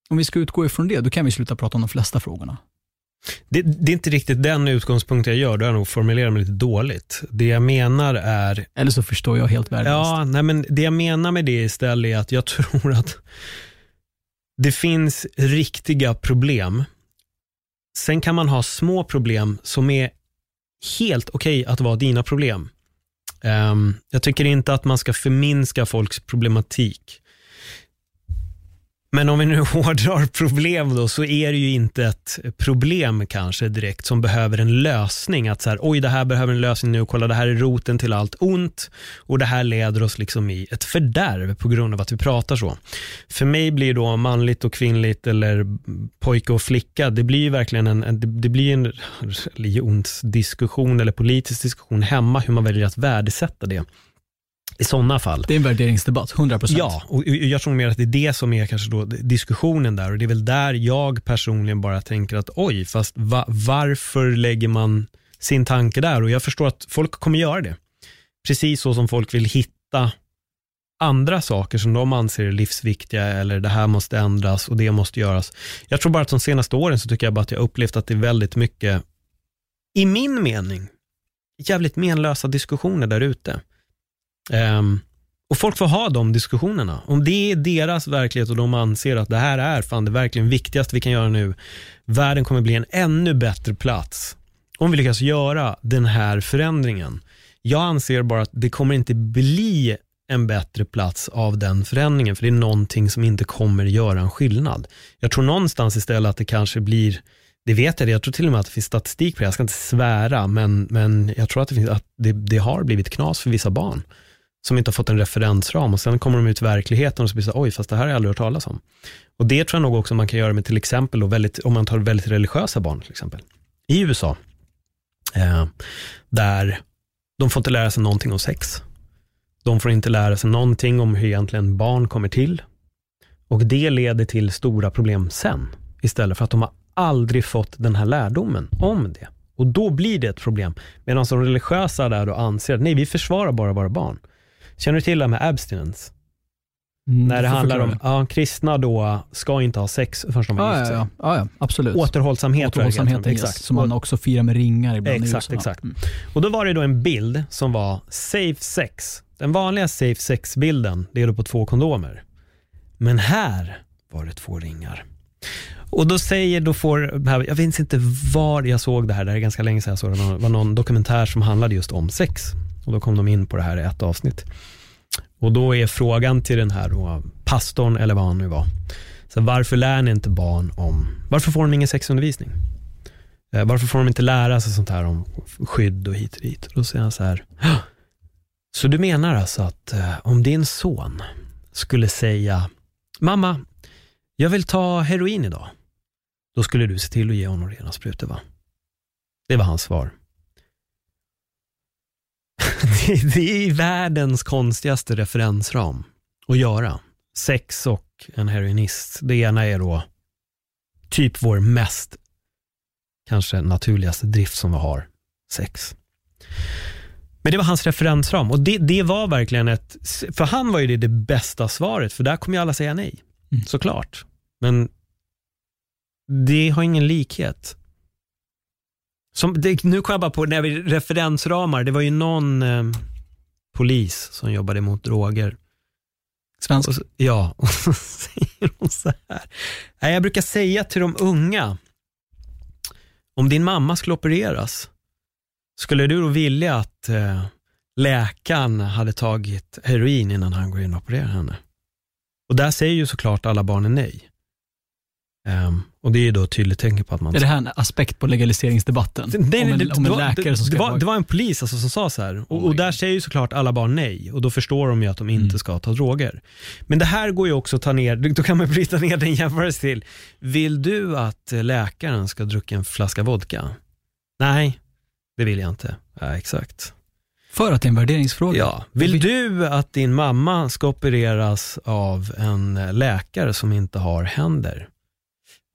Om vi ska utgå ifrån det, då kan vi sluta prata om de flesta frågorna. Det, det är inte riktigt den utgångspunkten jag gör, då har jag nog formulerat mig lite dåligt. Det jag menar är, Eller så förstår jag helt värdelöst. ja, nej men det jag menar med det istället är att jag tror att det finns riktiga problem. Sen kan man ha små problem som är helt okej att vara dina problem. Ehm, jag tycker inte att man ska förminska folks problematik. Men om vi nu hårdrar problem då, så är det ju inte ett problem kanske direkt som behöver en lösning. Att så här, oj det här behöver en lösning nu, kolla det här är roten till allt ont och det här leder oss liksom i ett fördärv på grund av att vi pratar så. För mig blir då manligt och kvinnligt eller pojke och flicka, det blir ju verkligen en, en, det- blir en religionsdiskussion eller politisk diskussion hemma hur man väljer att värdesätta det. I sådana fall. Det är en värderingsdebatt, 100%. Ja, och jag tror mer att det är det som är kanske då diskussionen där och det är väl där jag personligen bara tänker att oj, fast va, varför lägger man sin tanke där? Och jag förstår att folk kommer göra det. Precis så som folk vill hitta andra saker som de anser är livsviktiga eller det här måste ändras och det måste göras. Jag tror bara att de senaste åren så tycker jag bara att jag upplevt att det är väldigt mycket, i min mening, jävligt menlösa diskussioner där ute. Um, och folk får ha de diskussionerna. Om det är deras verklighet och de anser att det här är fan det verkligen viktigaste vi kan göra nu. Världen kommer bli en ännu bättre plats om vi lyckas göra den här förändringen. Jag anser bara att det kommer inte bli en bättre plats av den förändringen, för det är någonting som inte kommer göra en skillnad. Jag tror någonstans istället att det kanske blir, det vet jag, jag tror till och med att det finns statistik på det, jag ska inte svära, men, men jag tror att, det, finns, att det, det har blivit knas för vissa barn som inte har fått en referensram och sen kommer de ut i verkligheten och så blir det så oj, fast det här har jag aldrig hört talas om. Och det tror jag nog också man kan göra med till exempel, då väldigt, om man tar väldigt religiösa barn till exempel, i USA, eh, där de får inte lära sig någonting om sex. De får inte lära sig någonting om hur egentligen barn kommer till. Och det leder till stora problem sen, istället för att de har aldrig fått den här lärdomen om det. Och då blir det ett problem. Medan de religiösa där då anser att nej, vi försvarar bara våra barn. Känner du till det här med abstinence? Mm, När det handlar om, ja, kristna då ska inte ha sex förrän de har Ja, gift sig. ja, ja, ja, absolut. Återhållsamhet. heter. Återhållsamheten, yes, Exakt. som man också firar med ringar ibland Exakt, exakt. Mm. Och då var det då en bild som var safe sex. Den vanliga safe sex-bilden, det är då på två kondomer. Men här var det två ringar. Och då säger, då får, jag vet inte var jag såg det här, det här är ganska länge sedan jag såg det, det var någon dokumentär som handlade just om sex. Och då kom de in på det här i ett avsnitt. Och då är frågan till den här då, pastorn, eller vad han nu var, så varför lär ni inte barn om, varför får de ingen sexundervisning? Eh, varför får de inte lära sig sånt här om skydd och hit och dit? Och då säger han så här, så du menar alltså att eh, om din son skulle säga, mamma, jag vill ta heroin idag, då skulle du se till att ge honom rena sprutor va? Det var hans svar det, det är världens konstigaste referensram att göra. Sex och en heroinist. Det ena är då typ vår mest kanske naturligaste drift som vi har, sex. Men det var hans referensram och det, det var verkligen ett, för han var ju det, det bästa svaret, för där kommer ju alla säga nej, Mm. såklart. Men det har ingen likhet. Som, det, nu kom jag bara på, när vi referensramar, det var ju någon eh, polis som jobbade mot droger. Svensk. Och så, ja, och så säger hon så här. Nej, Jag brukar säga till de unga, om din mamma skulle opereras, skulle du då vilja att eh, läkaren hade tagit heroin innan han går in och opererar henne? Och där säger ju såklart alla barnen nej. Ehm, och det är då ett tydligt tecken på att man Är det här en aspekt på legaliseringsdebatten? Nej, om en, det, om en var, läkare som ska det, var, det var en polis alltså som sa så här. Och, Oh och där säger ju såklart alla barn nej. Och då förstår de ju att de inte Mm. ska ta droger. Men det här går ju också att ta ner, då kan man bryta ner den jämförelse till. Vill du att eh, läkaren ska dricka en flaska vodka? Nej, det vill jag inte. Ja, exakt. För att det är en värderingsfråga. Ja. Vill vi- du att din mamma ska opereras av en eh, läkare som inte har händer?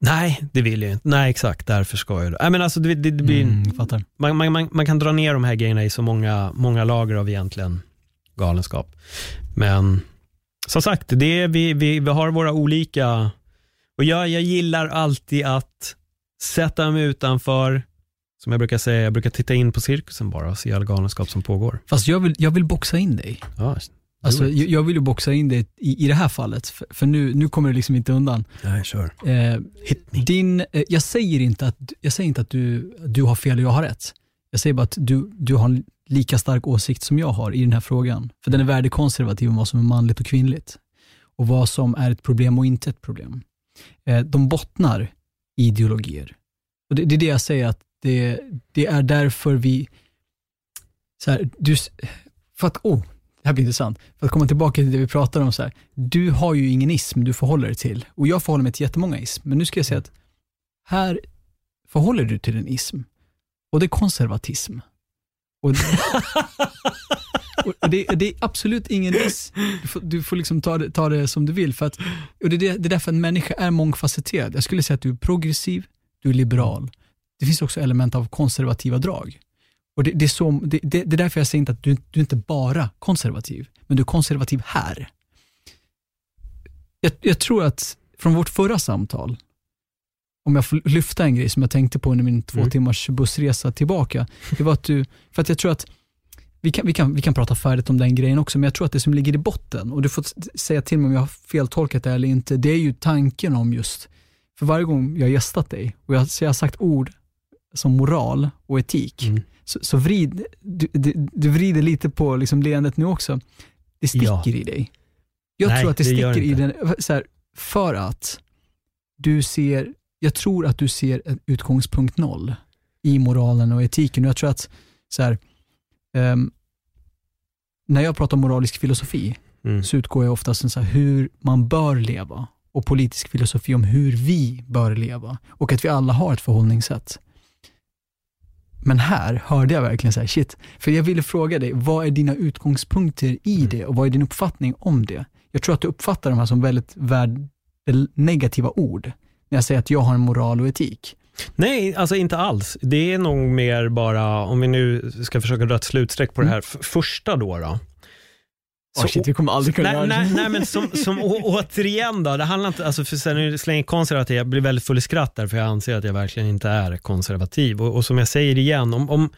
Nej, det vill jag inte. Nej, exakt. Därför ska jag. Nej, men alltså, det, det, det blir, Mm, fattar. man, man, man, man kan dra ner de här grejerna i så många, många lager av egentligen galenskap. Men som sagt, det är, vi, vi, vi har våra olika, och jag, jag gillar alltid att sätta mig utanför, som jag brukar säga, jag brukar titta in på cirkusen bara och se all galenskap som pågår. Fast jag vill, jag vill boxa in dig. Ja, Alltså, jag, vill ju boxa in dig i, i det här fallet, för, för nu, nu kommer du liksom inte undan. Nej, kör. Eh, din, eh, jag säger inte att, jag säger inte att du, du har fel och jag har rätt. Jag säger bara att du, du har en lika stark åsikt som jag har i den här frågan. För den är värdekonservativ om vad som är manligt och kvinnligt. Och vad som är ett problem och inte ett problem. Eh, de bottnar i ideologier. Och det, det är det jag säger att det, det är därför vi, så här, du, för att, oh, det här blir intressant. För att komma tillbaka till det vi pratade om, så här, du har ju ingen ism du förhåller dig till. Och jag förhåller mig till jättemånga ism. Men nu ska jag säga att här förhåller du till en ism. Och det är konservatism. Och, och det, det är absolut ingen ism. Du får, du får liksom ta det, ta det som du vill. För att, och det, är det det är därför en människa är mångfacetterad. Jag skulle säga att du är progressiv, du är liberal. Det finns också element av konservativa drag. Och det, det, är så, det, det, det är därför jag säger inte att du, du är inte bara konservativ, men du är konservativ här. Jag, jag tror att från vårt förra samtal, om jag får lyfta en grej som jag tänkte på under min två Mm. timmars bussresa tillbaka, det var att du, för att jag tror att vi kan, vi, kan, vi kan prata färdigt om den grejen också, men jag tror att det som ligger i botten, och du får säga till mig om jag har feltolkat det eller inte, det är ju tanken om just, för varje gång jag har gästat dig, och jag, så jag har sagt ord som moral och etik, Mm. så, så vrid, du, du, du vrider lite på liksom leendet nu också. Det sticker Ja. i dig. Jag Nej, tror att det det sticker i den, så här, för att du ser, jag tror att du ser utgångspunkt noll i moralen och etiken. Och jag tror att, så här, ehm, när jag pratar om moralisk filosofi, Mm. så utgår jag oftast från så här, hur man bör leva och politisk filosofi om hur vi bör leva och att vi alla har ett förhållningssätt. Men här hörde jag verkligen så här, shit, för jag ville fråga dig, vad är dina utgångspunkter i det och vad är din uppfattning om det? Jag tror att du uppfattar de här som väldigt värd, negativa ord, när jag säger att jag har en moral och etik. Nej, alltså inte alls. Det är nog mer bara, om vi nu ska försöka dra ett slutstreck på det här f- första då. då. Oh, shit, vi kommer aldrig kunna nej, nej, nej, men som, som å, återigen då, det handlar inte, alltså för sen nu slänger konservativ, jag blir väldigt full i skratt där, för jag anser att jag verkligen inte är konservativ. Och, och som jag säger igen, om, om,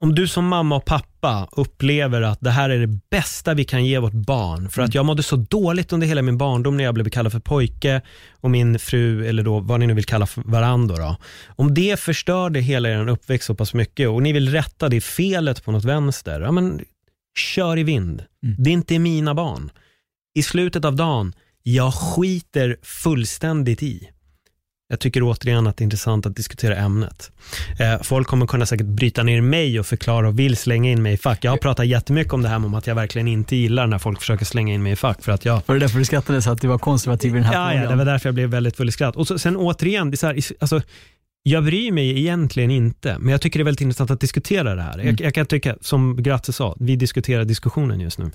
om du som mamma och pappa upplever att det här är det bästa vi kan ge vårt barn, för att jag mådde så dåligt under hela min barndom när jag blev kallad för pojke och min fru, eller då vad ni nu vill kalla varandra då. Om det förstörde hela er uppväxt så pass mycket och ni vill rätta det felet på något vänster, ja men kör i vind. Mm. Det är inte mina barn. I slutet av dagen, jag skiter fullständigt i. Jag tycker återigen att det är intressant att diskutera ämnet. Eh, folk kommer kunna säkert bryta ner mig och förklara och vill slänga in mig i fack. Jag har pratat jättemycket om det här med om att jag verkligen inte gillar när folk försöker slänga in mig i fack. För att jag, Var det därför du skrattade så att du var konservativ i den här ja, frågan? ja, det var därför jag blev väldigt full i skratt. Och så, sen återigen, det är så här, alltså, jag bryr mig egentligen inte, men jag tycker det är väldigt intressant att diskutera det här. Mm. Jag, jag kan tycka, som Gratze sa, vi diskuterar diskussionen just nu.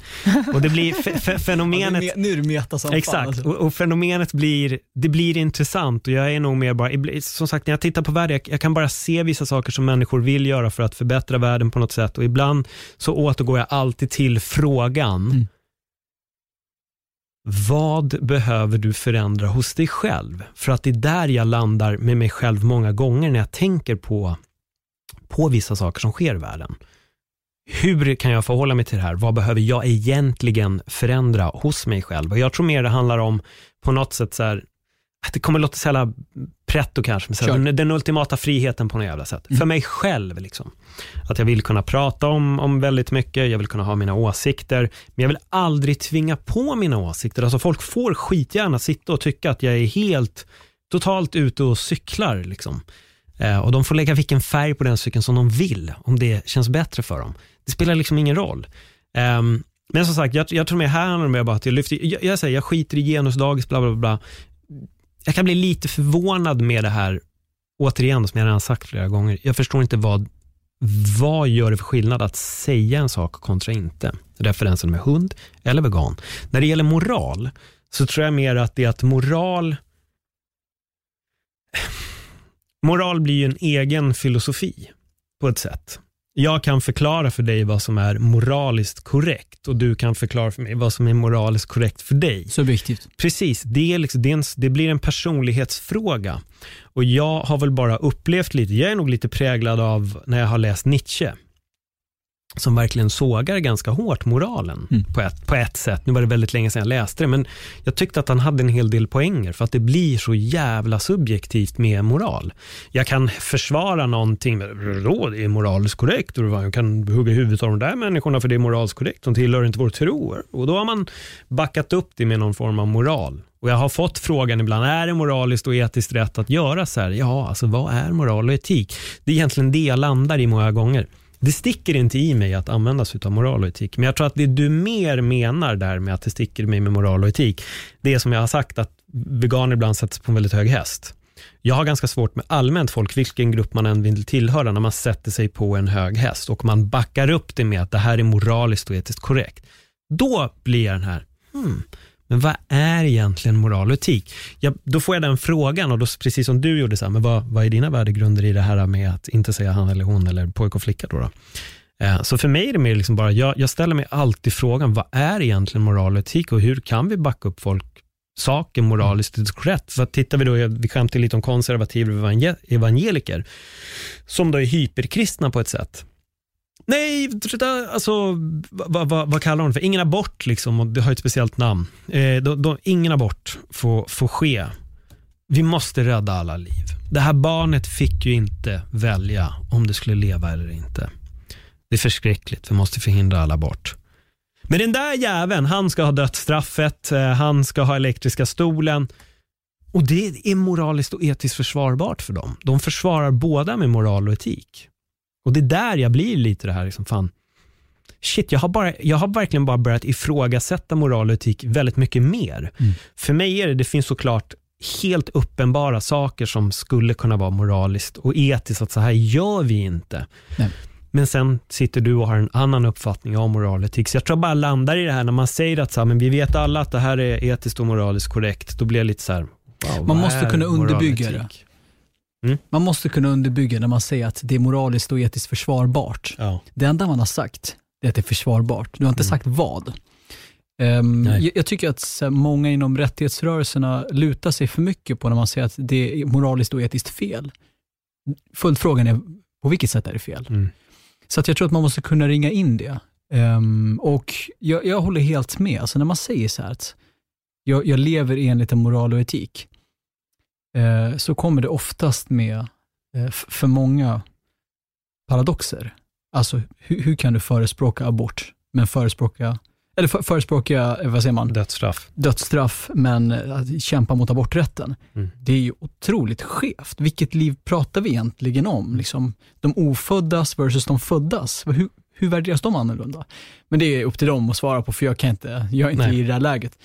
Och det blir fe, fe, fenomenet... Ja, nu är det meta som fan, Exakt, alltså. och, och fenomenet blir, det blir intressant och jag är nog mer bara, som sagt när jag tittar på världen, jag, jag kan bara se vissa saker som människor vill göra för att förbättra världen på något sätt och ibland så återgår jag alltid till frågan, Mm vad behöver du förändra hos dig själv? För att det är där jag landar med mig själv många gånger när jag tänker på, på vissa saker som sker i världen. Hur kan jag förhålla mig till det här? Vad behöver jag egentligen förändra hos mig själv? Och jag tror mer det handlar om på något sätt så här, det kommer låta så jävla pretto kanske, men så den, den ultimata friheten på något jävla sätt. För mig själv. Liksom. Att jag vill kunna prata om, om väldigt mycket, jag vill kunna ha mina åsikter, men jag vill aldrig tvinga på mina åsikter. Alltså folk får skitgärna sitta och tycka att jag är helt, totalt ute och cyklar. Liksom. Eh, och de får lägga vilken färg på den cykeln som de vill, om det känns bättre för dem. Det spelar liksom ingen roll. Ehm, men som sagt, jag, jag tror mer här handlar det bara att jag lyfter, jag, jag säger, jag skiter i genusdagis, bla bla bla. Jag kan bli lite förvånad med det här, återigen som jag redan sagt flera gånger, jag förstår inte vad, vad gör det för skillnad att säga en sak kontra inte? Referensen med hund eller vegan. När det gäller moral, så tror jag mer att det är att moral Moral blir ju en egen filosofi på ett sätt. Jag kan förklara för dig vad som är moraliskt korrekt och du kan förklara för mig vad som är moraliskt korrekt för dig. Subjektivt. Precis, det, är liksom, det, är en, det blir en personlighetsfråga. Och jag har väl bara upplevt lite, jag är nog lite präglad av när jag har läst Nietzsche, som verkligen sågar ganska hårt moralen Mm. på, ett, på ett sätt. Nu var det väldigt länge sedan jag läste det, men jag tyckte att han hade en hel del poänger, för att det blir så jävla subjektivt med moral. Jag kan försvara någonting, men då det är moraliskt korrekt, och jag kan hugga huvudet av de där människorna för det är moraliskt korrekt, de tillhör inte vår tro. Och då har man backat upp det med någon form av moral. Och jag har fått frågan ibland, är det moraliskt och etiskt rätt att göra så här? Ja, alltså vad är moral och etik? Det är egentligen det jag landar i många gånger. Det sticker inte i mig att använda sig av moral och etik, men jag tror att det du mer menar där med att det sticker i mig med moral och etik, det är som jag har sagt att veganer ibland sätts på en väldigt hög häst. Jag har ganska svårt med allmänt folk, vilken grupp man än vill tillhöra, när man sätter sig på en hög häst och man backar upp det med att det här är moraliskt och etiskt korrekt. Då blir jag den här, hmm, men vad är egentligen moral och etik? Ja, då får jag den frågan och då, precis som du gjorde, så här, men vad, vad är dina värdegrunder i det här med att inte säga han eller hon eller pojke och flicka? Då då? Eh, Så för mig är det mer liksom bara, jag, jag ställer mig alltid frågan, vad är egentligen moral och etik och hur kan vi backa upp folk saker moraliskt och korrekt. För att tittar vi då, vi skämtar lite om konservativa evangeliker, som då är hyperkristna på ett sätt. Nej, alltså, vad, vad, vad kallar de det för? Ingen abort, liksom, och det har ett speciellt namn. Eh, då, då, ingen abort får, får ske. Vi måste rädda alla liv. Det här barnet fick ju inte välja om det skulle leva eller inte. Det är förskräckligt, vi måste förhindra all abort. Men den där jäveln, han ska ha dödsstraffet, eh, han ska ha elektriska stolen. Och det är moraliskt och etiskt försvarbart för dem. De försvarar båda med moral och etik. Och det är där jag blir lite det här, liksom, fan, shit, jag har, bara, jag har verkligen bara börjat ifrågasätta moral och etik väldigt mycket mer. Mm. För mig är det, det finns såklart helt uppenbara saker som skulle kunna vara moraliskt och etiskt, att så här gör vi inte. Nej. Men sen sitter du och har en annan uppfattning om moral och etik. Så jag tror jag bara landar i det här när man säger att så här, men vi vet alla att det här är etiskt och moraliskt korrekt. Då blir jag lite så här, wow, Man måste kunna moral och etik? Man måste kunna underbygga när man säger att det är moraliskt och etiskt försvarbart. Ja. Det enda man har sagt är att det är försvarbart. Du har inte sagt vad. Nej. jag, jag tycker att många inom rättighetsrörelserna lutar sig för mycket på när man säger att det är moraliskt och etiskt fel. Följdfrågan är, på vilket sätt är det fel? Mm. Så att jag tror att man måste kunna ringa in det. Ehm, och jag, jag håller helt med. Alltså när man säger så här att jag, jag lever enligt en moral och etik, eh, så kommer det oftast med, eh, för många, paradoxer. Alltså hur, hur kan du förespråka abort men förespråka, eller för, förespråka, eh, vad säger man, Dödsstraff. dödsstraff, men eh, att kämpa mot aborträtten. Mm. Det är ju otroligt skevt. Vilket liv pratar vi egentligen om? Liksom, de oföddas versus de föddas. Hur, hur värderas de annorlunda? Men det är upp till dem att svara på, för jag kan inte, jag är inte Nej. i det här läget.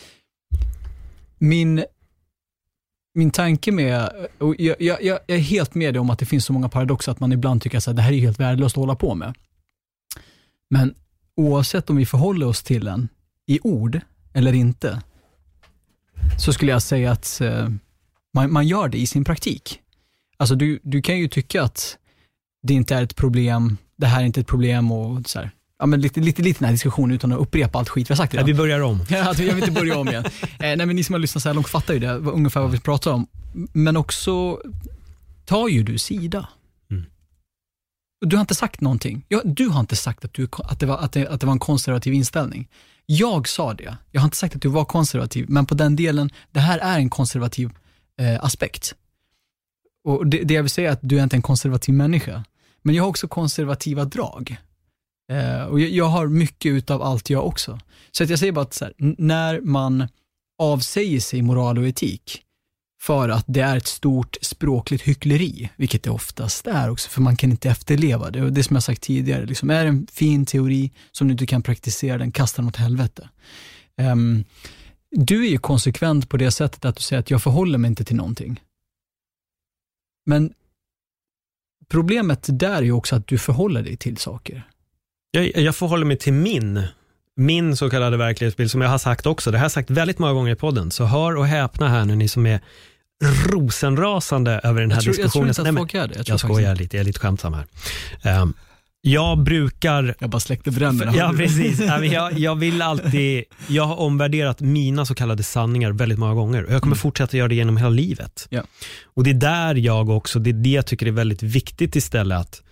Min, min tanke med, och jag, jag, jag är helt med dig om att det finns så många paradoxer att man ibland tycker att det här är helt värdelöst att hålla på med. Men oavsett om vi förhåller oss till den i ord eller inte, så skulle jag säga att eh, man, man gör det i sin praktik. Alltså du, du kan ju tycka att det inte är ett problem, det här är inte ett problem och så här, ja, men lite, lite, lite den här diskussionen utan att upprepa allt skit vi har sagt idag. vi börjar om. Alltså, jag vill inte börja om igen. Eh, nej, men ni som har lyssnat så här långt fattar ju det, ungefär vad vi pratar om. Men också tar ju du sida. Mm. Du har inte sagt någonting. Ja, du har inte sagt att, du, att, det var, att, det, att det var en konservativ inställning. Jag sa det. Jag har inte sagt att du var konservativ, men på den delen, det här är en konservativ eh, aspekt. Och det, det jag vill säga är att du är inte en konservativ människa, men jag har också konservativa drag. Eh, och jag, jag har mycket utav allt jag också. Så att jag säger bara att så här, när man avsäger sig moral och etik för att det är ett stort språkligt hyckleri, vilket det oftast är också, för man kan inte efterleva det. Och det som jag sagt tidigare, liksom, är det en fin teori som du inte kan praktisera den, kasta den åt helvete. Um, du är ju konsekvent på det sättet att du säger att jag förhåller mig inte till någonting. Men problemet där är ju också att du förhåller dig till saker. Jag, jag förhåller mig till min, min så kallade verklighetsbild, som jag har sagt också, det har jag sagt väldigt många gånger i podden, så hör och häpna här nu ni som är rosenrasande över den här Jag tror, jag tror diskussionen. inte att folk är det. Jag, jag skojar inte. lite, jag är lite skämtsam här. Ehm, jag brukar Jag bara släckte bränderna. Ja, precis. Jag, jag vill alltid, jag har omvärderat mina så kallade sanningar väldigt många gånger och jag kommer fortsätta göra det genom hela livet. Ja. Och det är där jag också, det är det jag tycker är väldigt viktigt istället att,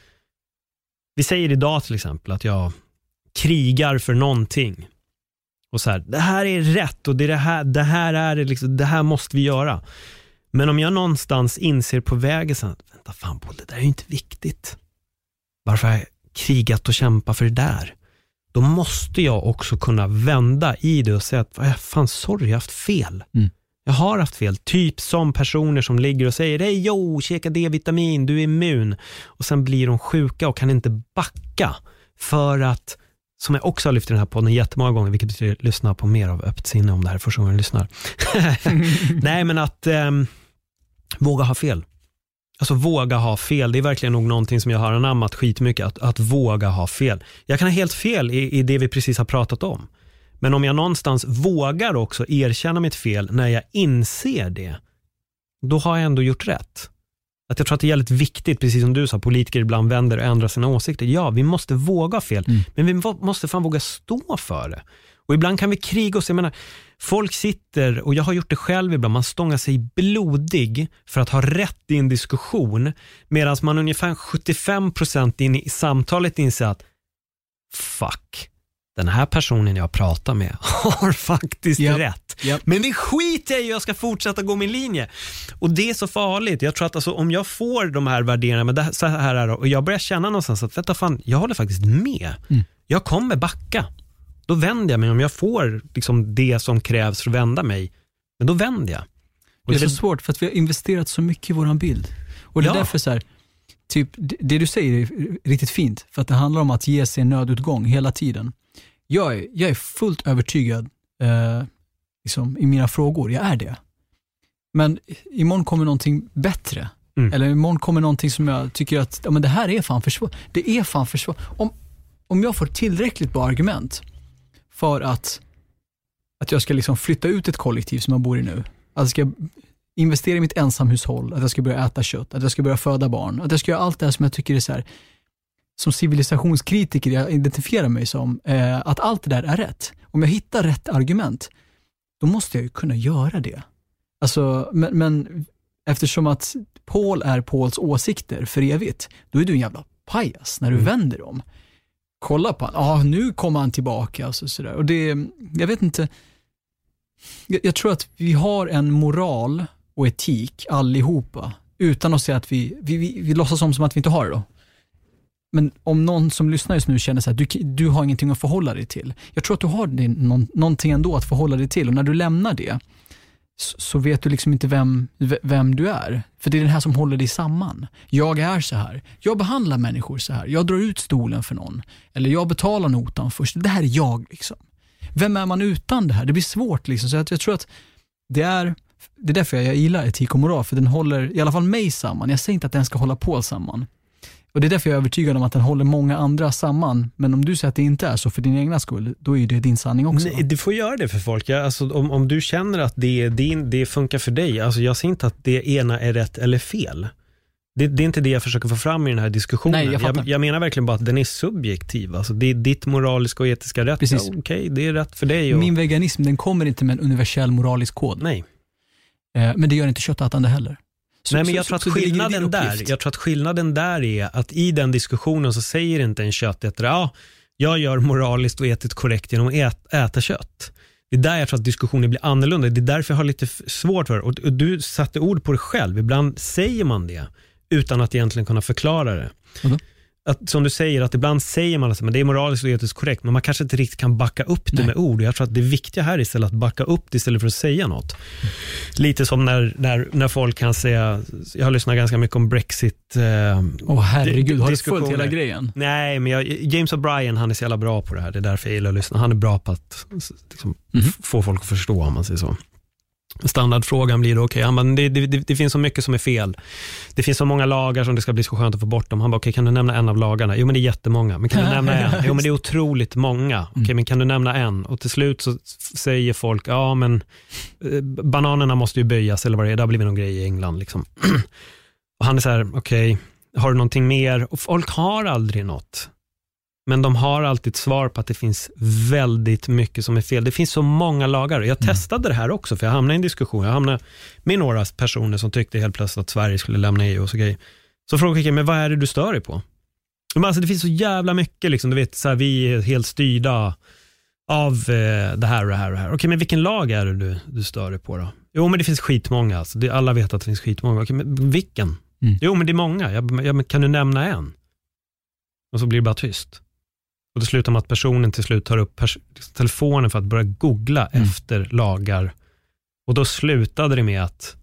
vi säger idag till exempel att jag krigar för någonting och så här, det här är rätt och det, är det, här, det här är det liksom, det här måste vi göra. Men om jag någonstans inser på vägen, så här, vänta fan på det där är ju inte viktigt. Varför har jag krigat och kämpat för det där? Då måste jag också kunna vända i det och säga att fan sorry, jag har haft fel. Mm. Jag har haft fel. Typ som personer som ligger och säger, hej jo, käka D-vitamin, du är immun. Och sen blir de sjuka och kan inte backa för att, som jag också har lyft i den här podden jättemånga gånger, vilket betyder lyssna på mer av öppet sinne om det här är första gången du lyssnar. Nej, men att ehm, våga ha fel. Alltså våga ha fel, det är verkligen nog någonting som jag har anammat skitmycket, att, att våga ha fel. Jag kan ha helt fel i, i det vi precis har pratat om. Men om jag någonstans vågar också erkänna mitt fel när jag inser det, då har jag ändå gjort rätt. Att jag tror att det är väldigt viktigt, precis som du sa, politiker ibland vänder och ändrar sina åsikter. Ja, vi måste våga fel, Mm. men vi må- måste fan våga stå för det. Och ibland kan vi kriga oss, jag menar, folk sitter, och jag har gjort det själv ibland, man stångar sig blodig för att ha rätt i en diskussion, medan man ungefär 75% in i samtalet inser att fuck, den här personen jag pratar med har faktiskt Japp, rätt. japp. Men det skiter jag i, jag ska fortsätta gå min linje. Och det är så farligt. Jag tror att alltså, om jag får de här värderingarna, men det, här- så här är det, och jag börjar känna någonstans att vänta fan, jag håller faktiskt med. Mm. Jag kommer backa. Då vänder jag mig om jag får liksom, det som krävs för att vända mig. Men då vänder jag. Och Det är det- så svårt för att vi har investerat så mycket i våran bild. Och det är Ja. därför så här, typ, det du säger är riktigt fint, för att det handlar om att ge sig en nödutgång hela tiden. Jag är, jag är fullt övertygad eh, liksom, i mina frågor, jag är det. Men imorgon kommer någonting bättre. Mm. Eller imorgon kommer någonting som jag tycker att, ja, men det här är fan för svårt. Det är fan för svårt. Om, om jag får tillräckligt bra argument för att, att jag ska liksom flytta ut ett kollektiv som jag bor i nu, att jag ska investera i mitt ensamhushåll, att jag ska börja äta kött, att jag ska börja föda barn, att jag ska göra allt det här som jag tycker är så här, som civilisationskritiker jag identifierar mig som, eh, att allt det där är rätt. Om jag hittar rätt argument, då måste jag ju kunna göra det. Alltså, men, men eftersom att Paul är Pauls åsikter för evigt, då är du en jävla pajas när du Mm. vänder dem. Kolla på honom, ah, nu kommer han tillbaka. Alltså, sådär. Och det, jag vet inte, jag, jag tror att vi har en moral och etik allihopa, utan att säga att vi, vi, vi, vi låtsas om som att vi inte har det då. Men om någon som lyssnar just nu känner så här, du, du har ingenting att förhålla dig till. Jag tror att du har din, någon, någonting ändå att förhålla dig till och när du lämnar det så, så vet du liksom inte vem, vem du är. För det är den här som håller dig samman. Jag är så här. Jag behandlar människor så här. Jag drar ut stolen för någon. Eller jag betalar notan först. Det här är jag. liksom. Vem är man utan det här? Det blir svårt. liksom. Så jag, jag tror att det är, det är därför jag gillar etik och moral, för den håller i alla fall mig samman. Jag säger inte att den ska hålla på samman. Och Det är därför jag är övertygad om att den håller många andra samman. Men om du säger att det inte är så för din egna skull, då är det din sanning också. Nej, du får göra det för folk. Jag, alltså, om, om du känner att det, det, det funkar för dig, alltså, jag ser inte att det ena är rätt eller fel. Det, det är inte det jag försöker få fram i den här diskussionen. Nej, jag jag, jag menar verkligen bara att den är subjektiv. Alltså, det är ditt moraliska och etiska rätt. Precis. Ja, Okej, det är rätt för dig. Och, Min veganism den kommer inte med en universell moralisk kod. nej. Eh, men det gör inte köttätande heller. Så- Nej, men så- jag tror att så i din skillnaden där, jag tror att skillnaden där är att i den diskussionen så säger inte en köttätare, ja, jag gör moraliskt och etiskt korrekt genom att ät, äta kött. Det är där jag tror att diskussionen blir annorlunda. Det är därför jag har lite svårt för det. och, du satte ord på det själv. Ibland säger man det utan att egentligen kunna förklara det. Vadå? Att, som du säger, att ibland säger man att men det är moraliskt och etiskt korrekt, men man kanske inte riktigt kan backa upp det Nej. med ord. Jag tror att det viktiga här är istället att backa upp det istället för att säga något. Lite som när, när, när folk kan säga, jag har lyssnat ganska mycket om Brexit. Eh, Åh herregud, har du följt hela grejen? Nej, men jag, James O'Brien han är så jävla bra på det här. Det är därför jag gillar att lyssna. Han är bra på att liksom, f- få folk att förstå, om man säger så. Standardfrågan blir då, okej, han bara, det, det, det, finns så mycket som är fel. Det finns så många lagar som det ska bli så skönt att få bort dem. Han bara, okej, kan du nämna en av lagarna? Jo, men det är jättemånga. Men kan du nämna en? Jo, men det är otroligt många. Okej, Mm. men kan du nämna en? Och till slut så säger folk, ja, men eh, bananerna måste ju böjas, eller vad det är. Det har blivit någon grej i England. Liksom. Och han är så här, okej, har du någonting mer? Och folk har aldrig något. Men de har alltid ett svar på att det finns väldigt mycket som är fel. Det finns så många lagar. Jag testade det här också, för jag hamnade i en diskussion. Jag hamnade med några personer som tyckte helt plötsligt att Sverige skulle lämna EU och så grejer. Så frågade jag, men vad är det du stör dig på? Men alltså, det finns så jävla mycket, liksom, du vet, så här, vi är helt styrda av eh, det här och det här och det här. Okej, men vilken lag är det du, du stör dig på då? Jo, men det finns skitmånga. Alltså. Det, alla vet att det finns skitmånga. Okej, men vilken? Mm. Jo, men det är många. Jag, jag, kan du nämna en? Och så blir det bara tyst. Och det slutar med att personen till slut tar upp telefonen för att börja googla Mm. efter lagar. Och då slutade det med att,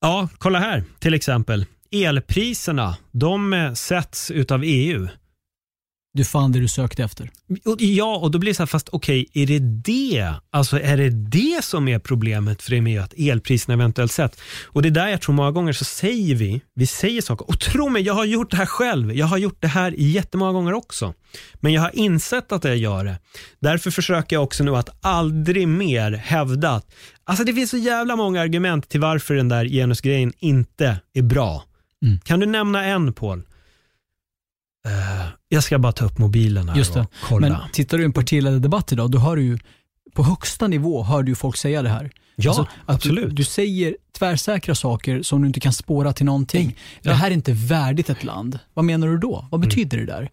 ja, kolla här till exempel. Elpriserna, de eh, sätts utav EU. Du fann det du sökte efter. Ja, och då blir det så här, fast okej, är det det? Alltså är det det som är problemet för det med att elpriserna eventuellt sett? Och det är där jag tror många gånger så säger vi, vi säger saker, och tro mig, jag har gjort det här själv. Jag har gjort det här jättemånga gånger också. Men jag har insett att jag gör det. Därför försöker jag också nu att aldrig mer hävda att, alltså det finns så jävla många argument till varför den där genusgrejen inte är bra. Mm. Kan du nämna en Paul? Eh, jag ska bara ta upp mobilen här Just det. och kolla. Men tittar du i en partiledardebatt idag, då hör du ju på högsta nivå hör du folk säga det här. ja, Alltså, absolut. Du, du säger tvärsäkra saker som du inte kan spåra till någonting. Det här är inte värdigt ett land. Vad menar du då? Vad betyder det där?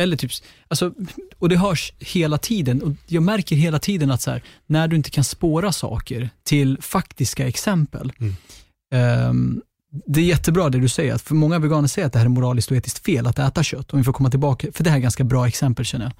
Eller typ, alltså, och det hörs hela tiden. Och jag märker hela tiden att så här, när du inte kan spåra saker till faktiska exempel. ehm, det är jättebra det du säger, för många veganer säger att det här är moraliskt och etiskt fel att äta kött. Om vi får komma tillbaka, för det här är ganska bra exempel känner jag.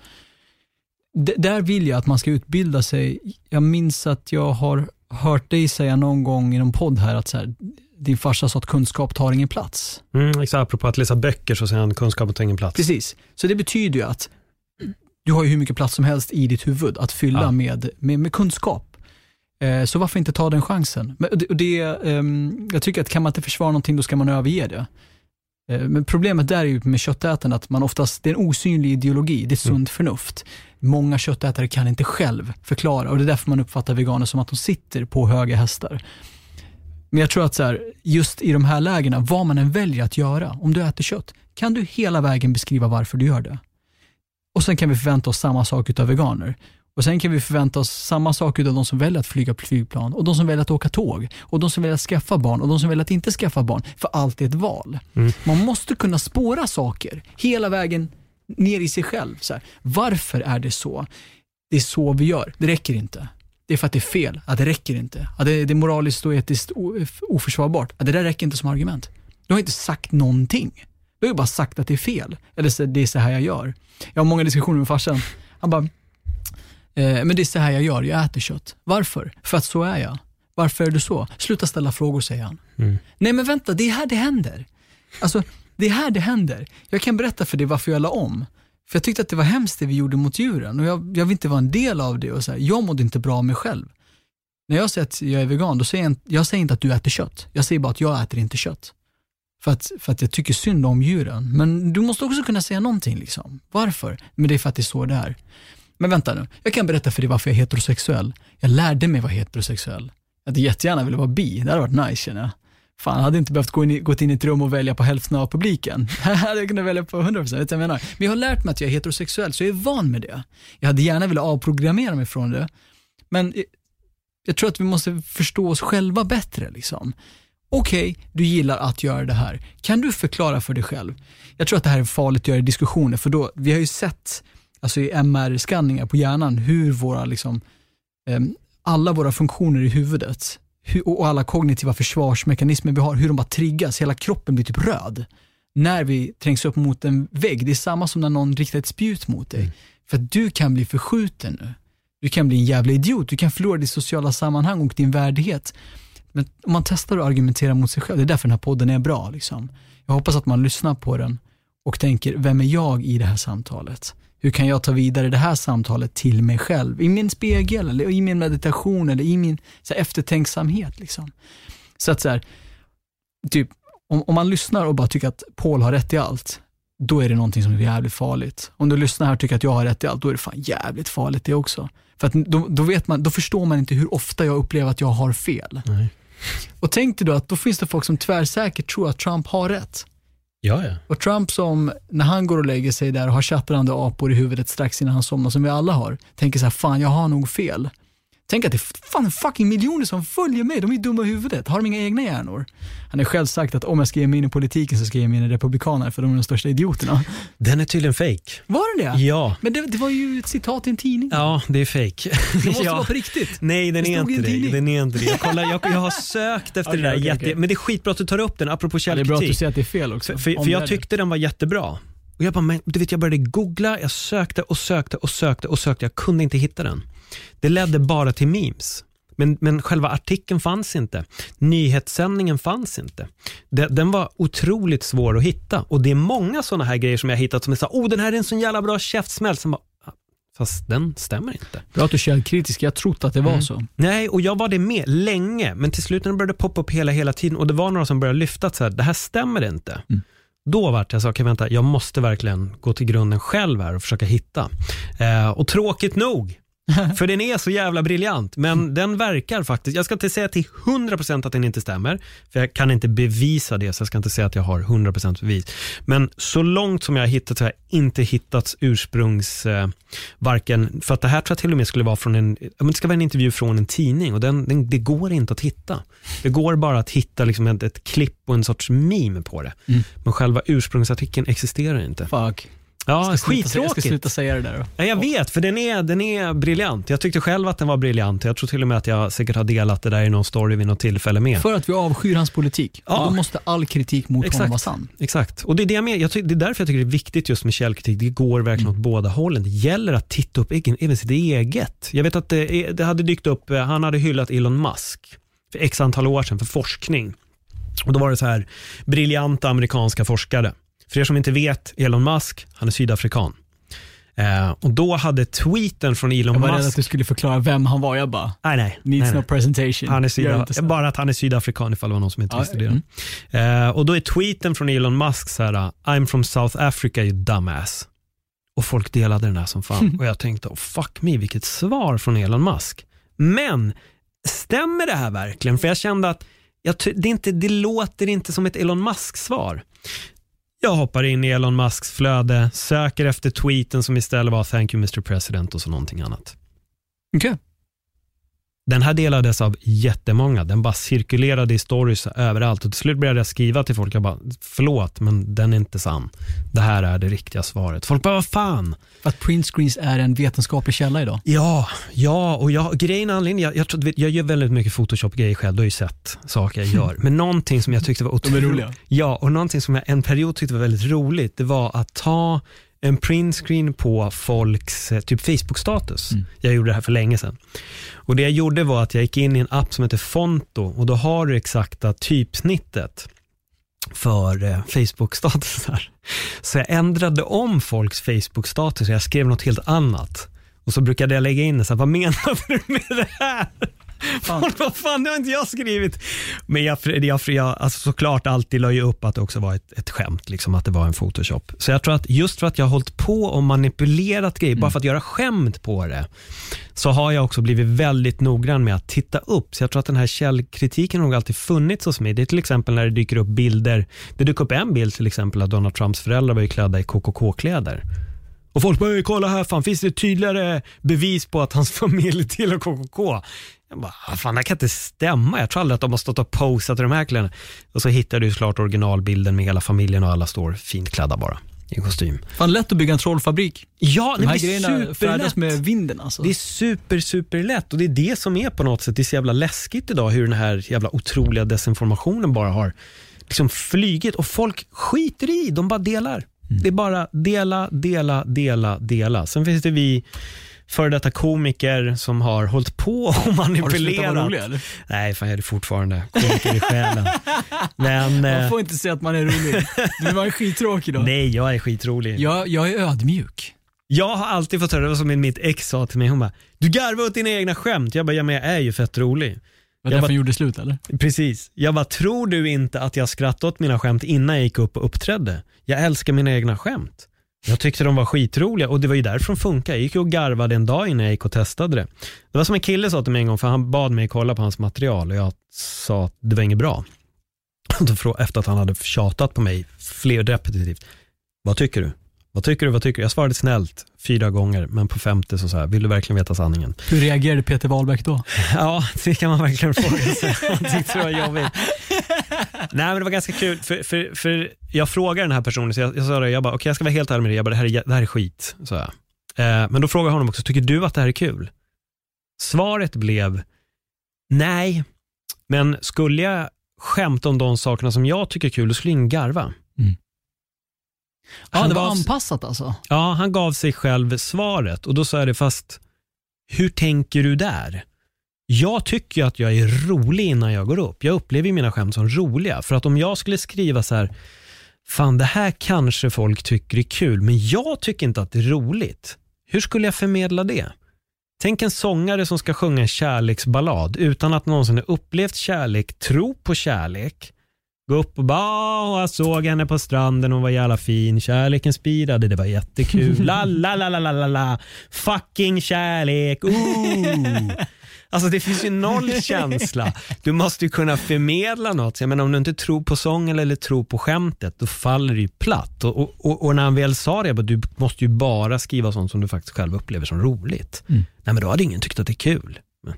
D- där vill jag att man ska utbilda sig. Jag minns att jag har hört dig säga någon gång i någon podd här att så här, din farsa sa att kunskap tar ingen plats. Mm, exakt, apropå att läsa böcker så säger han kunskapen tar ingen plats. Precis, så det betyder ju att du har ju hur mycket plats som helst i ditt huvud att fylla Ja. med, med, med kunskap. Eh, Så varför inte ta den chansen? Men det, ehm, jag tycker att kan man inte försvara någonting, då ska man överge det. Eh, Men problemet där är ju med köttätande att man oftast, det är en osynlig ideologi, det är sunt förnuft. Många köttätare kan inte själv förklara och det är därför man uppfattar veganer som att de sitter på höga hästar. Men jag tror att så här, just i de här lägena, vad man än väljer att göra, om du äter kött, kan du hela vägen beskriva varför du gör det? Och sen kan vi förvänta oss samma sak utav veganer. Och sen kan vi förvänta oss samma sak utav de som väljer att flyga flygplan och de som väljer att åka tåg och de som väljer att skaffa barn och de som väljer att inte skaffa barn. För allt är ett val. Man måste kunna spåra saker hela vägen ner i sig själv. Så här, varför är det så? Det är så vi gör. Det räcker inte. Det är för att det är fel. Att det räcker inte. Att det, det är moraliskt och etiskt oförsvarbart. Att det där räcker inte som argument. Du har inte sagt någonting. Då har jag bara sagt att det är fel. Eller så, det är så här jag gör. Jag har många diskussioner med farsan. Han bara, eh, men det är så här jag gör, jag äter kött. Varför? För att så är jag. Varför är du så? Sluta ställa frågor, säger han. Nej men vänta, det är här det händer. Alltså, det är här det händer. Jag kan berätta för dig varför jag la om. För jag tyckte att det var hemskt det vi gjorde mot djuren och jag, jag vill inte vara en del av det. Och så här, jag mådde inte bra av mig själv. När jag säger att jag är vegan, då säger jag, jag säger inte att du äter kött. Jag säger bara att jag äter inte kött. För att, för att jag tycker synd om djuren. Men du måste också kunna säga någonting. Liksom. Varför? Men det är för att det är så det är. Men vänta nu, jag kan berätta för dig varför jag är heterosexuell. Jag lärde mig vara heterosexuell. Jag hade jättegärna velat vara bi, det hade varit nice känner jag. Fan, jag hade inte behövt gå in, i- gått in i ett rum och välja på hälften av publiken. Här hade jag kunnat välja på 100%, vet du vad jag menar? Men jag har lärt mig att jag är heterosexuell, så jag är van med det. Jag hade gärna velat avprogrammera mig från det, men jag- tror att vi måste förstå oss själva bättre. Liksom. Okej, du gillar att göra det här. Kan du förklara för dig själv? Jag tror att det här är farligt att göra i diskussioner, för då, vi har ju sett alltså i MR-skanningar på hjärnan hur våra, liksom, em, alla våra funktioner i huvudet och alla kognitiva försvarsmekanismer vi har, hur de bara triggas, hela kroppen blir typ röd. När vi trängs upp mot en vägg, det är samma som när någon riktar ett spjut mot dig. För att du kan bli förskjuten nu. Du kan bli en jävla idiot, du kan förlora ditt sociala sammanhang och din värdighet. Men om man testar att argumentera mot sig själv, det är därför den här podden är bra. Liksom. Jag hoppas att man lyssnar på den och tänker, vem är jag i det här samtalet? Hur kan jag ta vidare det här samtalet till mig själv? I min spegel, eller i min meditation, eller i min så här, eftertänksamhet. Liksom. Så att så här, typ, om, om man lyssnar och bara tycker att Paul har rätt i allt, då är det någonting som är jävligt farligt. Om du lyssnar här och tycker att jag har rätt i allt, då är det fan jävligt farligt det också. För att då, då, vet man, då förstår man inte hur ofta jag upplever att jag har fel. Nej. Och tänk dig då att då finns det folk som tvärsäkert tror att Trump har rätt. Ja, ja. Och Trump som, när han går och lägger sig där och har tjattrande apor i huvudet strax innan han somnar, som vi alla har, tänker så här, fan jag har nog fel. Tänk att det är fan fucking miljoner som följer mig, de är dumma i huvudet, har de inga egna hjärnor? Han har själv sagt att om jag ska ge mig in i politiken så ska jag ge mig in i republikaner för de är de största idioterna. Den är tydligen fake. Var det det? Ja. Men det, det var ju ett citat i en tidning. Ja, det är fake. Det måste ja. vara på riktigt. Nej, den Det är inte det. Den är inte det. Jag, kollar, jag, jag har sökt efter Okej, det där okej, jätte... okej. Men det är skitbra att du tar upp den, apropå Ja, det är bra att du källkritik. säger att det är fel också. För, för, jag tyckte den var jättebra. Och jag bara, men du vet jag började googla, jag sökte och sökte och sökte och sökte, jag kunde inte hitta den. Det ledde bara till memes. Men, men själva artikeln fanns inte. Nyhetssändningen fanns inte. Den, den var otroligt svår att hitta och det är många sådana här grejer som jag hittat som är så oh den här är en sån jävla bra käftsmäll. Som bara, "Ah, fast den stämmer inte. Bra att du är källkritisk, jag trodde att det var Mm. så. Nej, och jag var det med länge, men till slut när det började poppa upp hela, hela tiden och det var några som började lyfta att så här, det här stämmer inte. Då vart jag så, okay, vänta, jag måste verkligen gå till grunden själv här och försöka hitta. Eh, och tråkigt nog, för den är så jävla briljant, men den verkar faktiskt, jag ska inte säga till 100% att den inte stämmer, för jag kan inte bevisa det, så jag ska inte säga att jag har 100% bevis. Men så långt som jag har hittat så har jag inte hittat ursprungs, eh, varken, för att det här tror jag till och med skulle vara från en, men det ska vara en intervju från en tidning och den, den, det går inte att hitta. Det går bara att hitta liksom ett, ett klipp och en sorts meme på det. Men själva ursprungsartikeln existerar inte. Fuck. Ja, Jag ska sluta säga- Jag ska skittråkigt. sluta säga det där då. Ja, jag vet, för den är, den är briljant. Jag tyckte själv att den var briljant. Jag tror till och med att jag säkert har delat det där i någon story vid något tillfälle med. För att vi avskyr hans politik. Ja. Då måste all kritik mot honom vara Exakt. sann. Exakt. Och det är, det, jag men, jag det är därför jag tycker det är viktigt just med källkritik. Det går verkligen åt båda hållen. Det gäller att titta upp egen, även sitt eget. Jag vet att det, det hade dykt upp, eh, han hade hyllat Elon Musk för x antal år sedan för forskning. Och Då var det så här, briljanta amerikanska forskare. För er som inte vet, Elon Musk, han är sydafrikan. Eh, och då hade tweeten från Elon Jag var rädd Musk... att du skulle förklara vem han var. Jag bara, Nej, nej. needs nej, no nej. presentation. Han är Gör syda, inte så. bara att han är sydafrikan ifall det var någon som inte Ja, visste det. Eh, och då är tweeten från Elon Musk så här, I'm from South Africa you dumbass. Och folk delade den här som fan. Och jag tänkte, oh, fuck me, vilket svar från Elon Musk. Men, stämmer det här verkligen? För jag kände att jag, det, inte, det låter inte som ett Elon Musk-svar. Jag hoppar in i Elon Musks flöde, söker efter tweeten som istället var thank you Mr President och så någonting annat. Okej. Den här delades av jättemånga. Den bara cirkulerade i stories överallt och till slut började jag skriva till folk. Jag bara, förlåt, men den är inte sann. Det här är det riktiga svaret. Folk bara, vad fan? Att printscreens är en vetenskaplig källa idag. Ja, ja, och jag, grejen anledningen, jag, jag, jag gör väldigt mycket Photoshop-grejer själv, du har ju sett saker jag gör. Men någonting som jag tyckte var De är otroligt, roliga. ja, och någonting som jag en period tyckte var väldigt roligt, det var att ta en printscreen på folks eh, typ Facebook-status. Jag gjorde det här för länge sedan. Och det jag gjorde var att jag gick in i en app som heter Fonto och då har du exakta typsnittet för eh, Facebook-statusar. Så jag ändrade om folks Facebook-status och jag skrev något helt annat. Och så brukade jag lägga in det så här, vad menar du med det här? Folk, vad fan, det har inte jag skrivit. Men jag, jag, jag alltså såklart alltid la upp att det också var ett, ett skämt, liksom att det var en Photoshop. Så jag tror att just för att jag har hållit på och manipulerat grejer, bara för att göra skämt på det, så har jag också blivit väldigt noggrann med att titta upp. Så jag tror att den här källkritiken har nog alltid funnits hos mig. Det är till exempel när det dyker upp bilder. Det dök upp en bild till exempel att Donald Trumps föräldrar var ju klädda i KKK-kläder. Och folk bara, "Ey, kolla här, fan, finns det tydligare bevis på att hans familj tillhör KKK? Jag bara, "Ah, fan det kan inte stämma. Jag tror aldrig att de har stått och posat i de här kläderna. Och så hittar du såklart originalbilden med hela familjen och alla står fint klädda bara i kostym. Fan lätt att bygga en trollfabrik. Ja, De här det grejerna färdas superlätt. med vinden alltså. Det är super, super lätt och det är det som är på något sätt, det är så jävla läskigt idag hur den här jävla otroliga desinformationen bara har liksom flygit och folk skiter i, de bara delar. Det är bara dela, dela, dela, dela. Sen finns det vi före detta komiker som har hållit på och Har du slutat vara manipulerat. rolig eller? Nej, fan jag är det fortfarande komiker i själen. Men, Man eh, får inte säga att man är rolig. Du var skittråkig då. nej, jag är skitrolig. Jag, jag är ödmjuk. Jag har alltid fått höra, det var som mitt ex sa till mig, hon bara, du garvar åt dina egna skämt. Jag bara, ja men jag är ju fett rolig. Var Jag därför jag gjorde slut eller? Precis. Jag bara, tror du inte att jag skrattade åt mina skämt innan jag gick upp och uppträdde? Jag älskar mina egna skämt. Jag tyckte de var skitroliga och det var ju därför de funkar. Jag gick och garvade en dag innan jag gick och testade det. Det var som en kille sa till mig en gång, för han bad mig kolla på hans material och jag sa att det var inget bra. Efter att han hade tjatat på mig fler repetitivt. Vad tycker du? Vad tycker du? Vad tycker du? Jag svarade snällt fyra gånger, men på femte så sa jag, vill du verkligen veta sanningen? Hur reagerade Peter Wahlbeck då? Ja, det kan man verkligen fråga sig. Han tyckte det var jobbigt. Nej, men det var ganska kul, för, för, för jag frågade den här personen, så jag, jag sa det, jag bara, okej jag ska vara helt ärlig med dig, jag bara, det här är, det här är skit, sa jag. Eh, men då frågade jag honom också, tycker du att det här är kul? Svaret blev, nej, men skulle jag skämta om de sakerna som jag tycker är kul, då skulle ingen garva. Ja, Han det var anpassat alltså. Ja, han gav sig själv svaret och då sa jag det, fast hur tänker du där? Jag tycker att jag är rolig innan jag går upp. Jag upplever mina skämt som roliga. För att om jag skulle skriva så här, fan det här kanske folk tycker är kul, men jag tycker inte att det är roligt. Hur skulle jag förmedla det? Tänk en sångare som ska sjunga en kärleksballad utan att någonsin ha upplevt kärlek, tro på kärlek. Gå upp och bara, "Åh, jag såg henne på stranden, hon var jävla fin, kärleken spirade, det var jättekul, la la la la la la la, fucking kärlek, ooh. Alltså det finns ju noll känsla. Du måste ju kunna förmedla något. Jag menar, om du inte tror på sången eller tror på skämtet, då faller det ju platt. Och, och, och, när han väl sa det, jag bara, du måste ju bara skriva sånt som du faktiskt själv upplever som roligt. Nej men då hade ingen tyckt att det är kul. Men,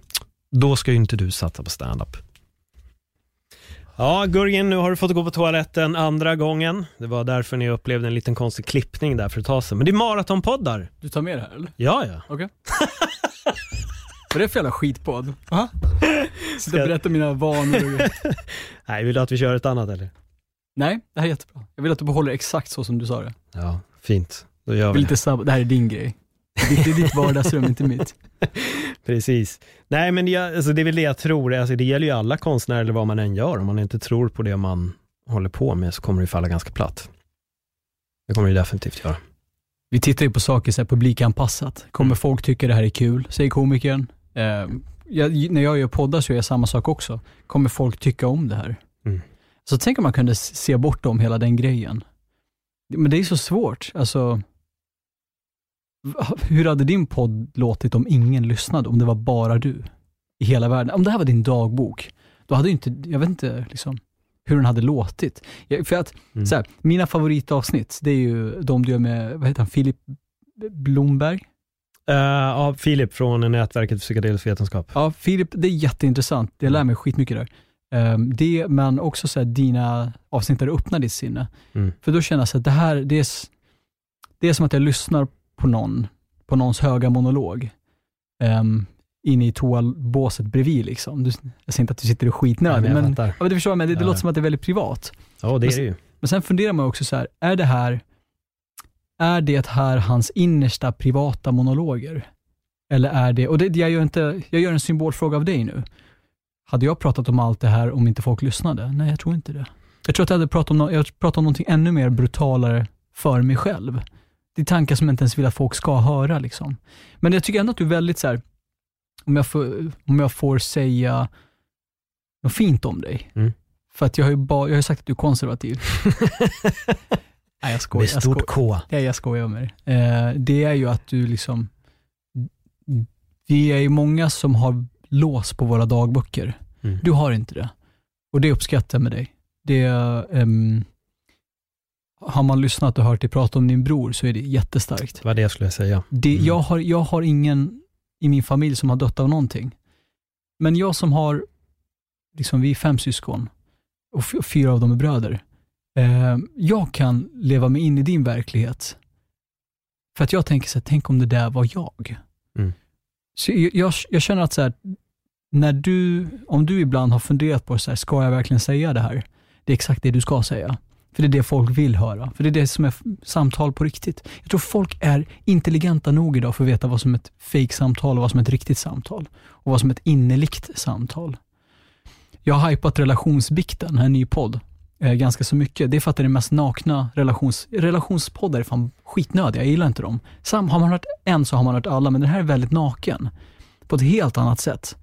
då ska ju inte du satsa på stand-up. Ja, Gurgen, nu har du fått gå på toaletten andra gången. Det var därför ni upplevde en liten konstig klippning där för ett tag sedan. Men det är maratonpoddar. Du tar med det här eller? Ja, ja. Okej. Vad är det för jävla skitpodd? Aha. Sitta och berätta mina vanor och. Nej, vill du att vi kör ett annat eller? Nej, det här är jättebra. Jag vill att du behåller exakt så som du sa det. Ja, fint. Då gör vi vill det. inte sabba, det här är din grej. Det är, det ditt vardagsrum, inte mitt. Precis. Nej, men jag, alltså, det är väl det jag tror. Alltså, det gäller ju alla konstnärer eller vad man än gör. Om man inte tror på det man håller på med så kommer det falla ganska platt. Det kommer det definitivt göra. Vi tittar ju på saker så här publikanpassat. Kommer Mm. folk tycka det här är kul, säger komikern. Eh, jag, när jag gör poddar så gör jag samma sak också. Kommer folk tycka om det här? Mm. Så tänk om man kunde se bort om hela den grejen. Men det är så svårt. Alltså, hur hade din podd låtit om ingen lyssnade? Om det var bara du i hela världen? Om det här var din dagbok, då hade inte, jag vet inte liksom, hur den hade låtit. Jag, för att, Mm. så här, mina favoritavsnitt, det är ju de du gör med, vad heter han, Filip Blomberg? Uh, ja, Filip från nätverket för psykedelisk vetenskap. Ja, Filip, det är jätteintressant. Jag lär mig skitmycket där. Um, det, men också så här, dina avsnitt där du öppnar ditt sinne. Mm. För då känner jag att det här, det är, det är som att jag lyssnar på någon, på någons höga monolog. Um, inne i toabåset bredvid. Liksom. Du, jag säger inte att du sitter och skitnödig, Nej, men men, ja, men du förstår, men det, det Ja. låter som att det är väldigt privat. Ja, det är det ju. Men sen funderar man också så här, är det här, är det här hans innersta privata monologer? Eller är det, och det, jag, gör inte, jag gör en symbolfråga av dig nu. Hade jag pratat om allt det här om inte folk lyssnade? Nej, jag tror inte det. Jag tror att jag hade pratat om, jag pratat om någonting ännu mer brutalare för mig själv. Det är tankar som jag inte ens vill att folk ska höra. Liksom. Men jag tycker ändå att du är väldigt så här, om jag får, om jag får säga något fint om dig. Mm. För att jag har ju bara, jag har sagt att du är konservativ. Nej, jag skojar. Med Jag stort skojar. K. Nej, jag skojar med dig. Eh, det är ju att du liksom, vi är ju många som har lås på våra dagböcker. Mm. Du har inte det. Och det uppskattar jag med dig. Det, ehm, har man lyssnat och hört dig prata om din bror så är det jättestarkt. Det var det jag skulle säga. Det, Mm. jag, har, jag har ingen i min familj som har dött av någonting. Men jag som har, liksom vi är fem syskon och fyra av dem är bröder. Eh, jag kan leva mig in i din verklighet. För att jag tänker så här, tänk om det där var jag. Mm. Så jag, jag, jag känner att så här, när du, om du ibland har funderat på så här, ska jag verkligen säga det här? Det är exakt det du ska säga. För det är det folk vill höra. För det är det som är samtal på riktigt. Jag tror folk är intelligenta nog idag för att veta vad som är ett fake-samtal och vad som är ett riktigt samtal. Och vad som är ett innerligt samtal. Jag har hypat relationsbikten, en ny podd, eh, ganska så mycket. Det är för att det är den mest nakna relations... Relationspoddar är fan skitnödiga, jag gillar inte dem. Sam, har man hört en så har man hört alla, men den här är väldigt naken. På ett helt annat sätt.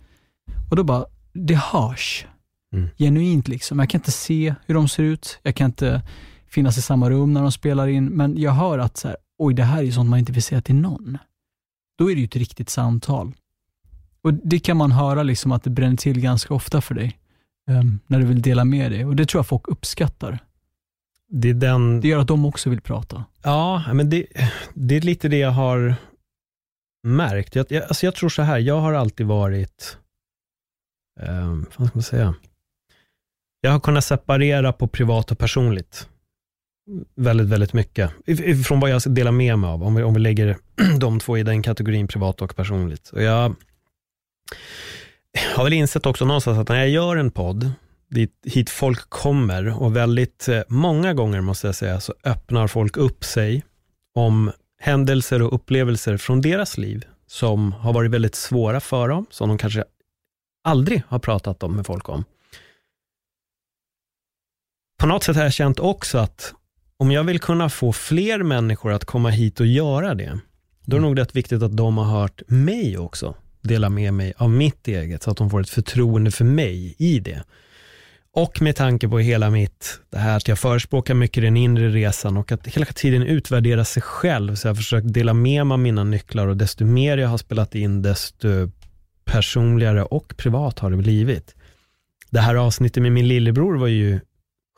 Och då bara, det hörs. Mm. Genuint liksom. Jag kan inte se hur de ser ut, jag kan inte finnas i samma rum när de spelar in, men jag hör att så här, oj, det här är sånt man inte vill säga till någon. Då är det ju ett riktigt samtal. Och Det kan man höra liksom att det bränner till ganska ofta för dig, ehm, när du vill dela med dig. Och Det tror jag folk uppskattar. Det den... Det gör att de också vill prata. Ja, men det, det är lite det jag har märkt. Jag, jag, alltså jag tror så här, jag har alltid varit, um, vad ska man säga, jag har kunnat separera på privat och personligt väldigt, väldigt mycket. Från vad jag delar med mig av, om vi, om vi lägger de två i den kategorin privat och personligt. Och jag har väl insett också någonstans att när jag gör en podd, dit, hit folk kommer och väldigt eh, många gånger måste jag säga, så öppnar folk upp sig om händelser och upplevelser från deras liv som har varit väldigt svåra för dem, som de kanske aldrig har pratat om med folk om. På något sätt har jag känt också att om jag vill kunna få fler människor att komma hit och göra det, då är det nog rätt viktigt att de har hört mig också dela med mig av mitt eget, så att de får ett förtroende för mig i det. Och med tanke på hela mitt, det här att jag förespråkar mycket den inre resan och att hela tiden utvärdera sig själv, så jag har försökt dela med mig av mina nycklar och desto mer jag har spelat in, desto personligare och privat har det blivit. Det här avsnittet med min lillebror var ju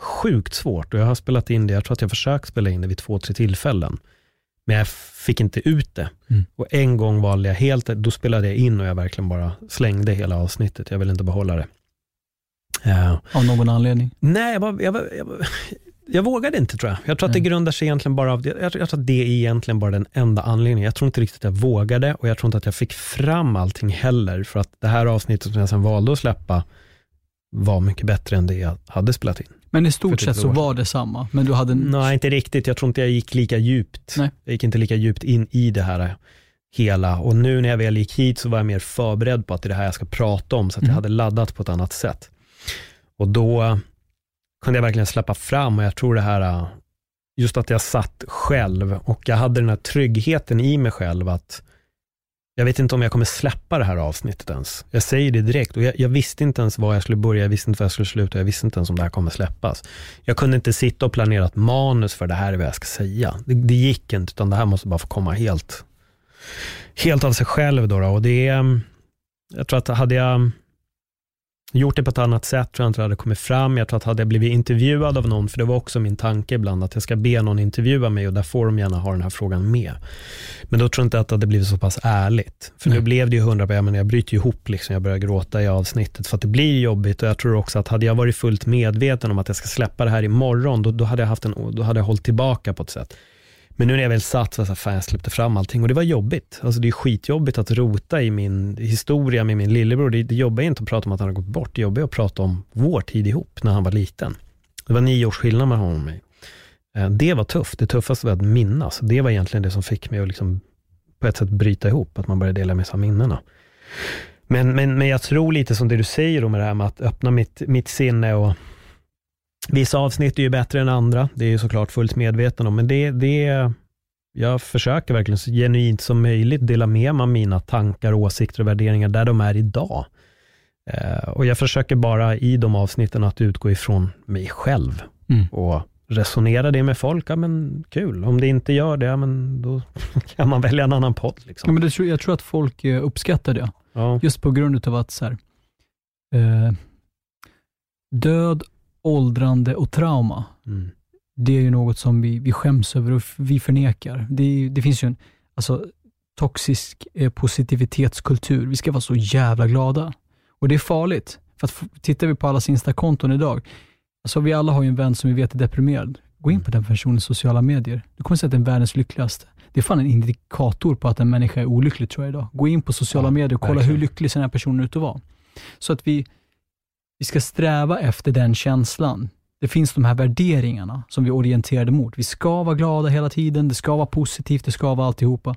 sjukt svårt och jag har spelat in det, jag tror att jag försökt spela in det vid två, tre tillfällen. Men jag fick inte ut det. Mm. Och en gång valde jag helt, då spelade jag in och jag verkligen bara slängde hela avsnittet. Jag ville inte behålla det. Eh, Av någon anledning. nej, jag, var, jag, var, jag, var, jag vågade inte tror jag. Jag tror att det Nej. grundar sig egentligen bara av, jag, jag tror att det är egentligen bara den enda anledningen. Jag tror inte riktigt att jag vågade och jag tror inte att jag fick fram allting heller. För att det här avsnittet som jag sen valde att släppa var mycket bättre än det jag hade spelat in. Men i stort typ sett ett så var det samma, men du hade... Nej, inte riktigt. Jag tror inte jag gick lika djupt. Nej. Jag gick inte lika djupt in i det här hela. Och nu när jag väl gick hit så var jag mer förberedd på att det är det här jag ska prata om, så att jag Mm. hade laddat på ett annat sätt. Och då kunde jag verkligen släppa fram och jag tror det här, just att jag satt själv och jag hade den här tryggheten i mig själv att jag vet inte om jag kommer släppa det här avsnittet ens. Jag säger det direkt och jag, jag visste inte ens var jag skulle börja, jag visste inte var jag skulle sluta, jag visste inte ens om det här kommer släppas. Jag kunde inte sitta och planera ett manus för det här är vad jag ska säga. Det, det gick inte, utan det här måste bara få komma helt, helt av sig själv. Då, då. Och det är, jag tror att hade jag, gjort det på ett annat sätt, tror jag inte det hade kommit fram. Jag tror att hade jag blivit intervjuad av någon, för det var också min tanke ibland, att jag ska be någon intervjua mig och där får de gärna ha den här frågan med. Men då tror jag inte att det hade blivit så pass ärligt. För Nej. nu blev det ju hundra, jag, menar, jag bryter ihop, liksom, jag börjar gråta i avsnittet, för att det blir jobbigt och jag tror också att hade jag varit fullt medveten om att jag ska släppa det här imorgon, då, då, hade, jag haft en, då hade jag hållit tillbaka på ett sätt. Men nu när jag väl satt, så var jag fan jag släppte fram allting och det var jobbigt. Alltså det är skitjobbigt att rota i min historia med min lillebror. Det, det jobbar inte att prata om att han har gått bort, det jobbar att prata om vår tid ihop när han var liten. Det var nio års skillnad mellan honom och mig. Eh, det var tufft, det tuffaste var att minnas. Det var egentligen det som fick mig att liksom på ett sätt bryta ihop, att man började dela med sig av minnena. Men, men, men jag tror lite som det du säger om det här med att öppna mitt, mitt sinne och Vissa avsnitt är ju bättre än andra, det är ju såklart fullt medveten om, men det, det jag försöker verkligen så genuint som möjligt dela med mig av mina tankar, åsikter och värderingar där de är idag. Eh, och jag försöker bara i de avsnitten att utgå ifrån mig själv Mm. och resonera det med folk, ja men kul. Om det inte gör det, ja, men då kan man välja en annan podd. Ja, Liksom. men det, jag tror att folk eh, uppskattar det. Ja. Just på grund av att så här, eh, död, åldrande och trauma, Mm. det är ju något som vi, vi skäms över och vi förnekar. Det, är- det finns ju en alltså, toxisk eh, positivitetskultur. Vi ska vara så jävla glada. Och det är farligt. För att tittar vi på allas Insta-konton idag, alltså vi alla har ju en vän som vi vet är deprimerad. Gå in på den personens sociala medier. Du kommer se att den är världens lyckligaste. Det är fan en indikator på att en människa är olycklig tror jag idag. Gå in på sociala Ja, medier och kolla verkligen. hur lycklig den här personen ut att vara. Så att vi, vi ska sträva efter den känslan. Det finns de här värderingarna som vi är orienterade mot. Vi ska vara glada hela tiden, det ska vara positivt, det ska vara alltihopa.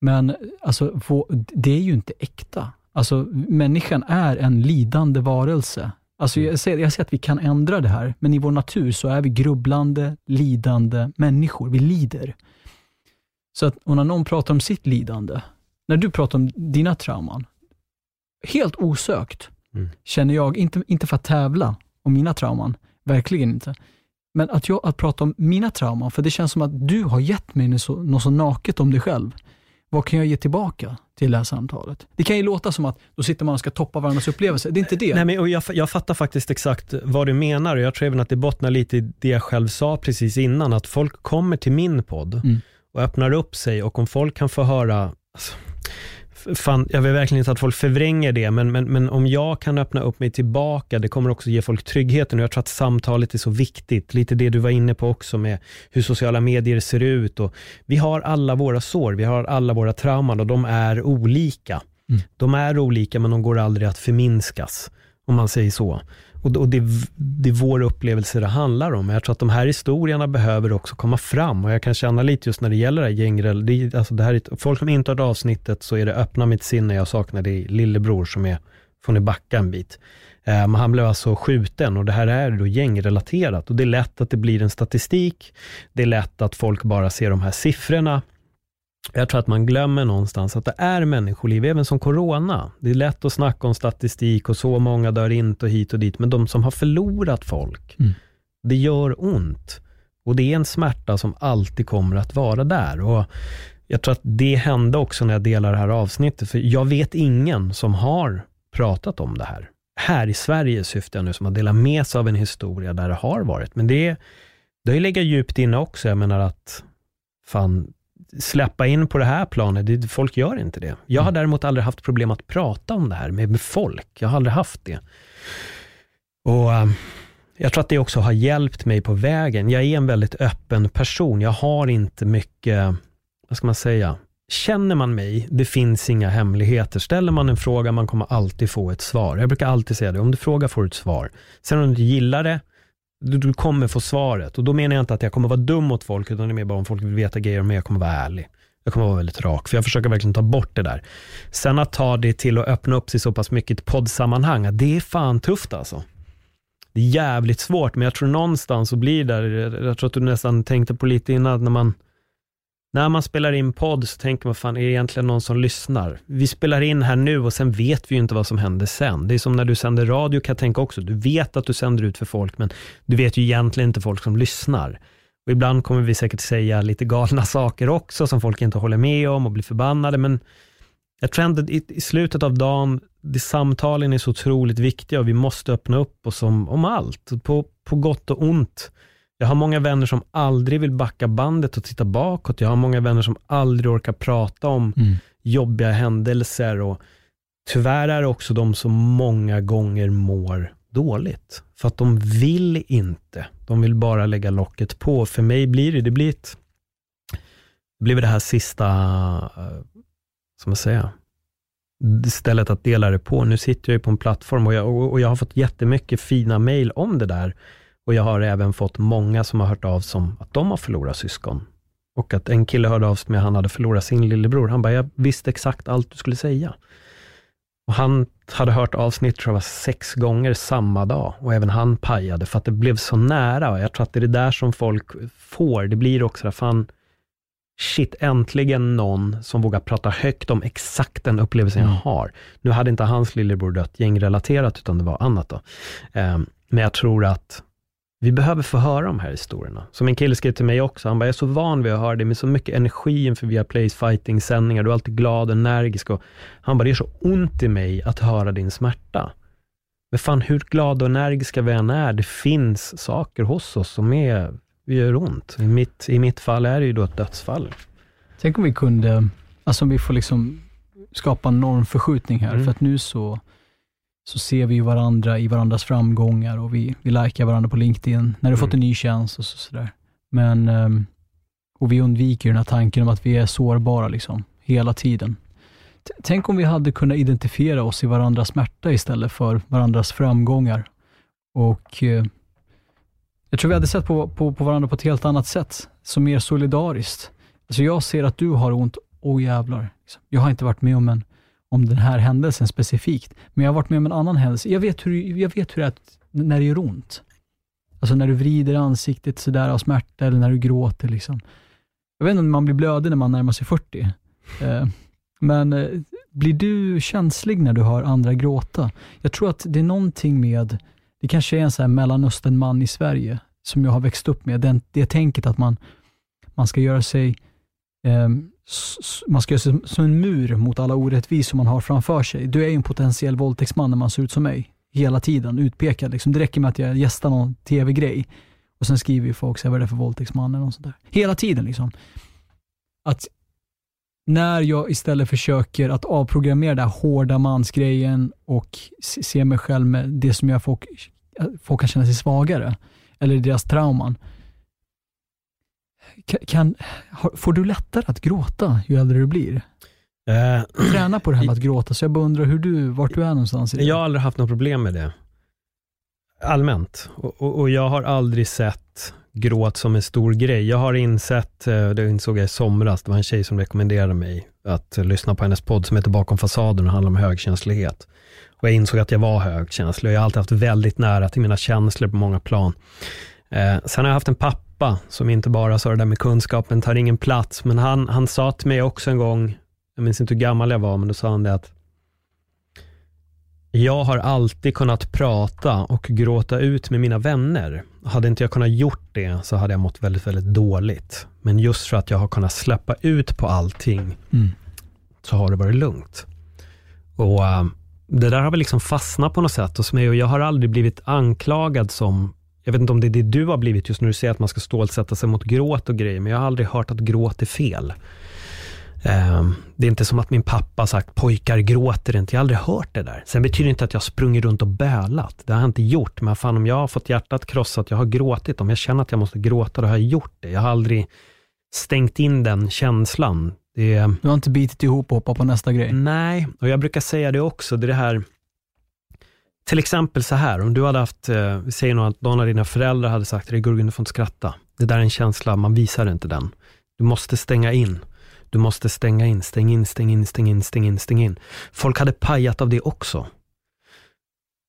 Men alltså, det är ju inte äkta. Alltså, människan är en lidande varelse. Alltså, jag, säger, jag säger att vi kan ändra det här, men i vår natur så är vi grubblande, lidande människor. Vi lider. Så att och när någon pratar om sitt lidande, när du pratar om dina trauman, helt osökt Mm. känner jag, inte, inte för att tävla om mina trauman, verkligen inte, men att, jag, att prata om mina trauman, för det känns som att du har gett mig något så, något så naket om dig själv. Vad kan jag ge tillbaka till det här samtalet? Det kan ju låta som att då sitter man och ska toppa varandras upplevelser. Det är inte det. Nej, men, och jag, jag fattar faktiskt exakt vad du menar och jag tror även att det bottnar lite i det jag själv sa precis innan, att folk kommer till min podd Mm. och öppnar upp sig och om folk kan få höra, alltså, fan, jag vill verkligen inte att folk förvränger det, men, men, men om jag kan öppna upp mig tillbaka, det kommer också ge folk tryggheten och jag tror att samtalet är så viktigt. Lite det du var inne på också med hur sociala medier ser ut och vi har alla våra sår, vi har alla våra trauman och de är olika. Mm. De är olika men de går aldrig att förminskas, om man säger så. Och, och det, det är vår upplevelse det handlar om. Jag tror att de här historierna behöver också komma fram och jag kan känna lite just när det gäller det här gängrel, det, alltså det här är, folk som inte har hört avsnittet så är det öppna mitt sinne, jag saknar det lillebror som är, får ni backa en bit. Eh, men han blev alltså skjuten och det här är då gängrelaterat och det är lätt att det blir en statistik. Det är lätt att folk bara ser de här siffrorna. Jag tror att man glömmer någonstans att det är människoliv, även som corona. Det är lätt att snacka om statistik och så många dör inte och hit och dit, men de som har förlorat folk, Mm. det gör ont. Och det är en smärta som alltid kommer att vara där. Och jag tror att det hände också när jag delade det här avsnittet, för jag vet ingen som har pratat om det här. Här i Sverige syftar jag nu, som har delat med sig av en historia där det har varit. Men det, det har ju legat djupt inne också. Jag menar att, fan, släppa in på det här planet, det, folk gör inte det. Jag har däremot aldrig haft problem att prata om det här med, med folk. Jag har aldrig haft det. Och ähm, jag tror att det också har hjälpt mig på vägen. Jag är en väldigt öppen person. Jag har inte mycket, vad ska man säga, känner man mig, det finns inga hemligheter. Ställer man en fråga, man kommer alltid få ett svar. Jag brukar alltid säga det, om du frågar får du ett svar. Sen om du gillar det, du, du kommer få svaret. Och då menar jag inte att jag kommer vara dum mot folk, utan det är mer bara om folk vill veta grejer om mig, jag kommer vara ärlig. Jag kommer vara väldigt rak, för jag försöker verkligen ta bort det där. Sen att ta det till att öppna upp sig så pass mycket i ett poddsammanhang, det är fan tufft alltså. Det är jävligt svårt, men jag tror någonstans så blir det där, jag tror att du nästan tänkte på lite innan, när man när man spelar in podd så tänker man, fan är det egentligen någon som lyssnar? Vi spelar in här nu och sen vet vi ju inte vad som händer sen. Det är som när du sänder radio kan jag tänka också, du vet att du sänder ut för folk, men du vet ju egentligen inte folk som lyssnar. Och ibland kommer vi säkert säga lite galna saker också, som folk inte håller med om och blir förbannade, men jag tror ändå i, slutet av dagen, det, samtalen är så otroligt viktiga och vi måste öppna upp oss om, om allt, på, på gott och ont. Jag har många vänner som aldrig vill backa bandet och titta bakåt. Jag har många vänner som aldrig orkar prata om Mm. jobbiga händelser och tyvärr är det också de som många gånger mår dåligt. För att de vill inte. De vill bara lägga locket på. För mig blir det, det blir ett, det blir det här sista, eh, som man säger, stället att dela det på. Nu sitter jag ju på en plattform och jag, och och jag har fått jättemycket fina mejl om det där. Och jag har även fått många som har hört av sig om att de har förlorat syskon. Och att en kille hörde av sig med att han hade förlorat sin lillebror. Han bara, jag visste exakt allt du skulle säga. Och han hade hört avsnitt, tror jag sex gånger samma dag. Och även han pajade för att det blev så nära. Jag tror att det är det där som folk får. Det blir också där, fan, shit, äntligen någon som vågar prata högt om exakt den upplevelsen jag har. Nu hade inte hans lillebror dött gängrelaterat, utan det var annat då. Eh, men jag tror att vi behöver få höra de här historierna. Som en kille skrev till mig också, han bara, jag är så van vid att höra det med så mycket energi inför Viaplays fighting-sändningar, du är alltid glad och energisk. Och han bara, det är så ont i mig att höra din smärta. Men fan, hur glada och energiska vi än är, det finns saker hos oss som är, gör ont. I mitt, I mitt fall är det ju då ett dödsfall. Tänk om vi kunde, alltså om vi får liksom skapa en normförskjutning här, Mm. för att nu så, så ser vi ju varandra i varandras framgångar och vi, vi likar varandra på LinkedIn, när du fått Mm. en ny tjänst och så, sådär. Men, ehm, och vi undviker den här tanken om att vi är sårbara liksom, hela tiden. T- Tänk om vi hade kunnat identifiera oss i varandras smärta istället för varandras framgångar. Och eh, Jag tror vi hade sett på, på, på varandra på ett helt annat sätt, som mer solidariskt. Alltså jag ser att du har ont, åh jävlar. liksom. Jag har inte varit med om, en, om den här händelsen specifikt, men jag har varit med om en annan händelse. Jag vet hur, jag vet hur det är att, när det gör ont. Alltså när du vrider ansiktet sådär av smärta eller när du gråter. Liksom. Jag vet inte om man blir blödig när man närmar sig 40. Eh, men eh, blir du känslig när du hör andra gråta? Jag tror att det är någonting med, det kanske är en sån här mellanösternman i Sverige, som jag har växt upp med. Den, det tänket att man, man ska göra sig eh, man ska göra sig som en mur mot alla orättvisor man har framför sig. Du är ju en potentiell våldtäktsman när man ser ut som mig. Hela tiden, utpekad. Liksom. Det räcker med att jag gästar någon tv-grej och sen skriver ju folk så här, vad är det för våldtäktsman eller något sånt där. Hela tiden liksom. Att när jag istället försöker att avprogrammera den här hårda mansgrejen och se mig själv med det som gör folk, folk kan känna sig svagare, eller deras trauman. Kan, får du lättare att gråta ju äldre du blir? Eh, Träna på det här med att gråta, så jag bara undrar hur du, vart du är någonstans i det. Jag har aldrig haft något problem med det. Allmänt. Och, och, och jag har aldrig sett gråt som en stor grej. Jag har insett, eh, det insåg jag i somras, det var en tjej som rekommenderade mig att lyssna på hennes podd som heter Bakom fasaden och handlar om högkänslighet. Och jag insåg att jag var högkänslig och jag har alltid haft väldigt nära till mina känslor på många plan. Eh, sen har jag haft en pappa som inte bara sa det där med kunskapen tar ingen plats, men han, han sa till mig också en gång, jag minns inte hur gammal jag var, men då sa han det att jag har alltid kunnat prata och gråta ut med mina vänner. Hade inte jag kunnat gjort det så hade jag mått väldigt, väldigt dåligt. Men just för att jag har kunnat släppa ut på allting Mm. så har det varit lugnt. Och äh, Det där har väl liksom fastnat på något sätt hos mig och jag har aldrig blivit anklagad som, jag vet inte om det är det du har blivit just när du säger att man ska stålsätta sig mot gråt och grejer, men jag har aldrig hört att gråt är fel. Ehm, Det är inte som att min pappa sagt pojkar gråter inte. Jag har aldrig hört det där. Sen betyder det inte att jag sprungit runt och bölat. Det har jag inte gjort. Men fan om jag har fått hjärtat krossat, jag har gråtit. Om jag känner att jag måste gråta, då har jag gjort det. Jag har aldrig stängt in den känslan. Det Du har inte bitit ihop och hoppat på nästa grej. Nej, och jag brukar säga det också. Det är det här, till exempel så här, om du hade haft, eh, vi säger nog att någon av dina föräldrar hade sagt till dig, Gurgen du får inte skratta. Det där är en känsla, man visar inte den. Du måste stänga in. Du måste stänga in, stäng in, stäng in, stäng in, stäng in, stäng in. Folk hade pajat av det också.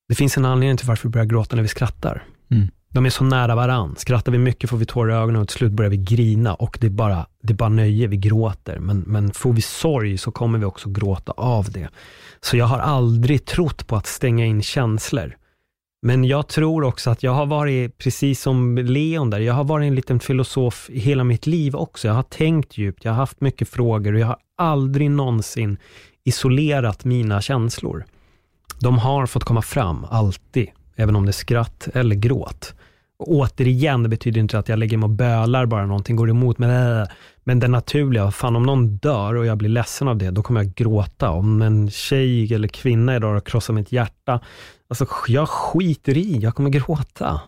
Det finns en anledning till varför vi börjar gråta när vi skrattar. Mm. De är så nära varann. Skrattar vi mycket får vi tårar i ögonen och till slut börjar vi grina och det är bara, det är bara nöje, vi gråter. Men, men får vi sorg så kommer vi också gråta av det. Så jag har aldrig trott på att stänga in känslor. Men jag tror också att jag har varit, precis som Leon där, jag har varit en liten filosof i hela mitt liv också. Jag har tänkt djupt, jag har haft mycket frågor och jag har aldrig någonsin isolerat mina känslor. de har fått komma fram, alltid. Även om det är skratt eller gråt. Och återigen, det betyder inte att jag lägger mig och bölar bara någonting går emot. Men, äh, men det naturliga, fan om någon dör och jag blir ledsen av det, då kommer jag gråta. Om en tjej eller kvinna idag har krossat mitt hjärta, alltså jag skiter i, jag kommer gråta.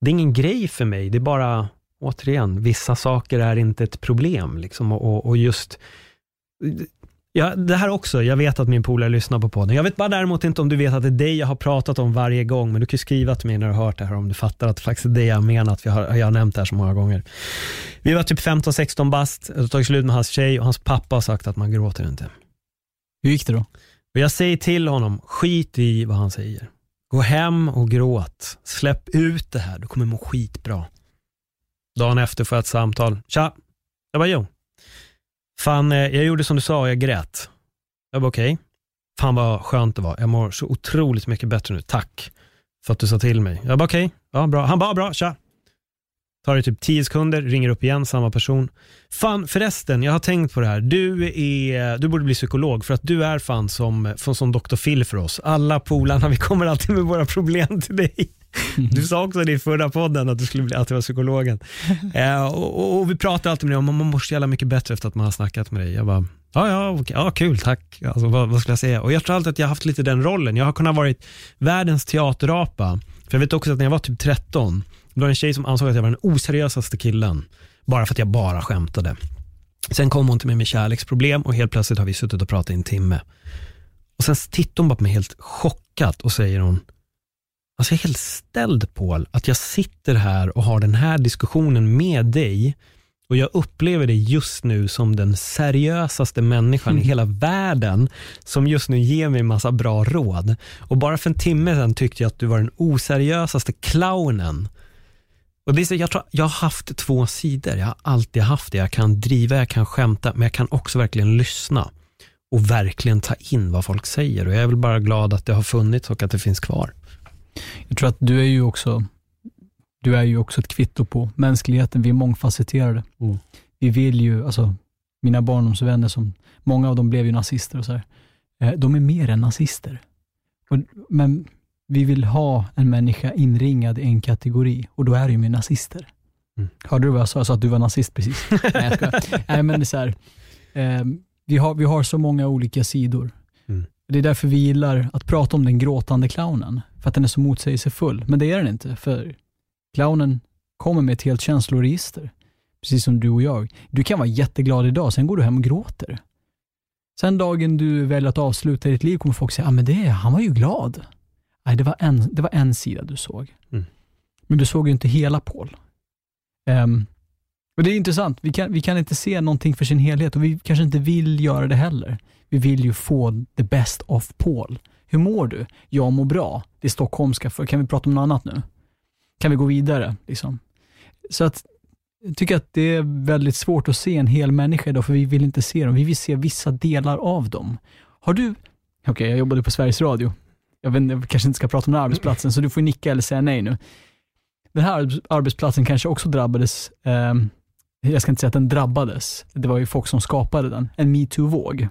Det är ingen grej för mig, det är bara, återigen, vissa saker är inte ett problem. Liksom, och, och just Ja, det här också, jag vet att min polare lyssnar på podden. Jag vet bara däremot inte om du vet att det är dig jag har pratat om varje gång, men du kan ju skriva till mig när du har hört det här om du fattar att det faktiskt är det jag menar, att vi har, jag har nämnt det här så många gånger. Vi var typ 15-16 bast, det tagit slut med hans tjej och hans pappa har sagt att man gråter inte. Hur gick det då? Och jag säger till honom, skit i vad han säger. Gå hem och gråt. Släpp ut det här, du kommer må skitbra. Dagen efter får jag ett samtal. Tja, jag bara jo. Fan, eh, jag gjorde som du sa, jag grät. Jag bara okej. Okay. Fan vad skönt det var. Jag mår så otroligt mycket bättre nu. Tack för att du sa till mig. Jag bara okej, okay. ja bra. Han bara bra, tja. Tar det typ tio sekunder, ringer upp igen, samma person. Fan förresten, jag har tänkt på det här. Du, är, du borde bli psykolog för att du är fan som, som Dr. Phil för oss. Alla polarna, vi kommer alltid med våra problem till dig. Du sa också det i förra podden att du skulle bli, alltid vara psykologen. eh, och, och, vi pratar alltid med dig om att man mår så jävla mycket bättre efter att man har snackat med dig. Jag bara, ja, ja, okay. ja kul, tack. Alltså, vad, vad skulle jag säga? Och jag tror alltid att jag har haft lite den rollen. Jag har kunnat vara världens teaterapa. För jag vet också att när jag var typ 13, det var en tjej som ansåg att jag var den oseriösaste killen. Bara för att jag bara skämtade. Sen kom hon till mig med kärleksproblem och helt plötsligt har vi suttit och pratat i en timme. Och sen tittar hon bara på mig helt chockat och säger hon, Alltså jag är helt ställd Paul, att jag sitter här och har den här diskussionen med dig och jag upplever dig just nu som den seriösaste människan mm. i hela världen som just nu ger mig massa bra råd. Och bara för en timme sedan tyckte jag att du var den oseriösaste clownen. Och det är så, jag, tror, jag har haft två sidor, jag har alltid haft det. Jag kan driva, jag kan skämta, men jag kan också verkligen lyssna och verkligen ta in vad folk säger. Och jag är väl bara glad att det har funnits och att det finns kvar. Jag tror att du är ju också, du är ju också ett kvitto på mänskligheten. Vi är mångfacetterade. Mm. Vi vill ju, alltså mina barndomsvänner, som, många av dem blev ju nazister och så här, eh, de är mer än nazister. men vi vill ha en människa inringad i en kategori och då är det ju med nazister. Mm. Hörde du vad jag sa? Jag sa att du var nazist precis. Nej, jag. Nej, men det är så här, eh, vi, har, vi har så många olika sidor. Mm. Det är därför vi gillar att prata om den gråtande clownen, för att den är så motsägelsefull. Men det är den inte, för clownen kommer med ett helt känsloregister, precis som du och jag. Du kan vara jätteglad idag, sen går du hem och gråter. Sen dagen du väljer att avsluta ditt liv kommer folk säga, ah, men det, han var ju glad. Nej, det var en, det var en sida du såg. Mm. Men du såg ju inte hela Paul. Um, och Det är intressant, vi kan, vi kan inte se någonting för sin helhet och vi kanske inte vill göra det heller. Vi vill ju få the best of Paul. Hur mår du? Jag mår bra. Det är stockholmska, för kan vi prata om något annat nu? Kan vi gå vidare? Liksom? Så att, jag tycker att det är väldigt svårt att se en hel människa idag, för vi vill inte se dem. Vi vill se vissa delar av dem. Har du, okej okay, jag jobbade på Sveriges Radio. Jag, vet, jag kanske inte ska prata om den här arbetsplatsen, så du får nicka eller säga nej nu. Den här arbetsplatsen kanske också drabbades, eh, jag ska inte säga att den drabbades, det var ju folk som skapade den, en metoo-våg.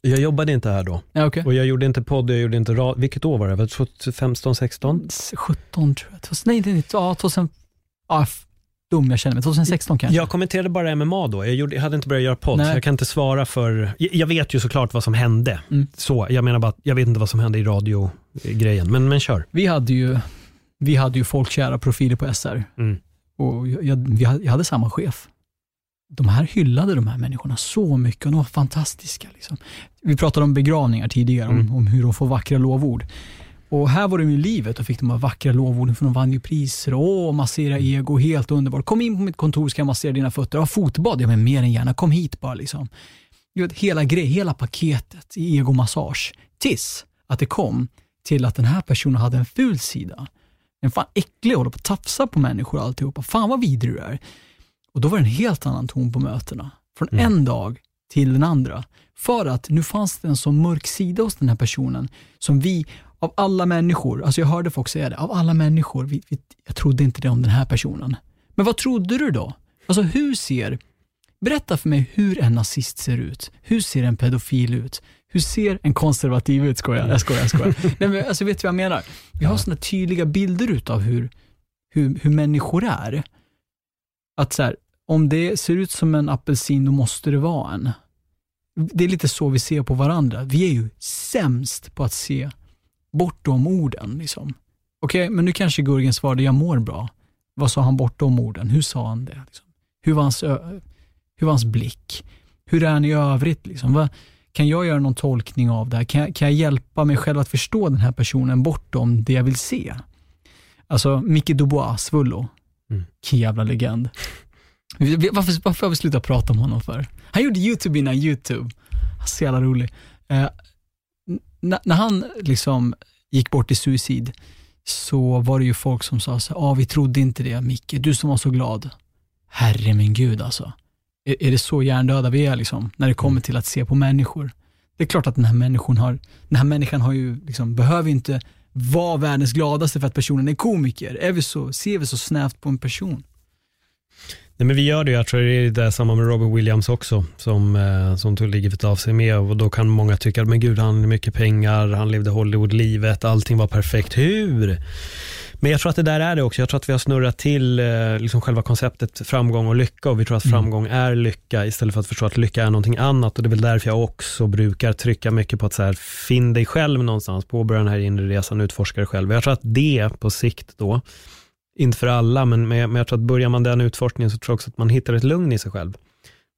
Jag jobbade inte här då. Ja, okay. Och jag gjorde inte podd, jag gjorde inte radio. Vilket år var det? 2015, 16? 17 tror jag. Nej, nej, nej. Ja, 2000. Ah, dum jag känner mig. 2016 kanske. Jag kommenterade bara MMA då. Jag, gjorde, jag hade inte börjat göra podd, så jag kan inte svara för... Jag, jag vet ju såklart vad som hände. Mm. Så, jag menar bara, jag vet inte vad som hände i radiogrejen. Men, men kör. Vi hade ju, vi hade ju folkkära profiler på SR. Mm. Och jag, jag, jag hade samma chef de här hyllade de här människorna så mycket och de var fantastiska. Liksom. Vi pratade om begravningar tidigare, mm. om, om, hur de får vackra lovord. Och här var de i livet och fick de här vackra lovorden för de vann ju priser. Åh, massera ego, helt underbart. Kom in på mitt kontor ska jag massera dina fötter. Ja, fotbad, ja men mer än gärna. Kom hit bara. Liksom. Vet, hela grej, hela paketet i egomassage. Tills att det kom till att den här personen hade en ful sida. En fan äcklig, håller på att tafsa på människor och alltihopa. Fan vad vidrig du är. Och då var det en helt annan ton på mötena. Från mm. en dag till den andra. För att nu fanns det en så mörk sida hos den här personen som vi, av alla människor, alltså jag hörde folk säga det, av alla människor, vi, vi, jag trodde inte det om den här personen. Men vad trodde du då? Alltså hur ser berätta för mig hur en nazist ser ut. Hur ser en pedofil ut? Hur ser en konservativ ut? Skojar, jag skojar, jag skojar. Nej, men, alltså, vet du vad jag menar? Vi har sådana tydliga bilder utav hur, hur, hur människor är. Att så här, om det ser ut som en apelsin, då måste det vara en. Det är lite så vi ser på varandra. Vi är ju sämst på att se bortom orden. Liksom. Okej, okay, men nu kanske Gurgen svarade, jag mår bra. Vad sa han bortom orden? Hur sa han det? Liksom? Hur, var hans, hur var hans blick? Hur är han i övrigt? Liksom? Vad, kan jag göra någon tolkning av det här? Kan jag, kan jag hjälpa mig själv att förstå den här personen bortom det jag vill se? Alltså, Micke Dubois, Svullo. Mm. jävla legend. Varför, varför har vi slutat prata om honom för? Han gjorde YouTube innan YouTube. Så jävla rolig. Eh, när han liksom gick bort i suicid, så var det ju folk som sa så ah, vi trodde inte det Micke, du som var så glad. Herre min gud alltså. Är, är det så hjärndöda vi är liksom, när det kommer mm. till att se på människor? Det är klart att den här människan har, den här människan har ju, liksom, behöver inte vara världens gladaste för att personen är komiker. Är vi så, ser vi så snävt på en person? Nej, men vi gör det, jag tror det är det samma med Robert Williams också, som, eh, som tog livet av sig med. Och då kan många tycka, men gud, han hade mycket pengar, han levde Hollywood-livet, allting var perfekt. Hur? Men jag tror att det där är det också. Jag tror att vi har snurrat till eh, liksom själva konceptet framgång och lycka och vi tror att mm. framgång är lycka istället för att förstå att lycka är någonting annat. Och det är väl därför jag också brukar trycka mycket på att så här, finn dig själv någonstans, påbörja den här inre resan, utforska dig själv. Jag tror att det på sikt då inte för alla, men, men jag tror att börjar man den utforskningen så tror jag också att man hittar ett lugn i sig själv.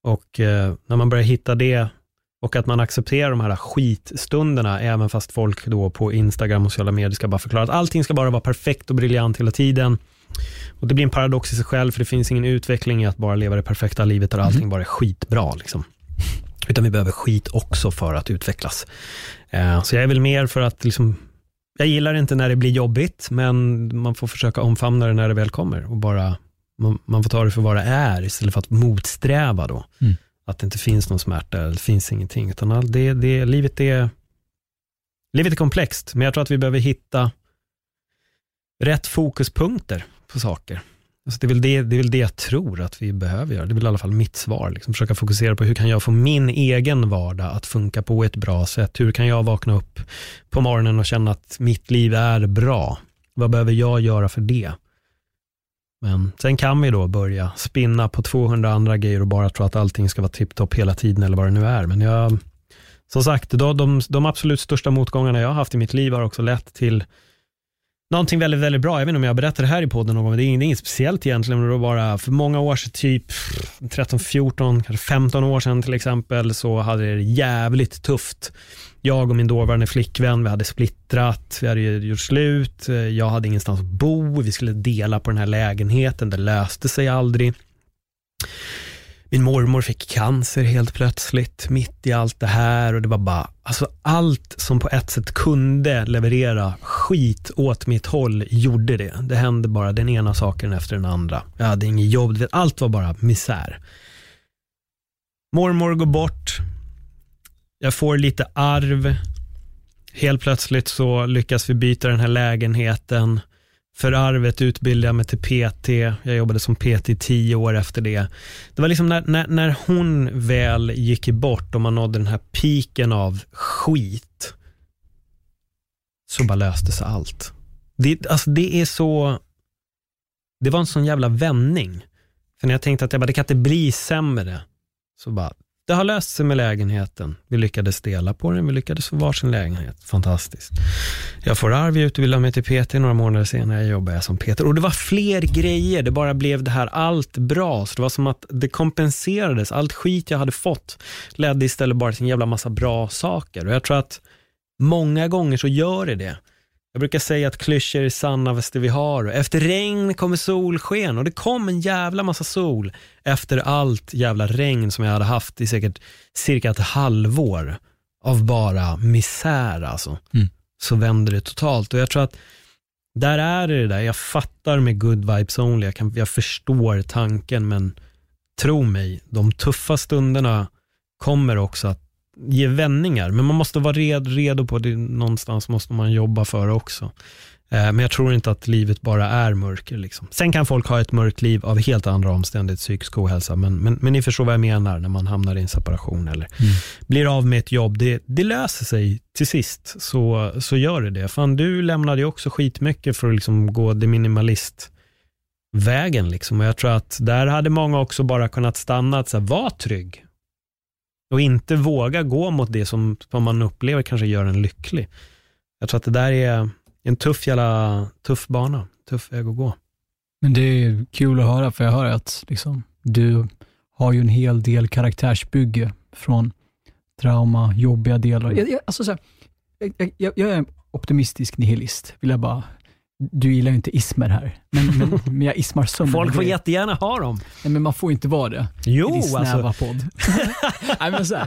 Och eh, när man börjar hitta det och att man accepterar de här skitstunderna, även fast folk då på Instagram och sociala medier ska bara förklara att allting ska bara vara perfekt och briljant hela tiden. Och Det blir en paradox i sig själv, för det finns ingen utveckling i att bara leva det perfekta livet där allting mm. bara är skitbra. Liksom. Utan vi behöver skit också för att utvecklas. Eh, så jag är väl mer för att liksom jag gillar inte när det blir jobbigt, men man får försöka omfamna det när det väl kommer och bara, man, man får ta det för vad det är istället för att motsträva då. Mm. Att det inte finns någon smärta, eller det finns ingenting, utan all, det, det, livet, är, livet är komplext, men jag tror att vi behöver hitta rätt fokuspunkter på saker. Alltså det, är väl det, det är väl det jag tror att vi behöver göra. Det är väl i alla fall mitt svar. Liksom försöka fokusera på hur kan jag få min egen vardag att funka på ett bra sätt. Hur kan jag vakna upp på morgonen och känna att mitt liv är bra? Vad behöver jag göra för det? Men sen kan vi då börja spinna på 200 andra grejer och bara tro att allting ska vara tipptopp hela tiden eller vad det nu är. Men jag, som sagt, då, de, de absolut största motgångarna jag har haft i mitt liv har också lett till någonting väldigt, väldigt bra. Jag vet inte om jag berättade det här i podden någon gång, det är inget speciellt egentligen, men det var bara för många år sedan, typ 13, 14, kanske 15 år sedan till exempel, så hade det jävligt tufft. Jag och min dåvarande flickvän, vi hade splittrat, vi hade gjort slut, jag hade ingenstans att bo, vi skulle dela på den här lägenheten, det löste sig aldrig. Min mormor fick cancer helt plötsligt, mitt i allt det här och det var bara, alltså allt som på ett sätt kunde leverera skit åt mitt håll gjorde det. Det hände bara den ena saken efter den andra. Jag hade inget jobb, allt var bara misär. Mormor går bort, jag får lite arv, helt plötsligt så lyckas vi byta den här lägenheten. För arvet utbildade jag mig till PT. Jag jobbade som PT i tio år efter det. Det var liksom när, när, när hon väl gick bort och man nådde den här piken av skit, så bara löste sig allt. Det, alltså det är så, det var en sån jävla vändning. För när jag tänkte att jag bara, det kan inte bli sämre, så bara, det har löst sig med lägenheten. Vi lyckades dela på den, vi lyckades få varsin lägenhet. Fantastiskt. Jag får arv, jag utbildar mig till PT, några månader senare jobbar jag som PT. Och det var fler grejer, det bara blev det här allt bra. Så det var som att det kompenserades. Allt skit jag hade fått ledde istället bara till en jävla massa bra saker. Och jag tror att många gånger så gör det det. Jag brukar säga att klyschor är det vi har. Efter regn kommer solsken och det kom en jävla massa sol efter allt jävla regn som jag hade haft i säkert cirka ett halvår av bara misär alltså. Mm. Så vänder det totalt och jag tror att där är det det där, jag fattar med good vibes only, jag, kan, jag förstår tanken men tro mig, de tuffa stunderna kommer också att ge vändningar. Men man måste vara red, redo på det. Någonstans måste man jobba för det också. Eh, men jag tror inte att livet bara är mörker. Liksom. Sen kan folk ha ett mörkt liv av helt andra omständigheter, psykisk ohälsa. Men, men, men ni förstår vad jag menar när man hamnar i en separation eller Mm. blir av med ett jobb. Det, det löser sig till sist, så, så gör det det. Fan, du lämnade ju också skitmycket för att liksom gå det minimalistvägen. Liksom. Och jag tror att där hade många också bara kunnat stanna, att så här, var trygg. Och inte våga gå mot det som, som man upplever kanske gör en lycklig. Jag tror att det där är en tuff jävla, tuff bana, tuff väg att gå. Men det är kul att höra, för jag hör att liksom, du har ju en hel del karaktärsbygge från trauma, jobbiga delar. Jag, jag, alltså så här, jag, jag, jag är en optimistisk nihilist, vill jag bara du gillar ju inte ismer här, men, men, men jag ismar sönder Folk får jättegärna ha dem. Nej, men man får inte vara det Jo, i din snäva alltså. podd. Nej, men så här.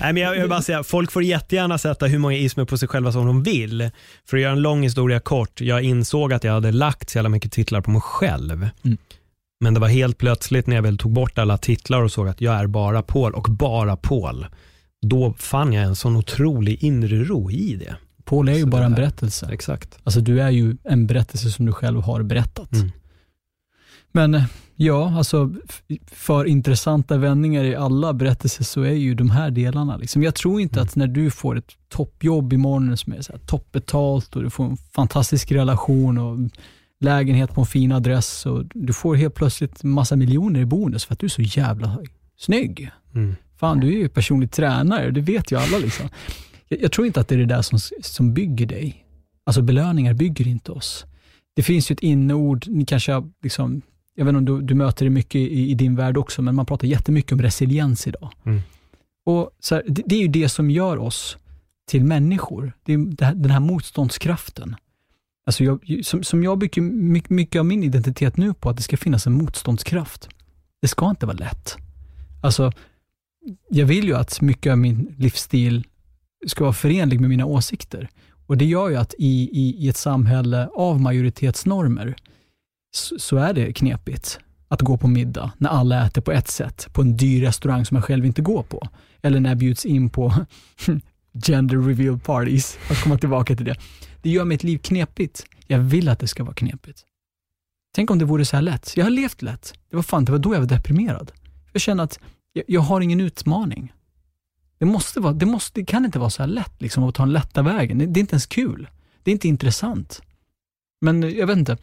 Nej, men jag vill bara säga, folk får jättegärna sätta hur många ismer på sig själva som de vill. För att göra en lång historia kort, jag insåg att jag hade lagt så jävla mycket titlar på mig själv. Mm. Men det var helt plötsligt när jag väl tog bort alla titlar och såg att jag är bara Paul och bara Paul. Då fann jag en sån otrolig inre ro i det. Paul är ju bara en berättelse. Exakt. Alltså du är ju en berättelse som du själv har berättat. Mm. Men ja, alltså för intressanta vändningar i alla berättelser så är ju de här delarna. Liksom. Jag tror inte Mm. att när du får ett toppjobb imorgon som är så här toppbetalt och du får en fantastisk relation och lägenhet på en fin adress och du får helt plötsligt massa miljoner i bonus för att du är så jävla snygg. Mm. Fan, du är ju personlig tränare, det vet ju alla. Liksom. Jag, tror inte att det är det där som, som bygger dig. Alltså belöningar bygger inte oss. Det finns ju ett inneord, ni kanske har liksom, jag vet inte om du, du möter det mycket i, i din värld också, men man pratar jättemycket om resiliens idag. Mm. Och här, det, det är ju det som gör oss till människor. Det är den här motståndskraften. Alltså jag, som, som jag bygger mycket, mycket av min identitet nu på, att det ska finnas en motståndskraft. Det ska inte vara lätt. Alltså, jag vill ju att mycket av min livsstil ska vara förenlig med mina åsikter. Och Det gör ju att i, i, i ett samhälle av majoritetsnormer så, så är det knepigt att gå på middag när alla äter på ett sätt, på en dyr restaurang som man själv inte går på. Eller när jag bjuds in på gender reveal parties, att komma tillbaka till det. Det gör mitt liv knepigt. Jag vill att det ska vara knepigt. Tänk om det vore så här lätt. Jag har levt lätt. Det var fan, det var då jag var deprimerad. Jag känner att jag, jag har ingen utmaning. Det, måste vara, det, måste, det kan inte vara så här lätt liksom, att ta den lätta vägen. Det, är inte ens kul. Det är inte intressant. Men eh, jag vet inte,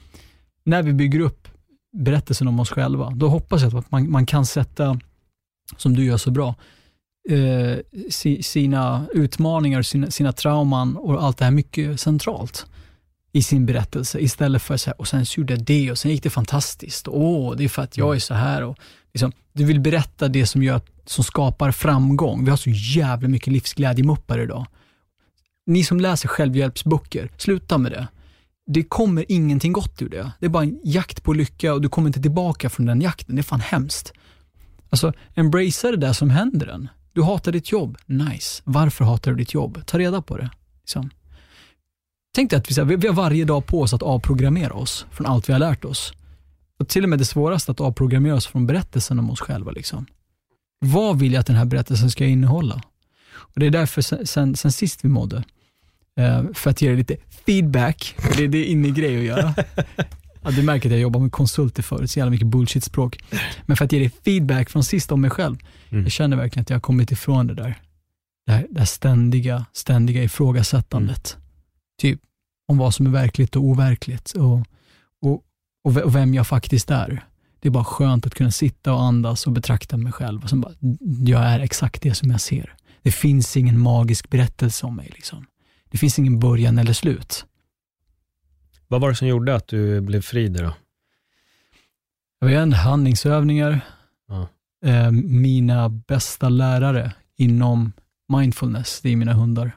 när vi bygger upp berättelsen om oss själva, då hoppas jag att man, man kan sätta, som du gör så bra, eh, si, sina utmaningar, sina, sina trauman och allt det här mycket centralt i sin berättelse istället för så här, och sen så gjorde jag det och sen gick det fantastiskt. Åh, det är för att jag är så här. Och liksom, du vill berätta det som, gör, som skapar framgång. Vi har så jävla mycket livsglädjemuppar idag. Ni som läser självhjälpsböcker, sluta med det. Det kommer ingenting gott ur det. Det är bara en jakt på lycka och du kommer inte tillbaka från den jakten. Det är fan hemskt. Alltså, embracea det där som händer en. Du hatar ditt jobb. Nice. Varför hatar du ditt jobb? Ta reda på det. Liksom. Tänk dig att vi, vi har varje dag på oss att avprogrammera oss från allt vi har lärt oss. Och till och med det svåraste att avprogrammera oss från berättelsen om oss själva. Liksom. Vad vill jag att den här berättelsen ska innehålla? Och Det är därför sen, sen, sen sist vi mådde, eh, för att ge dig lite feedback, för det, det är inne grej att göra. Ja, du märker att jag jobbar med konsulter förut, så jävla mycket bullshit-språk. Men för att ge dig feedback från sist om mig själv, Mm. jag känner verkligen att jag har kommit ifrån det där. Det här, det här ständiga, ständiga ifrågasättandet. Typ om vad som är verkligt och overkligt och, och, och, ve- och vem jag faktiskt är. Det är bara skönt att kunna sitta och andas och betrakta mig själv och sen bara, jag är exakt det som jag ser. Det finns ingen magisk berättelse om mig. Liksom. Det finns ingen början eller slut. Vad var det som gjorde att du blev fri då? Jag vet inte, handlingsövningar, Ja. eh, mina bästa lärare inom mindfulness, det är mina hundar.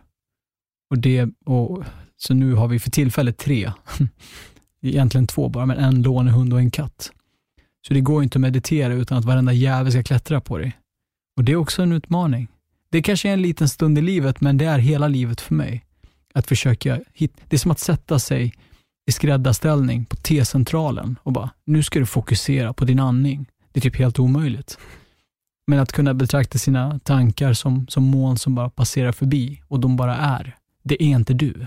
Och det, och, så nu har vi för tillfället tre, egentligen två bara, men en lånehund och en katt. Så det går inte att meditera utan att varenda jävel ska klättra på dig. Och det är också en utmaning. Det kanske är en liten stund i livet, men det är hela livet för mig. Att försöka hitta, det är som att sätta sig i skräddarställning på T-centralen och bara, nu ska du fokusera på din andning. Det är typ helt omöjligt. Men att kunna betrakta sina tankar som, som moln som bara passerar förbi och de bara är. Det är inte du.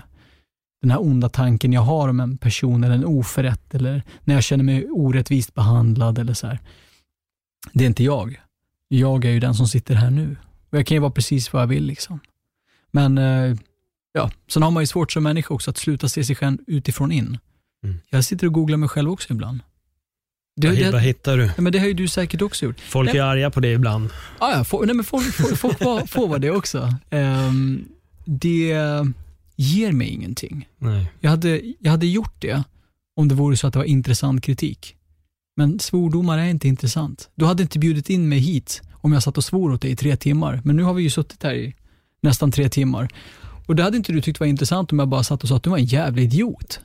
Den här onda tanken jag har om en person eller en oförrätt eller när jag känner mig orättvist behandlad eller så här. Det är inte jag. Jag är ju den som sitter här nu. Och jag kan ju vara precis vad jag vill. liksom. Men eh, ja, sen har man ju svårt som människa också att sluta se sig själv utifrån in. Mm. Jag sitter och googlar mig själv också ibland. Det, det, vad hittar du? ja, men det har ju du säkert också gjort. Folk är arga på det ibland. Ah, ja, få, nej, men folk, folk, får vara det också. Ehm, det ger mig ingenting. Nej. Jag hade, jag hade gjort det om det vore så att det var intressant kritik. Men svordomar är inte intressant. Du hade inte bjudit in mig hit om jag satt och svor åt dig i tre timmar. Men nu har vi ju suttit här i nästan tre timmar. Och det hade inte du tyckt var intressant om jag bara satt och sa att du var en jävla idiot.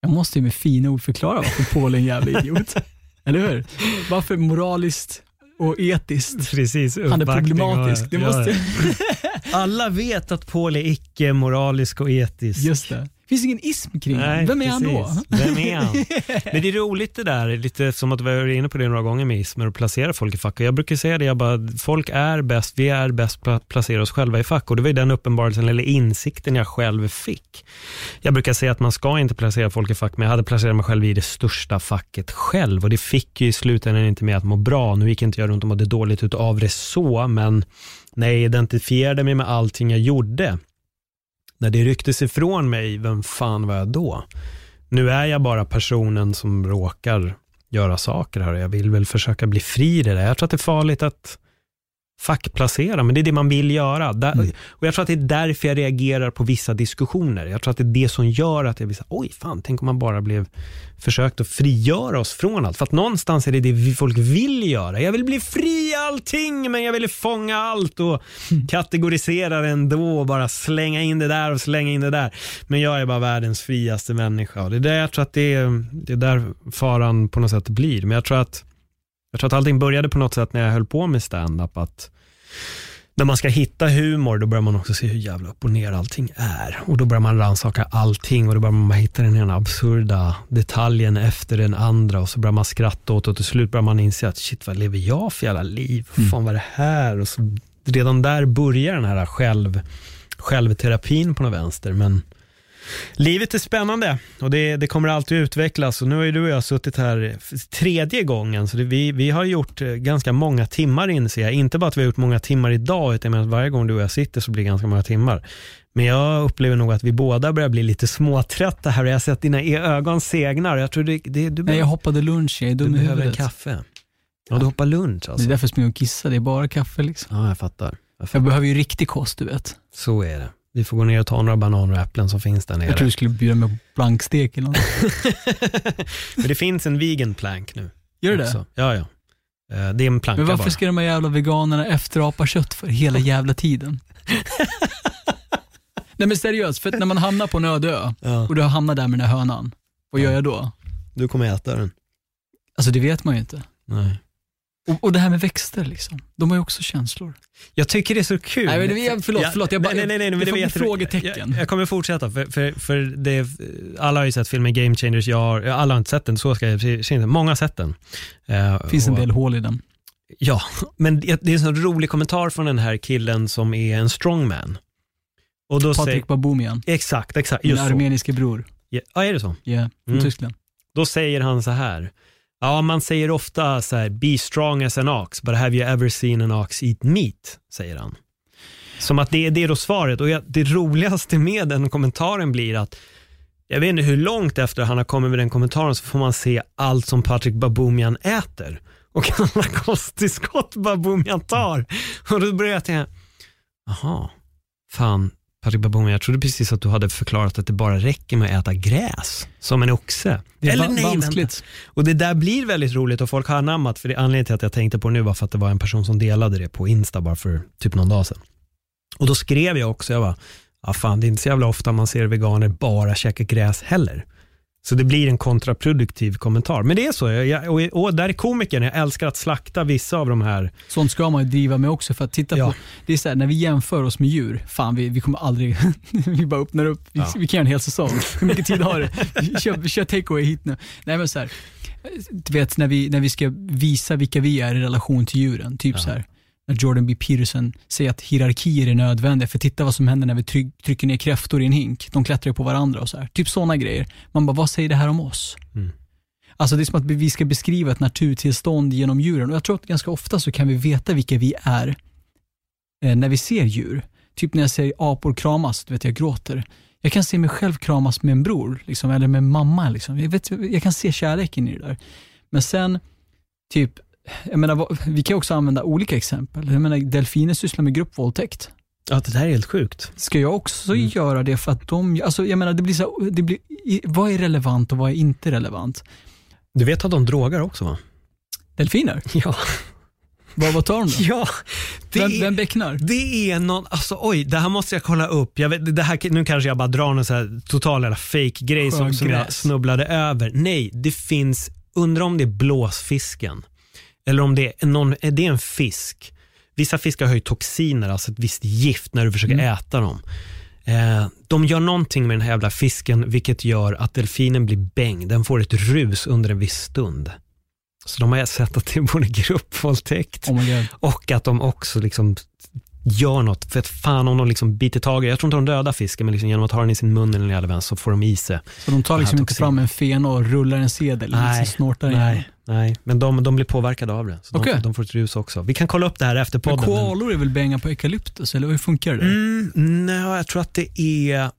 Jag måste ju med fina ord förklara varför Paul är en jävla idiot. Eller hur? Varför moraliskt och etiskt Precis, han är problematisk. och- Det ja, måste, Alla vet att Paul är icke moralisk och etisk. just det. Finns ingen ism kring honom. Vem är han då? precis. Vem är han? Men det är roligt det där, lite som att vi har varit inne på det några gånger med ismer och placera folk i fack. Och jag brukar säga det, jag bara, folk är bäst, vi är bäst på att placera oss själva i fack. Och det var ju den uppenbarelsen, eller insikten jag själv fick. Jag brukar säga att man ska inte placera folk i fack, men jag hade placerat mig själv i det största facket själv. Och det fick ju i slutändan inte mig att må bra. Nu gick inte jag runt och mådde dåligt utav det så, men när jag identifierade mig med allting jag gjorde, när det rycktes ifrån mig, vem fan var jag då? Nu är jag bara personen som råkar göra saker här och jag vill väl försöka bli fri i det där. Jag tror att det är farligt att fackplacera, men det är det man vill göra. Där, Mm. Och Jag tror att det är därför jag reagerar på vissa diskussioner. Jag tror att det är det som gör att jag blir så oj fan, tänk om man bara blev försökt att frigöra oss från allt. För att någonstans är det det folk vill göra. Jag vill bli fri allting, men jag vill fånga allt och kategorisera det ändå och bara slänga in det där och slänga in det där. Men jag är bara världens friaste människa och det är där jag tror att det är, det är där faran på något sätt blir. Men jag tror att jag tror att allting började på något sätt när jag höll på med stand-up att när man ska hitta humor, då börjar man också se hur jävla upp och ner allting är. Och då börjar man rannsaka allting och då börjar man hitta den ena absurda detaljen efter den andra och så börjar man skratta åt det och till slut börjar man inse att shit, vad lever jag för jävla liv? Vad fan var det här? Och så redan där börjar den här själv, självterapin på något vänster. Men livet är spännande och det, det kommer alltid utvecklas. Och nu har ju du och jag suttit här tredje gången, så det, vi, vi har gjort eh, ganska många timmar inser jag. Inte bara att vi har gjort många timmar idag, utan jag att varje gång du och jag sitter så blir det ganska många timmar. Men jag upplever nog att vi båda börjar bli lite småtrötta här och jag har sett dina e- ögon segnar. Jag tror det, det, du, Nej, behöver, jag hoppade lunch, jag är du dum i behöver en huvudet. kaffe. Ja, du hoppar lunch Det är alltså. därför jag springer och kissar, det är bara kaffe liksom. Ja, jag fattar. Jag Jag fattar. behöver ju riktig kost, du vet. Så är det. Vi får gå ner och ta några bananer och äpplen som finns där nere. Jag tror du skulle bjuda mig på blankstek eller något. Men det finns en vegan plank nu. Gör det? också. Ja, ja. Eh, Det är en planka Men varför bara. ska de här jävla veganerna efterapa kött för hela jävla tiden? Nej men seriöst, för när man hamnar på en öde ö Ja. och du hamnar där med den här hönan, vad gör jag då? Du kommer äta den. Alltså det vet man ju inte. Nej. Och, och det här med växter liksom, de har ju också känslor. Jag tycker det är så kul. Nej, men det- jag- förlåt, förlåt, jag bara- nej, nej, nej, men det får bli frågetecken. Jag, jag kommer fortsätta, för, för, för det, alla har ju sett filmen Game Changers. Jag har, alla har inte sett den, så ska jag säga. Många har sett den. Eh, Det finns en del hål i den. Ja, men det är en sån rolig kommentar från den här killen som är en strongman. Och då säger, Patrik Baboumian, exakt, exakt, min just så. armeniske bror. Ja, ja, är det så? Yeah, från Mm. Tyskland. Då säger han så här. Ja, man säger ofta så här, be strong as an ox, but have you ever seen an ox eat meat? Säger han. Som att det, det är då svaret. Och det roligaste med den kommentaren blir att jag vet inte hur långt efter han har kommit med den kommentaren så får man se allt som Patrick Baboumian äter och alla kosttillskott Baboumian tar. Och då börjar jag tänka, jaha, fan Patrik Baboumian, jag trodde precis att du hade förklarat att det bara räcker med att äta gräs som en oxe. Det är Eller nej, vänta. vanskligt. Och det där blir väldigt roligt och folk har anammat, för det anledningen till att jag tänkte på det nu var för att det var en person som delade det på Insta bara för typ någon dag sedan. Och då skrev jag också, jag bara, ja fan det är inte så jävla ofta man ser veganer bara käka gräs heller. Så det blir en kontraproduktiv kommentar. Men det är så, jag, och, och där är komikern, jag älskar att slakta vissa av de här, Sånt ska man ju driva med också för att titta Ja. på, det är så här, när vi jämför oss med djur, fan vi, vi kommer aldrig, vi bara öppnar upp, vi, Ja. vi kan göra en hel säsong. Hur mycket tid har du? Vi kör, kör takeaway hit nu. Nej men så här, du vet när vi, när vi ska visa vilka vi är i relation till djuren, typ Ja. så här. När Jordan B. Peterson säger att hierarkier är nödvändiga, för titta vad som händer när vi tryck, trycker ner kräftor i en hink. De klättrar på varandra och så här. Typ sådana grejer. Man bara, vad säger det här om oss? Mm. Alltså det är som att vi ska beskriva ett naturtillstånd genom djuren. Och jag tror att ganska ofta så kan vi veta vilka vi är eh, när vi ser djur. Typ när jag ser apor kramas, du vet jag gråter. Jag kan se mig själv kramas med en bror, liksom, eller med mamma. Liksom. Jag, vet, jag kan se kärleken i det där. Men sen, typ, jag menar, vi kan också använda olika exempel. Jag menar, delfiner sysslar med gruppvåldtäkt. Ja, det där är helt sjukt. Ska jag också göra det för att de, alltså jag menar, det blir så, det blir, vad är relevant och vad är inte relevant? Du vet att de drogar också va? Delfiner? Ja. Vad, vad tar de då? Ja, det Vem, är, vem becknar? det är någon, alltså oj, det här måste jag kolla upp. Jag vet, det här, nu kanske jag bara drar någon så här total jävla fake grej som, som jag snubblade över. Nej, det finns, undrar om det är blåsfisken. Eller om det är, någon, är det en fisk. Vissa fiskar har ju toxiner, alltså ett visst gift när du försöker Mm. äta dem. Eh, de gör någonting med den här jävla fisken vilket gör att delfinen blir bäng. Den får ett rus under en viss stund. Så de har sett att det är både gruppvåldtäkt Oh och att de också liksom gör något. För att fan om de liksom biter tag i, jag tror inte de dödar fisken, men liksom genom att ha den i sin mun eller vän så får de i sig. Så de tar liksom inte fram en fena och rullar en sedel, Nej, liksom snortar igen. Nej, nej. men de, de blir påverkade av det. Så Okej. de, de får ett rus också. Vi kan kolla upp det här efter podden. men- koalor är väl bänga på eukalyptus, eller hur funkar det? Mm, nej, jag tror att det är,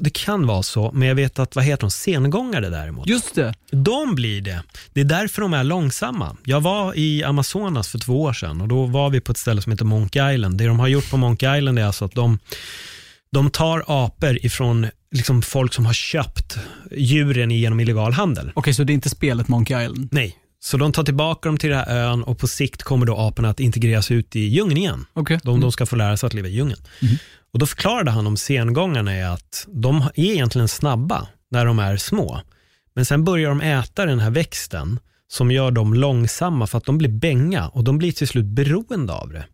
det kan vara så, men jag vet att, vad heter de, sengångare däremot. Just det. De blir det. Det är därför de är långsamma. Jag var i Amazonas för två år sedan och då var vi på ett ställe som heter Monkey Island. Det de har gjort på Monkey Island är alltså att de, de tar apor ifrån liksom folk som har köpt djuren genom illegal handel. Okej, så det är inte spelet Monkey Island? Nej, så de tar tillbaka dem till den här ön och på sikt kommer då aporna att integreras ut i djungeln igen. Okej. De, de ska få lära sig att leva i djungeln. Och då förklarade han om sengångarna är att de är egentligen snabba när de är små. Men sen börjar de äta den här växten som gör dem långsamma för att de blir bänga och de blir till slut beroende av det.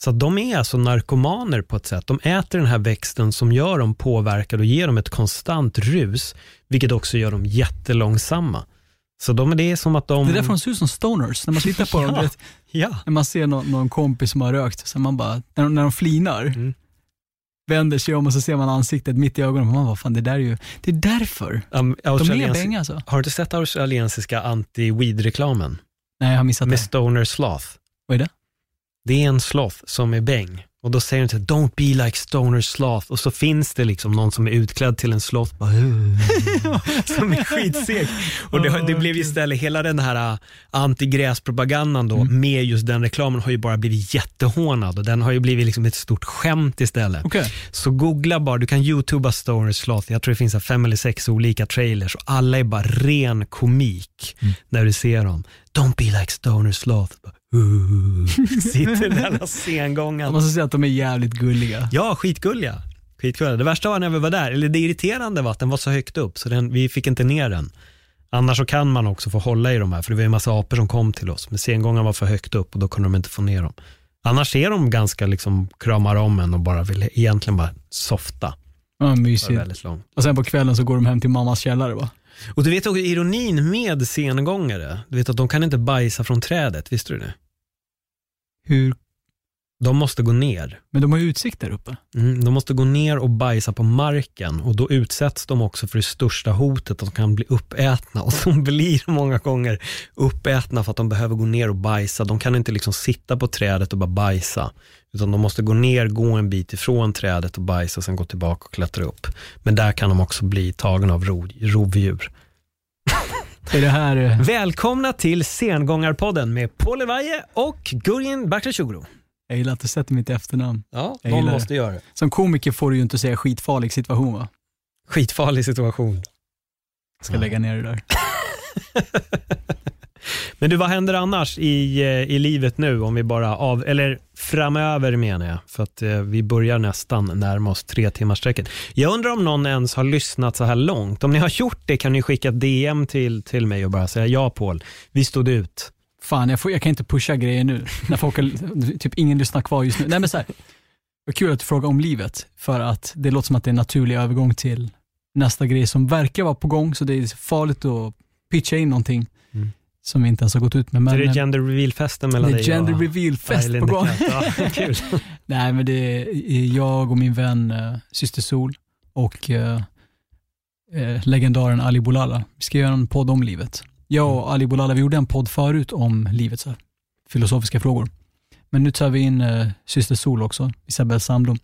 Så de är alltså narkomaner på ett sätt. De äter den här växten som gör dem påverkade och ger dem ett konstant rus, vilket också gör dem jättelångsamma. Så de, det är som att de... Det är därför de ser ut som stoners, när man tittar på dem. Ja. Vet, Ja. när man ser någon, någon kompis som har rökt, så man bara, när de, när de flinar, Mm. Vänder sig om och så ser man ansiktet mitt i ögonen. Man bara, fan det där är ju, det är därför. Um, De är bänga alltså. Har du inte sett australiensiska anti-weed-reklamen? Nej, jag har missat Med det. Stoner Sloth. Vad är det? Det är en sloth som är bäng. Och då säger de till don't be like Stoner Sloth. Och så finns det liksom någon som är utklädd till en sloth. Bara, som är skitseg. Och det, det blev istället hela den här äh, anti-gräspropagandan då med just den reklamen har ju bara blivit jättehånad. Och den har ju blivit liksom ett stort skämt istället. Okej. Så googla bara, du kan youtuba Stoner Sloth. Jag tror det finns fem eller sex olika trailers och alla är bara ren komik när du ser dem. Don't be like Stoner Sloth. Sitter där och Jag sengången. måste säga att de är jävligt gulliga. Ja, skitgulliga. skitgulliga. Det värsta var när vi var där, eller det irriterande var att den var så högt upp så den, vi fick inte ner den. Annars så kan man också få hålla i de här, för det var ju en massa apor som kom till oss. Men sengången var för högt upp och då kunde de inte få ner dem. Annars är de ganska liksom, kramar om en och bara vill egentligen bara softa. Ja, mysigt. Och sen på kvällen så går de hem till mammas källare va? Och du vet också ironin med sengångare, du vet att de kan inte bajsa från trädet, visste du det? Hur? De måste gå ner. Men de har ju utsikt där uppe. Mm, de måste gå ner och bajsa på marken och då utsätts de också för det största hotet att de kan bli uppätna och de blir många gånger uppätna för att de behöver gå ner och bajsa. De kan inte liksom sitta på trädet och bara bajsa utan de måste gå ner, gå en bit ifrån trädet och bajsa sen gå tillbaka och klättra upp. Men där kan de också bli tagna av ro, rovdjur. Är det här... eh, Välkomna till Sengångarpodden med Paul Evaje och Gurjin Bakhtashoglu. Jag gillar att du sätter mitt efternamn. Ja, Jag det. måste göra det. Som komiker får du ju inte säga skitfarlig situation va? Skitfarlig situation. Ska Ja. lägga ner det där. Men du, vad händer annars i, eh, i livet nu om vi bara av, eller framöver menar jag, för att eh, vi börjar nästan närma oss tre timmars sträcket. Jag undrar om någon ens har lyssnat så här långt. Om ni har gjort det kan ni skicka ett DM till, till mig och bara säga ja Paul, vi stod ut. Fan, jag, får, jag kan inte pusha grejer nu. När folk har, typ ingen lyssnar kvar just nu. Nej men så här, vad kul att du frågar om livet, för att det låter som att det är en naturlig övergång till nästa grej som verkar vara på gång, så det är farligt att pitcha in någonting som vi inte ens har gått ut med. Men, det är gender reveal-festen mellan det dig är gender och reveal-fest på gång. Ja, kul. Nej, men det är jag och min vän eh, Syster Sol och eh, eh, legendaren Ali Boulala. Vi ska göra en podd om livet. Jag och Ali Boulala, vi gjorde en podd förut om livet, så här, filosofiska frågor. Men nu tar vi in eh, Syster Sol också, Isabelle Samblom.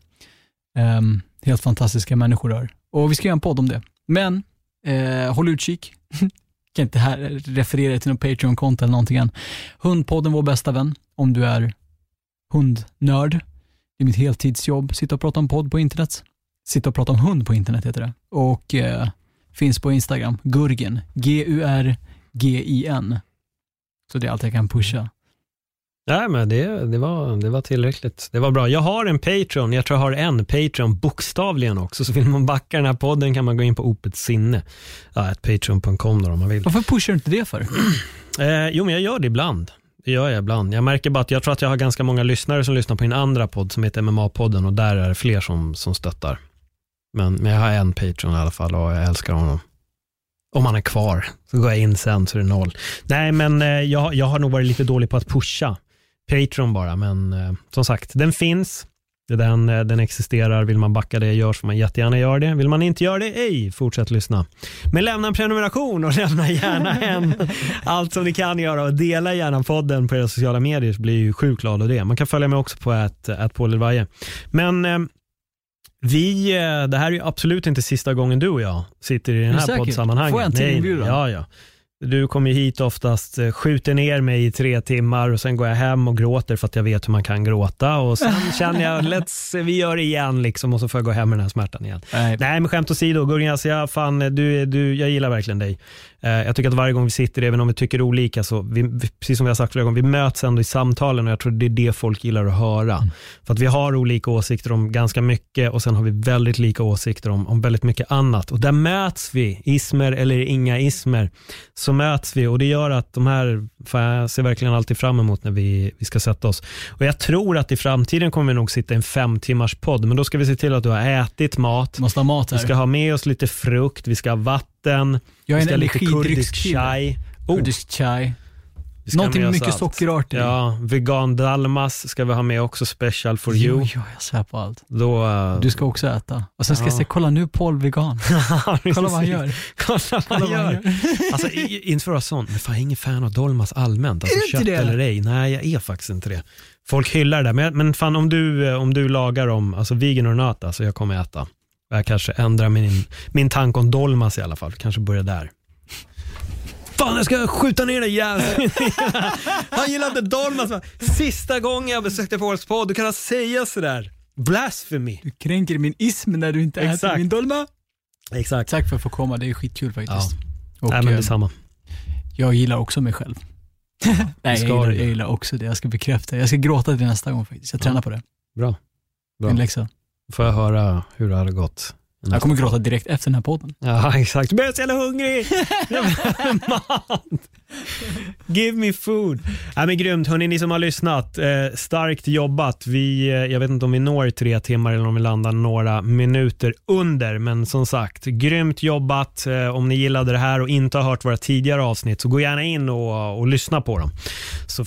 Ehm, helt fantastiska människor där. Och vi ska göra en podd om det. Men håll utkik. kan inte här referera till någon Patreon-konto eller någonting än. Hundpodden, vår bästa vän, om du är hundnörd. Det är mitt heltidsjobb, sitta och prata om podd på internet. Sitta och prata om hund på internet heter det. Och eh, finns på Instagram, Gurgen. G-U-R-G-I-N. Så det är allt jag kan pusha. Nej, men det, det, var, det var tillräckligt. Det var bra. Jag har en Patreon, jag tror jag har en Patreon bokstavligen också, så vill man backa den här podden kan man gå in på Opet sinne, ja, patreon.com då om man vill. Varför pushar du inte det för? Eh, jo, men jag gör det ibland. Det gör jag ibland. Jag märker bara att jag tror att jag har ganska många lyssnare som lyssnar på en andra podd som heter MMA-podden och där är det fler som, som stöttar. Men, men jag har en Patreon i alla fall och jag älskar honom. Om han är kvar, så går jag in sen så är det noll. Nej, men eh, jag, jag har nog varit lite dålig på att pusha Patreon bara, men eh, som sagt, den finns. Den, eh, den existerar. Vill man backa det gör så får man jättegärna göra det. Vill man inte göra det, ej, fortsätt lyssna. Men lämna en prenumeration och lämna gärna en allt som ni kan göra och dela gärna podden på era sociala medier så blir jag ju sjukt glad av det. Man kan följa mig också på att, att Paul Elvaje. Men eh, vi, eh, det här är ju absolut inte sista gången du och jag sitter i den här poddsammanhanget. Får jag en till inbjudan? Ja, ja. Du kommer ju hit oftast, eh, skjuter ner mig i tre timmar och sen går jag hem och gråter för att jag vet hur man kan gråta och sen känner jag, let's, vi gör det igen liksom och så får jag gå hem med den här smärtan igen. Nej. Nej men skämt åsido, Gurgen, alltså jag, fan, du, du, jag gillar verkligen dig. Eh, jag tycker att varje gång vi sitter, även om vi tycker olika, så vi, vi, precis som vi har sagt flera gånger, vi möts ändå i samtalen och jag tror det är det folk gillar att höra. För att vi har olika åsikter om ganska mycket och sen har vi väldigt lika åsikter om, om väldigt mycket annat. Och där möts vi, ismer eller inga ismer, så möts vi och det gör att de här, jag ser verkligen alltid fram emot när vi, vi ska sätta oss. Och jag tror att i framtiden kommer vi nog sitta i en fem timmars podd, men då ska vi se till att du har ätit mat, Måste ha mat vi här. ska ha med oss lite frukt, vi ska ha vatten, Jag är vi en ska ha lite kurdisk chai. Oh, Kurdisk chai. vi ska ha Någonting med mycket allt. sockerarter i. Ja, vegan dalmas ska vi ha med också, special for Jo, you. jo, jag svär på allt. Då, eh, Du ska också äta. Och sen ska Ja. jag säga, kolla nu Paul vegan. Kolla vad han gör. Kolla vad han gör. Alltså, inte för att vara sån, men fan jag är ingen fan av dolmas allmänt. Alltså, Är kött det? eller ej. Nej, jag är faktiskt inte det. Folk hyllar det, men, men fan om du, eh, om du lagar om, alltså vegan or not, alltså jag kommer äta. Jag kanske ändrar min, min tanke om dolmas i alla fall, kanske börja där. Fan jag ska skjuta ner dig jäveln. Han gillar inte dolmas. Sista gången jag besökte Paul's podd, du kan säga sådär. Blasphemy. Du kränker min ism när du inte äter Exakt. min dolma. Exakt. Tack för att få komma, det är skitkul faktiskt. Och, Nej men eh, detsamma. jag gillar också mig själv. Nej, jag gillar, jag gillar också det. Jag ska bekräfta. Jag ska gråta till nästa gång faktiskt. Jag tränar på det. Bra. Bra. En läxa. Får jag höra hur det hade gått? Jag kommer gråta direkt efter den här podden. Ja, exakt. Jag blir så jävla hungrig. Give me food. Ja, men grymt, hörni, ni som har lyssnat. Eh, starkt jobbat. Vi, eh, jag vet inte om vi når tre timmar eller om vi landar några minuter under, men som sagt, grymt jobbat. Eh, om ni gillade det här och inte har hört våra tidigare avsnitt så gå gärna in och, och lyssna på dem. Så